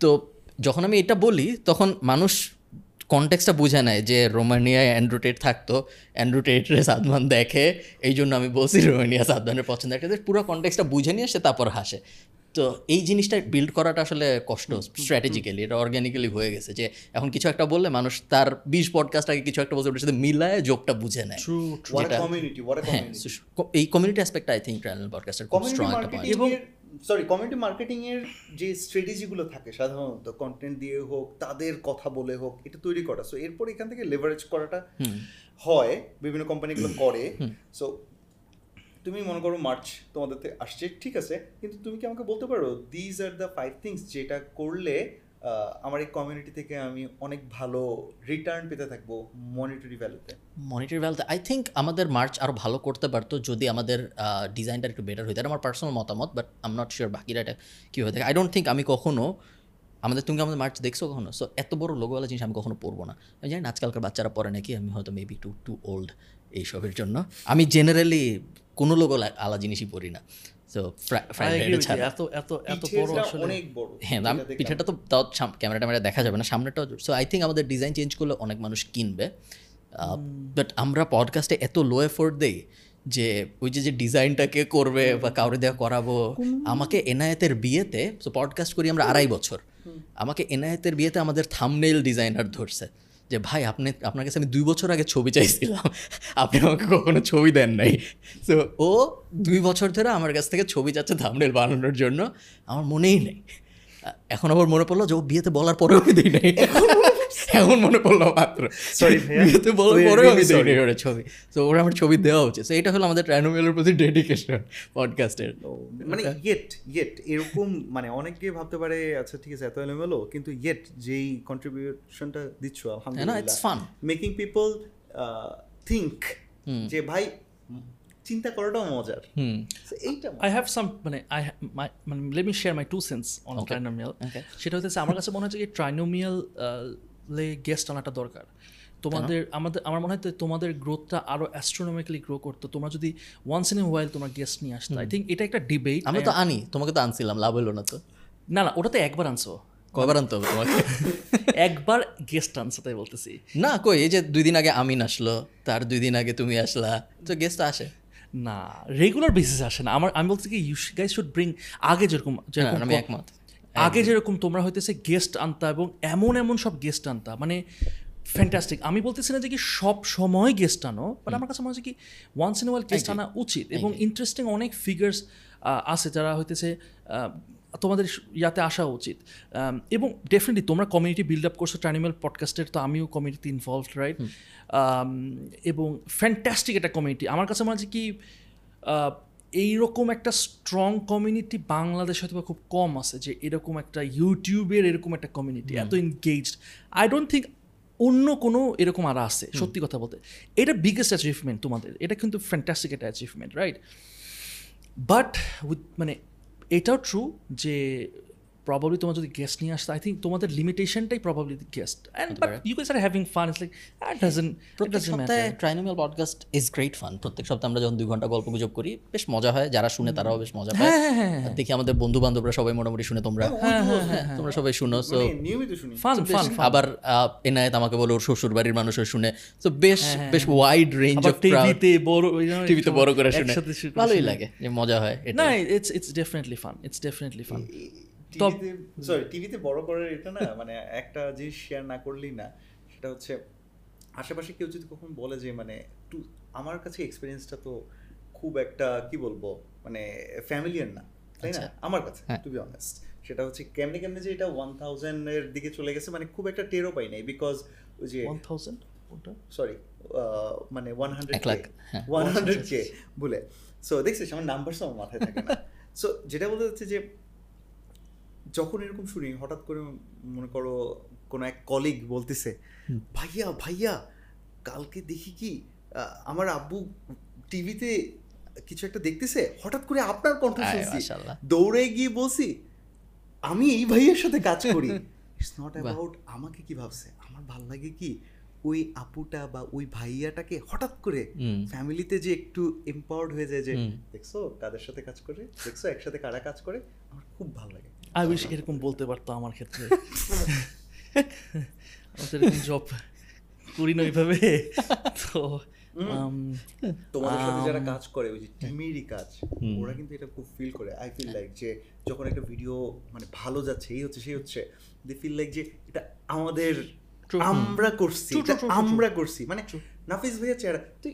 তো যখন আমি এটা বলি তখন মানুষ কনটেক্সটা বুঝে নেয় যে রোমানিয়ায় অ্যান্ড্রোটেট থাকতো। অ্যান্ড্রোটেটরে সাদমান দেখে এই জন্য আমি বলছি রোমানিয়া সাদমানের পছন্দ একটা। পুরো কনটেক্সটা বুঝে নিয়ে সে তারপর হাসে। তো এই জিনিসটা বিল্ড করাটা আসলে কষ্ট স্ট্র্যাটেজিক্যালি এটা অর্গ্যানিক্যালি হয়ে গেছে যে এখন কিছু একটা বললে মানুষ তার বিশ পডকাস্ট আগে কিছু একটা বলছে ওটার সাথে মিলায় যোগটা বুঝে নেয়। হ্যাঁ এই community aspect I think travel পডকাস্টের খুব স্ট্রং একটা এর সরি কমিউনিটি মার্কেটিংয়ের যে স্ট্র্যাটেজিগুলো থাকে সাধারণত কন্টেন্ট দিয়ে হোক তাদের কথা বলে হোক এটা তৈরি করা। সো এরপর এখান থেকে লেভারেজ করাটা হয় বিভিন্ন কোম্পানিগুলো করে। সো তুমি মনে করো মার্চ তোমাদের আসছে ঠিক আছে কিন্তু তুমি কি আমাকে বলতে পারো these are the five things যেটা করলে আমার এই কমিউনিটি থেকে আমি অনেক ভালো রিটার্ন পেতে থাকব মনিটারি ভ্যালুতে মনিটরি ভ্যালুতে আই থিঙ্ক আমাদের মার্চ আরও ভালো করতে পারতো যদি আমাদের ডিজাইনটা একটু বেটার হইতো। এটা আমার পার্সোনাল মতামত বাট আম নট শিওর বাকিরা এটা কী হয়ে থাকে। আই ডোন্ট থিঙ্ক আমি কখনো, আমাদের, তুমি আমাদের মার্চ দেখছ কখনো? সো এত বড় লোগোওয়ালা জিনিস আমি কখনো পরবো না। আমি জানি আজকালকার বাচ্চারা পরে নাকি, আমি হয়তো মেবি টু টু ওল্ড এইসবের জন্য। আমি জেনারেলি কোনো লোগো আলা জিনিসই পড়ি না। সো ফ্রাইড agree ছাড়া। এত এত এত বড় আসলে অনেক বড়। হ্যাঁ আমি যেটা দেখলাম। পিঠেটা তো তাও ক্যামেরা ট্যামেরা দেখা যাবে না সামনেটাও সো আই থিঙ্ক আমাদের ডিজাইন চেঞ্জ করলে অনেক মানুষ কিনবে। বাট আমরা পডকাস্টে এত লো এফোর্ট দেই যে ওই যে যে ডিজাইনটাকে করবে বা কাউরে দেওয়া করাবো আমাকে এনায়েতের বিয়েতে সো পডকাস্ট করি আমরা আড়াই বছর। আমাকে এনায়েতের বিয়েতে আমাদের থামনেইল ডিজাইনার ধরছে। যে, ভাই, আপনি, আপনার কাছে আমি দুই বছর আগে ছবি চাইছিলাম। আপনি আমাকে কখনো ছবি দেন নাই। তো ও দুই বছর ধরে আমার কাছ থেকে ছবি যাচ্ছে থামনেল বানানোর জন্য। আমার মনেই নেই। এখন আবার মনে পড়ল যে, ও বিয়েতে বলার পরেও দিই নাই। এখন মনে পড়ল মাত্র। We পরেও আমি দিই ওরা ছবি তো ওরা আমার ছবি দেওয়া উচিত। তো এটা হলো আমাদের ট্রানোমেলের প্রতি ডেডিকেশন পডকাস্টের মানে ইয়েট ইয়েট এরকম মানে অনেকে ভাবতে পারে আচ্ছা ঠিক আছে এত এলোমেলো কিন্তু ইয়েট যেই কন্ট্রিবিউশনটা দিচ্ছ it's আলহামদুলিল্লাহ fun. মেকিং পিপল থিঙ্ক যে ভাই চিন্তা করাটাও মজার। হুম। So এইটা আই হ্যাভ সাম মানে আই মানে let me share my two cents on Trinomial সেটা হচ্ছে আমার কাছে মনে হচ্ছে যে ট্রাইনোমিয়াল লে গেস্ট আনাটা দরকার। তোমাদের আমাদের আমার মনে হয় তোমাদের গ্রোথটা আরও অ্যাস্ট্রোনমিক্যালি গ্রো করতো। তোমরা যদি ওয়ান্স ইন এ ওয়াইল তোমার গেস্ট নিয়ে আসতো। আই থিঙ্ক এটা একটা ডিবেট আমরা তো আনি তোমাকে তো আনছিলাম লাভ হলো না তো। না না ওটাতে একবার আনছো। কবার আনতে হবে তোমাকে। একবার গেস্ট আনছো তাই বলতেছি। না কই এই যে দুই দিন আগে আমিন আসলো তার দুই দিন আগে তুমি আসলা তো গেস্ট আসে। না রেগুলার বেসিসে আসে না। আমার আমি বলছি কি ইউ গাইজ শুড ব্রিং আগে যেরকম যেরকম আমি একমত। আগে যেরকম তোমরা হইতেছে গেস্ট আনতা এবং এমন এমন সব গেস্ট আনতা মানে ফ্যান্টাস্টিক আমি বলতেছি না যে কি সব সময় গেস্ট আনো বাট আমার কাছে মনে হচ্ছে কি ওয়ান্স ইন ওয়াল গেস্ট আনা উচিত এবং ইন্টারেস্টিং অনেক ফিগার্স আছে যারা হইতেছে তোমাদের ইয়াতে আসা উচিত। এবং ডেফিনেটলি তোমরা কমিউনিটি বিল্ড আপ করছ ট্রানিমাল পডকাস্টের তো আমিও কমিউনিটি ইনভলভড রাইট এবং ফ্যান্টাস্টিক একটা কমিউনিটি আমার কাছে মনে হচ্ছে কি এইরকম একটা স্ট্রং কমিউনিটি বাংলাদেশে হয়তো বা খুব কম আছে যে এরকম একটা ইউটিউবের এরকম একটা কমিউনিটি এত এনগেজড আই ডোন্ট থিঙ্ক অন্য কোনো এরকম আর আছে সত্যি কথা বলতে। এটা বিগেস্ট অ্যাচিভমেন্ট তোমাদের এটা কিন্তু ফ্যান্টাস্টিক একটা অ্যাচিভমেন্ট রাইট বাট উইথ মানে এটাও ট্রু যে প্রবাবলি তোমার যদি গেস্ট নিয়ে আসতো আই থিঙ্ক তোমাদের লিমিটেশনটাই probably guest and but you guys are having fun it's like that doesn't প্রত্যেক সপ্তাহে Trinomial podcast is great fun প্রত্যেক সপ্তাহে আমরা যখন দুই ঘণ্টা গল্প গুজব করি বেশ মজা হয়। যারা শুনে তারাও বেশ মজা পায়। দেখি আমাদের বন্ধু বান্ধবরা সবাই মোটামুটি শুনে তোমরা। হ্যাঁ, তোমরা সবাই শুনো সো ফান ফান আবার এনায়েত আমাকে বলে ওর শ্বশুর বাড়ির মানুষও শুনে। তো বেশ বেশ ওয়াইড রেঞ্জ অফ টিভিতে বড় টিভিতে বড় করে শুনে। ভালোই লাগে যে মজা হয় না it's it's definitely fun it's definitely fun sorry টিভিতে বড় করার এটা না মানে একটা জিনিস শেয়ার না করলেই না সেটা হচ্ছে আশেপাশে কেউ যদি কখন বলে যে মানে টু আমার কাছে এক্সপিরিয়েন্সটা তো খুব একটা কি বলব মানে ফ্যামিলিয়ার না তাই না? আচ্ছা। আমার কাছে। টু বি অনেস্ট সেটা হচ্ছে কেমনে কেমনে যে এটা ওয়ান থাউজেন্ডের দিকে চলে গেছে মানে খুব একটা টেরও পাই নাই বিকজ ওই যে ওয়ান থাউজেন্ড সরি মানে one hundred lakh. One hundred কে বলে সো দেখছিস আমার নাম্বার আমার মাথায় থাকে না। সো যেটা বলতে চাচ্ছি যে যখন এরকম শুনি হঠাৎ করে মনে করো কোনো এক কলিগ বলতেছে ভাইয়া ভাইয়া কালকে দেখি কি আমার আব্বু টিভিতে কিছু একটা দেখতেছে হঠাৎ করে আপনার কণ্ঠ শুনছি। দৌড়ে গিয়ে বলছি আমি এই ভাইয়ের সাথে কাজ করি। ইটস নট অ্যাবাউট আমাকে কি ভাবছে আমার ভালো লাগে কি ওই আপুটা বা ওই ভাইয়াটাকে হঠাৎ করে ফ্যামিলিতে যে একটু এম্পাওয়ার্ড হয়ে যায় যে। দেখছ কাদের সাথে কাজ করে দেখছ একসাথে কারা কাজ করে আমার খুব ভালো লাগে। আই উইশ এরকম বলতে পারতো আমার ক্ষেত্রে। আমি তো এরকম জব করি না ওইভাবে। তো Um, তোমাদের সাথে যারা কাজ করে ওই যে টিমেরই কাজ ওরা কিন্তু এটা খুব ফিল করে। আই ফিল লাইক যে যখন একটা ভিডিও মানে ভালো যাচ্ছে এই হচ্ছে সেই হচ্ছে দে ফিল লাইক যে এটা আমাদের আমরা করছি আমরা করছি। মানে নাফিস ভাইয়া চেহারা তুই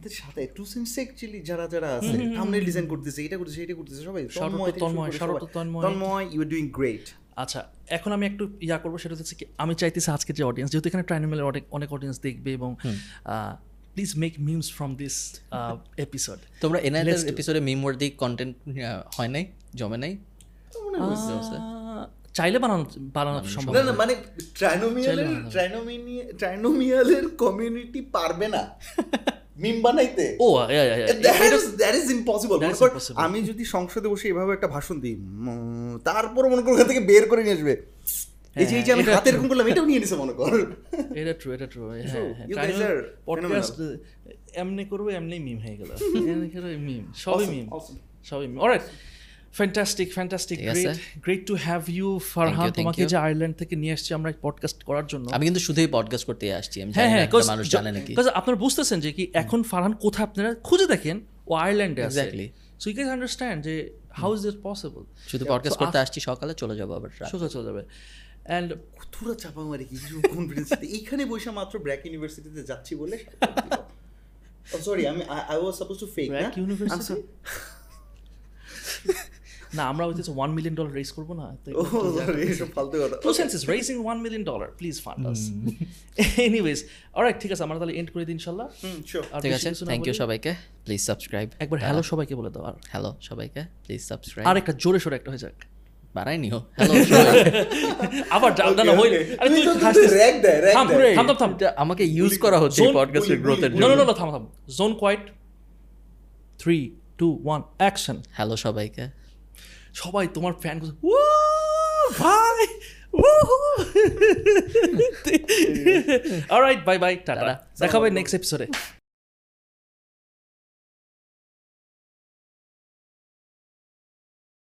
আমাদের সাথে টু সেন্স অ্যাকচুয়ালি যারা যারা আছে আমরা ডিজাইন করতেছে এটা করতেছে এটা করতেছে সবাই তন্ময়, সবাই। to Tanmoy. Tanmoy. You are doing great আচ্ছা এখন আমি একটু ইয়া করব সেটা হচ্ছে কি আমি চাইতেছি আজকে যে অডিয়েন্স যেহেতু এখানে ট্রাইনোমেলের অনেক অনেক অডিয়েন্স দেখবে এবং please make memes from this episode তোমরা do এপিসোডে মিম ওয়ার্দি কন্টেন্ট হয় নাই? জমে নাই? চাইলে বানানো বানানো সম্ভব না মানে ট্রাইনোমিয়ালের ট্রাইনোমিয়ালের কমিউনিটি পারবে না। মিম বানাইতে? Oh that is impossible. আমি যদি সংসদে বসে এভাবে একটা ভাষণ দিই তারপর মনে করো থেকে বের করে নিয়ে আসবে। এই যে এই যে আমি হ্যাঁ, হাতে এরকম করলাম এটাও নিয়ে নিছে মনে কর। এটা ট্রু এটা ট্রু হ্যাঁ হ্যাঁ পডকাস্ট এমনি করব এমনি মিম হয়ে গেল। মিম সবই মিম সবই meme alright fantastic fantastic great great to have you Farhan তোমাকে যে আয়ারল্যান্ড থেকে নিয়ে আসছি আমরা পডকাস্ট করার জন্য। আমি কিন্তু শুধুই পডকাস্ট করতে আসছি আমি হ্যাঁ জানি না হ্যাঁ মানুষ জানে নাকি। বিকজ আপনারা বুঝতেছেন যে কি এখন ফারহান কোথায় আপনারা খুঁজে দেখেন ও আয়ারল্যান্ডে আছে। Exactly. So you can understand যে হাউ ইজ ইট পসিবল শুধু পডকাস্ট করতে আসছি সকালে চলে যাব আবার রাতে। সোজা চলে যাবে। অ্যান্ড কতটা চাপা মারি কি? কনফিডেন্স এইখানে বসে মাত্র ব্র্যাক ইউনিভার্সিটিতে যাচ্ছি বলে সরি আমি I was suppose to fake BRAC University না আমরা হইতেছে ওয়ান মিলিয়ন ডলার রেজ করব না ফালতু কথা। Two senses raising one million dollar. Please fund us. Anyways, alright, ঠিক আছে আমরা তাহলে এন্ড করে দিই ইনশাল্লাহ। হুম শিওর ঠিক আছে থ্যাংক ইউ সবাইকে প্লিজ সাবস্ক্রাইব একবার হ্যালো সবাইকে বলে দাও আর। হ্যালো সবাইকে প্লিজ সাবস্ক্রাইব আর একটা জোরে সোরে একটা হয়ে যাক। বাড়াইনিও হ্যালো আবার ডাল না হইল আরে তুই হাসছিস। র‍্যাক দেয় র‍্যাক থাম থাম থাম থাম। আমাকে ইউজ করা হচ্ছে Zone- পডকাস্টের গ্রোথের নো জন্য। নো নো থাম থাম। Zone quiet three two one action hello সবাইকে। সবাই তোমার ফ্যান ও ভাই রাইট বাই বাই টাটা। দেখা হবে নেক্সট এপিসোডে